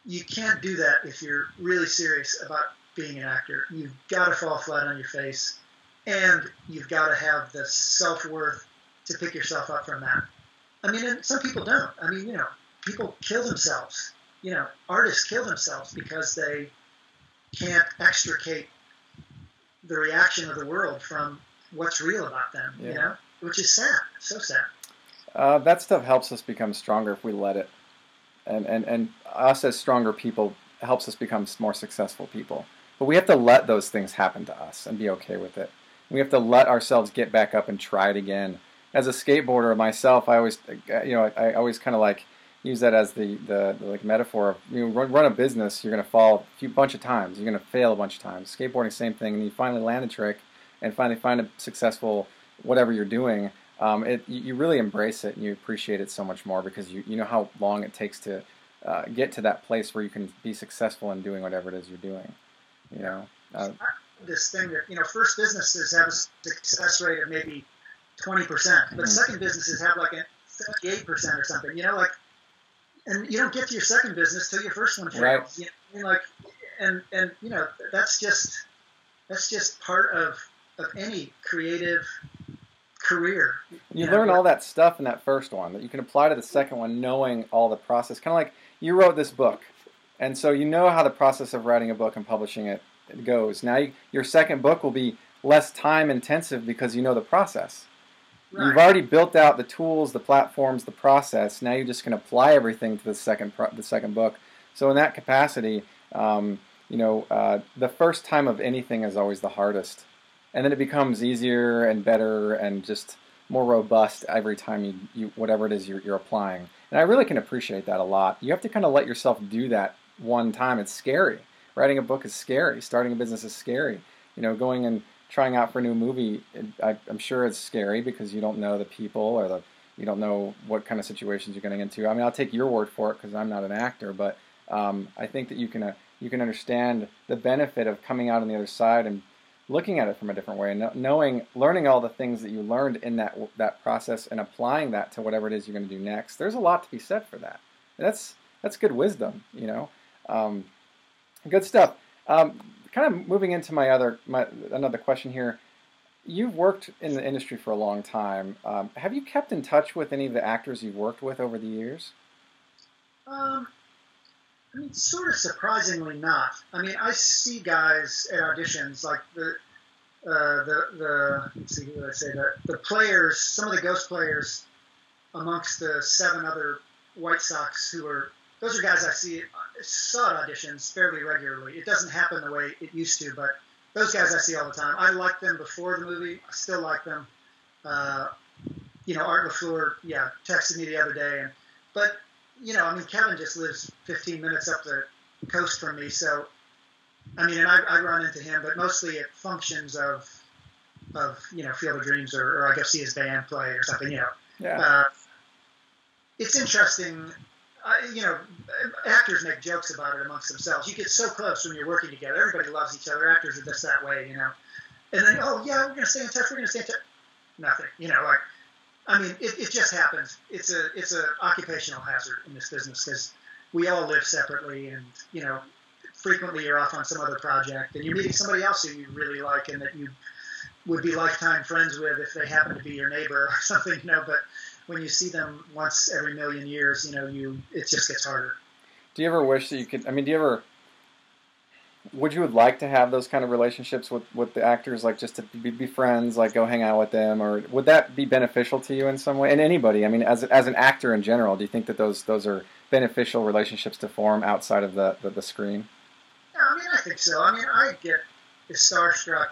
you can't do that if you're really serious about being an actor. You've got to fall flat on your face, and you've got to have the self worth to pick yourself up from that. I mean, and some people don't. I mean, you know, people kill themselves. You know, artists kill themselves because they can't extricate the reaction of the world from what's real about them. Yeah. You know, which is sad. So sad. Uh, that stuff helps us become stronger if we let it, and and and us as stronger people helps us become more successful people. But we have to let those things happen to us and be okay with it. We have to let ourselves get back up and try it again. As a skateboarder myself, I always, you know, I, I always kind of like use that as the, the, the, like metaphor of you know, run, run, a business. You're going to fall a few bunch of times. You're going to fail a bunch of times. Skateboarding, same thing. And you finally land a trick, and finally find a successful whatever you're doing. Um, it, you really embrace it and you appreciate it so much more because you, you know how long it takes to uh, get to that place where you can be successful in doing whatever it is you're doing. You know, uh, this thing that you know, first businesses have a success rate of maybe twenty percent, but mm-hmm. second businesses have like a seventy-eight percent or something. You know, like, and you don't get to your second business till your first one fails. Right. You know, like, and and you know, that's just that's just part of of any creative career. You, you learn all that stuff in that first one that you can apply to the second one, knowing all the process. Kind of like you wrote this book, and so you know how the process of writing a book and publishing it goes. Now you, your second book will be less time intensive because you know the process. Right. You've already built out the tools, the platforms, the process. Now you're just going to apply everything to the second pro- the second book. So in that capacity, um, you know, uh, the first time of anything is always the hardest, and then it becomes easier and better and just more robust every time you, you whatever it is you're, you're applying. And I really can appreciate that a lot. You have to kind of let yourself do that one time. It's scary. Writing a book is scary. Starting a business is scary. You know, going and trying out for a new movie, I, am sure it's scary because you don't know the people or the you don't know what kind of situations you're getting into. I mean, I'll take your word for it because I'm not an actor, but um, I think that you can uh, you can understand the benefit of coming out on the other side and looking at it from a different way and knowing learning all the things that you learned in that that process and applying that to whatever it is you're going to do next there's a lot to be said for that that's that's good wisdom you know um, good stuff. Um, kind of moving into my other my another question here. You've worked in the industry for a long time. Um, have you kept in touch with any of the actors you've worked with over the years? Um, I mean, sort of surprisingly not. I mean, I see guys at auditions like the uh, the the let's see what I say? The the players, some of the ghost players amongst the seven other White Sox who are those are guys I see saw auditions fairly regularly. It doesn't happen the way it used to, but those guys I see all the time. I liked them before the movie. I still like them. Uh, you know, Art LaFleur, yeah, texted me the other day, and but you know, I mean, Kevin just lives 15 minutes up the coast from me, so I mean, and I, I run into him, but mostly at functions of of you know Field of Dreams, or, or I guess see his band play or something. You know, yeah. Uh, it's interesting. I, you know, actors make jokes about it amongst themselves. You get so close when you're working together. Everybody loves each other. Actors are just that way, you know. And then, oh yeah, we're gonna stay in touch. We're gonna stay in touch. Nothing, you know. Like, I mean, it, it just happens. It's a it's a occupational hazard in this business because we all live separately, and you know, frequently you're off on some other project, and you're meeting somebody else who you really like and that you would be lifetime friends with if they happen to be your neighbor or something, you know. But when you see them once every million years, you know, you it just gets harder. Do you ever wish that you could? I mean, do you ever? Would you would like to have those kind of relationships with, with the actors, like just to be, be friends, like go hang out with them, or would that be beneficial to you in some way? And anybody, I mean, as as an actor in general, do you think that those those are beneficial relationships to form outside of the the, the screen? Yeah, I mean, I think so. I mean, I get starstruck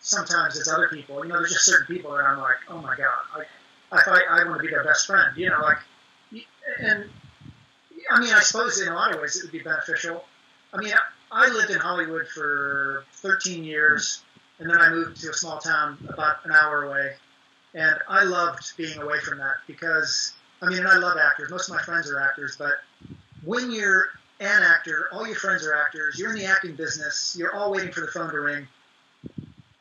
sometimes as other people. You know, there's just certain people that I'm like, oh my god, like I thought I want to be their best friend. You know, like, and I mean, I suppose in a lot of ways it would be beneficial. I mean, I lived in Hollywood for 13 years, and then I moved to a small town about an hour away, and I loved being away from that because I mean, and I love actors. Most of my friends are actors, but when you're an actor, all your friends are actors. You're in the acting business. You're all waiting for the phone to ring.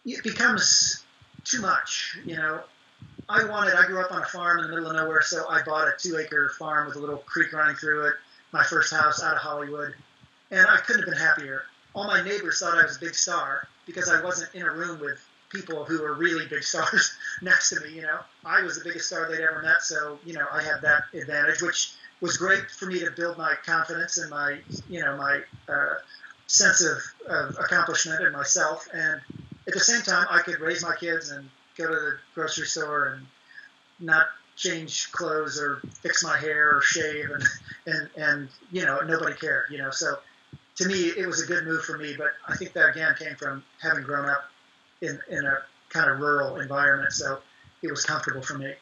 It becomes too much, you know. I wanted. I grew up on a farm in the middle of nowhere, so I bought a two-acre farm with a little creek running through it. My first house out of Hollywood, and I couldn't have been happier. All my neighbors thought I was a big star because I wasn't in a room with people who were really big stars next to me. You know, I was the biggest star they'd ever met, so you know I had that advantage, which was great for me to build my confidence and my you know my uh, sense of, of accomplishment in myself. And at the same time, I could raise my kids and go to the grocery store and not change clothes or fix my hair or shave and and and you know nobody cared you know. So to me it was a good move for me but i think that again came from having grown up in in a kind of rural environment so it was comfortable for me.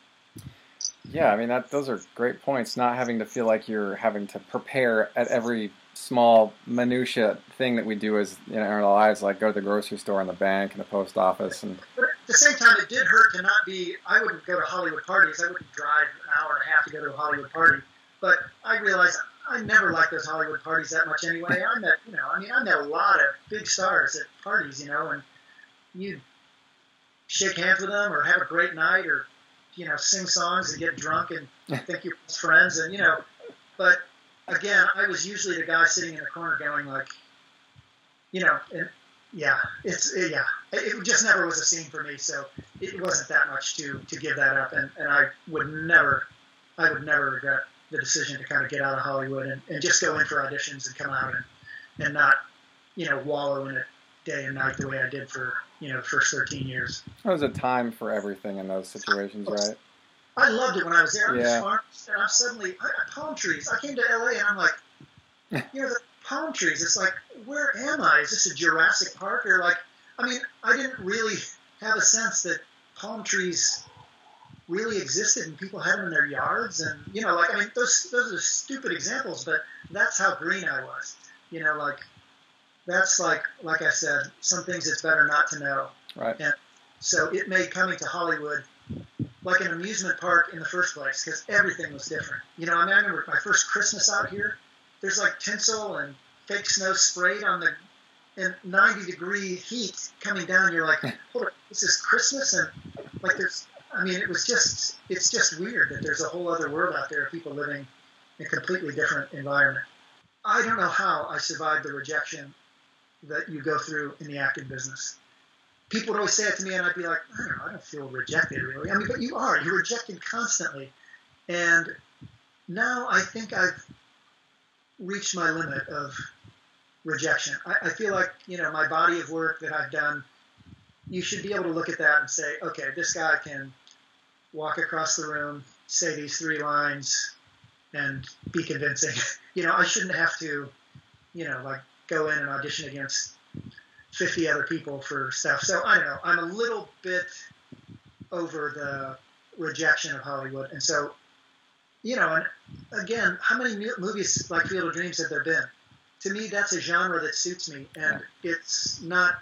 Yeah i mean that those are great points not having to feel like you're having to prepare at every small minutia thing that we do as in our lives, like go to the grocery store and the bank and the post office. And but at the same time, it did hurt to not be. I wouldn't go to Hollywood parties. I wouldn't drive an hour and a half to go to a Hollywood party. But I realized I never liked those Hollywood parties that much anyway. I met, you know, I mean, I met a lot of big stars at parties, you know, and you shake hands with them or have a great night or you know sing songs and get drunk and think you're friends and you know, but again, I was usually the guy sitting in the corner going like, you know, and yeah, it's yeah, it just never was a scene for me. So it wasn't that much to to give that up, and, and I would never, I would never regret the decision to kind of get out of Hollywood and, and just go in for auditions and come out and and not, you know, wallow in it day and night the way I did for you know the first 13 years. There was a time for everything in those situations, right? I loved it when I was there. Yeah. farm, and I'm suddenly I, palm trees. I came to LA and I'm like, you know, the palm trees. It's like, where am I? Is this a Jurassic Park or like? I mean, I didn't really have a sense that palm trees really existed and people had them in their yards and you know like i mean those those are stupid examples but that's how green i was you know like that's like like i said some things it's better not to know right and so it made coming to hollywood like an amusement park in the first place because everything was different. You know, I, mean, I remember my first Christmas out here. There's like tinsel and fake snow sprayed on the in 90 degree heat coming down. You're like, hold on, this is Christmas, and like there's. I mean, it was just it's just weird that there's a whole other world out there of people living in a completely different environment. I don't know how I survived the rejection that you go through in the acting business people would always say it to me, and I'd be like, I don't know, I don't feel rejected really. I mean, but you are. You're rejected constantly, and now I think I've reached my limit of rejection. I, I feel like you know my body of work that I've done. You should be able to look at that and say, okay, this guy can walk across the room, say these three lines, and be convincing. you know, I shouldn't have to, you know, like go in and audition against 50 other people for stuff. So I don't know. I'm a little bit over the rejection of Hollywood. And so, you know, and again, how many movies like Field of Dreams have there been? To me, that's a genre that suits me, and it's not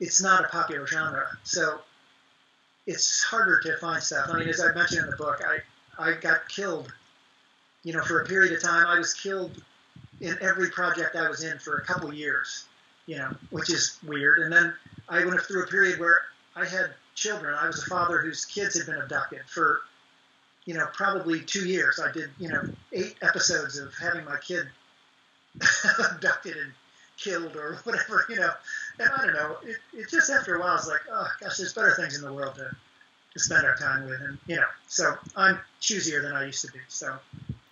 it's not a popular genre. So it's harder to find stuff. I mean, as I mentioned in the book, I I got killed you know, for a period of time, I was killed in every project I was in for a couple years, you know, which is weird. And then I went through a period where I had children. I was a father whose kids had been abducted for, you know, probably two years. I did, you know, eight episodes of having my kid abducted and killed or whatever, you know. And I don't know. It, it just after a while, it's like, oh gosh, there's better things in the world to, to spend our time with, and you know. So I'm choosier than I used to be. So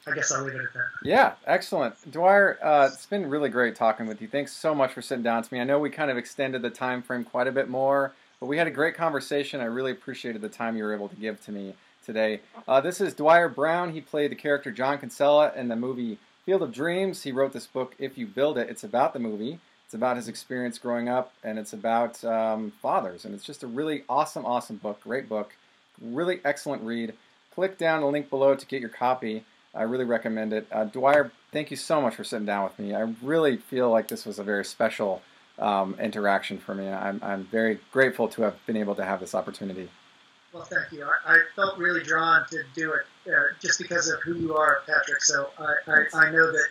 I guess I'll leave it at that. Yeah, excellent. Dwier, uh, it's been really great talking with you. Thanks so much for sitting down to me. I know we kind of extended the time frame quite a bit more, but we had a great conversation. I really appreciated the time you were able to give to me today. Uh, this is Dwier Brown. He played the character John Kinsella in the movie Field of Dreams. He wrote this book, If You Build It. It's about the movie. It's about his experience growing up, and it's about um, fathers. And it's just a really awesome, awesome book. Great book. Really excellent read. Click down the link below to get your copy. I really recommend it. Uh, Dwier, thank you so much for sitting down with me. I really feel like this was a very special um, interaction for me. I'm, I'm very grateful to have been able to have this opportunity. Well, thank you. I, I felt really drawn to do it uh, just because of who you are, Patrick. So I, I, I, know that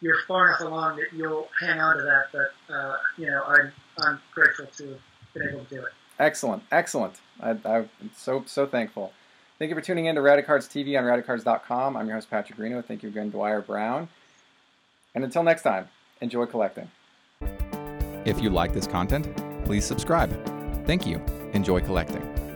you're far enough along that you'll hang on to that. But uh, you know, I'm I'm grateful to have been able to do it. Excellent, excellent. I, I'm so so thankful. Thank you for tuning in to Radicards TV on radicards.com. I'm your host, Patrick Reno. Thank you again, Dwier Brown. And until next time, enjoy collecting. If you like this content, please subscribe. Thank you. Enjoy collecting.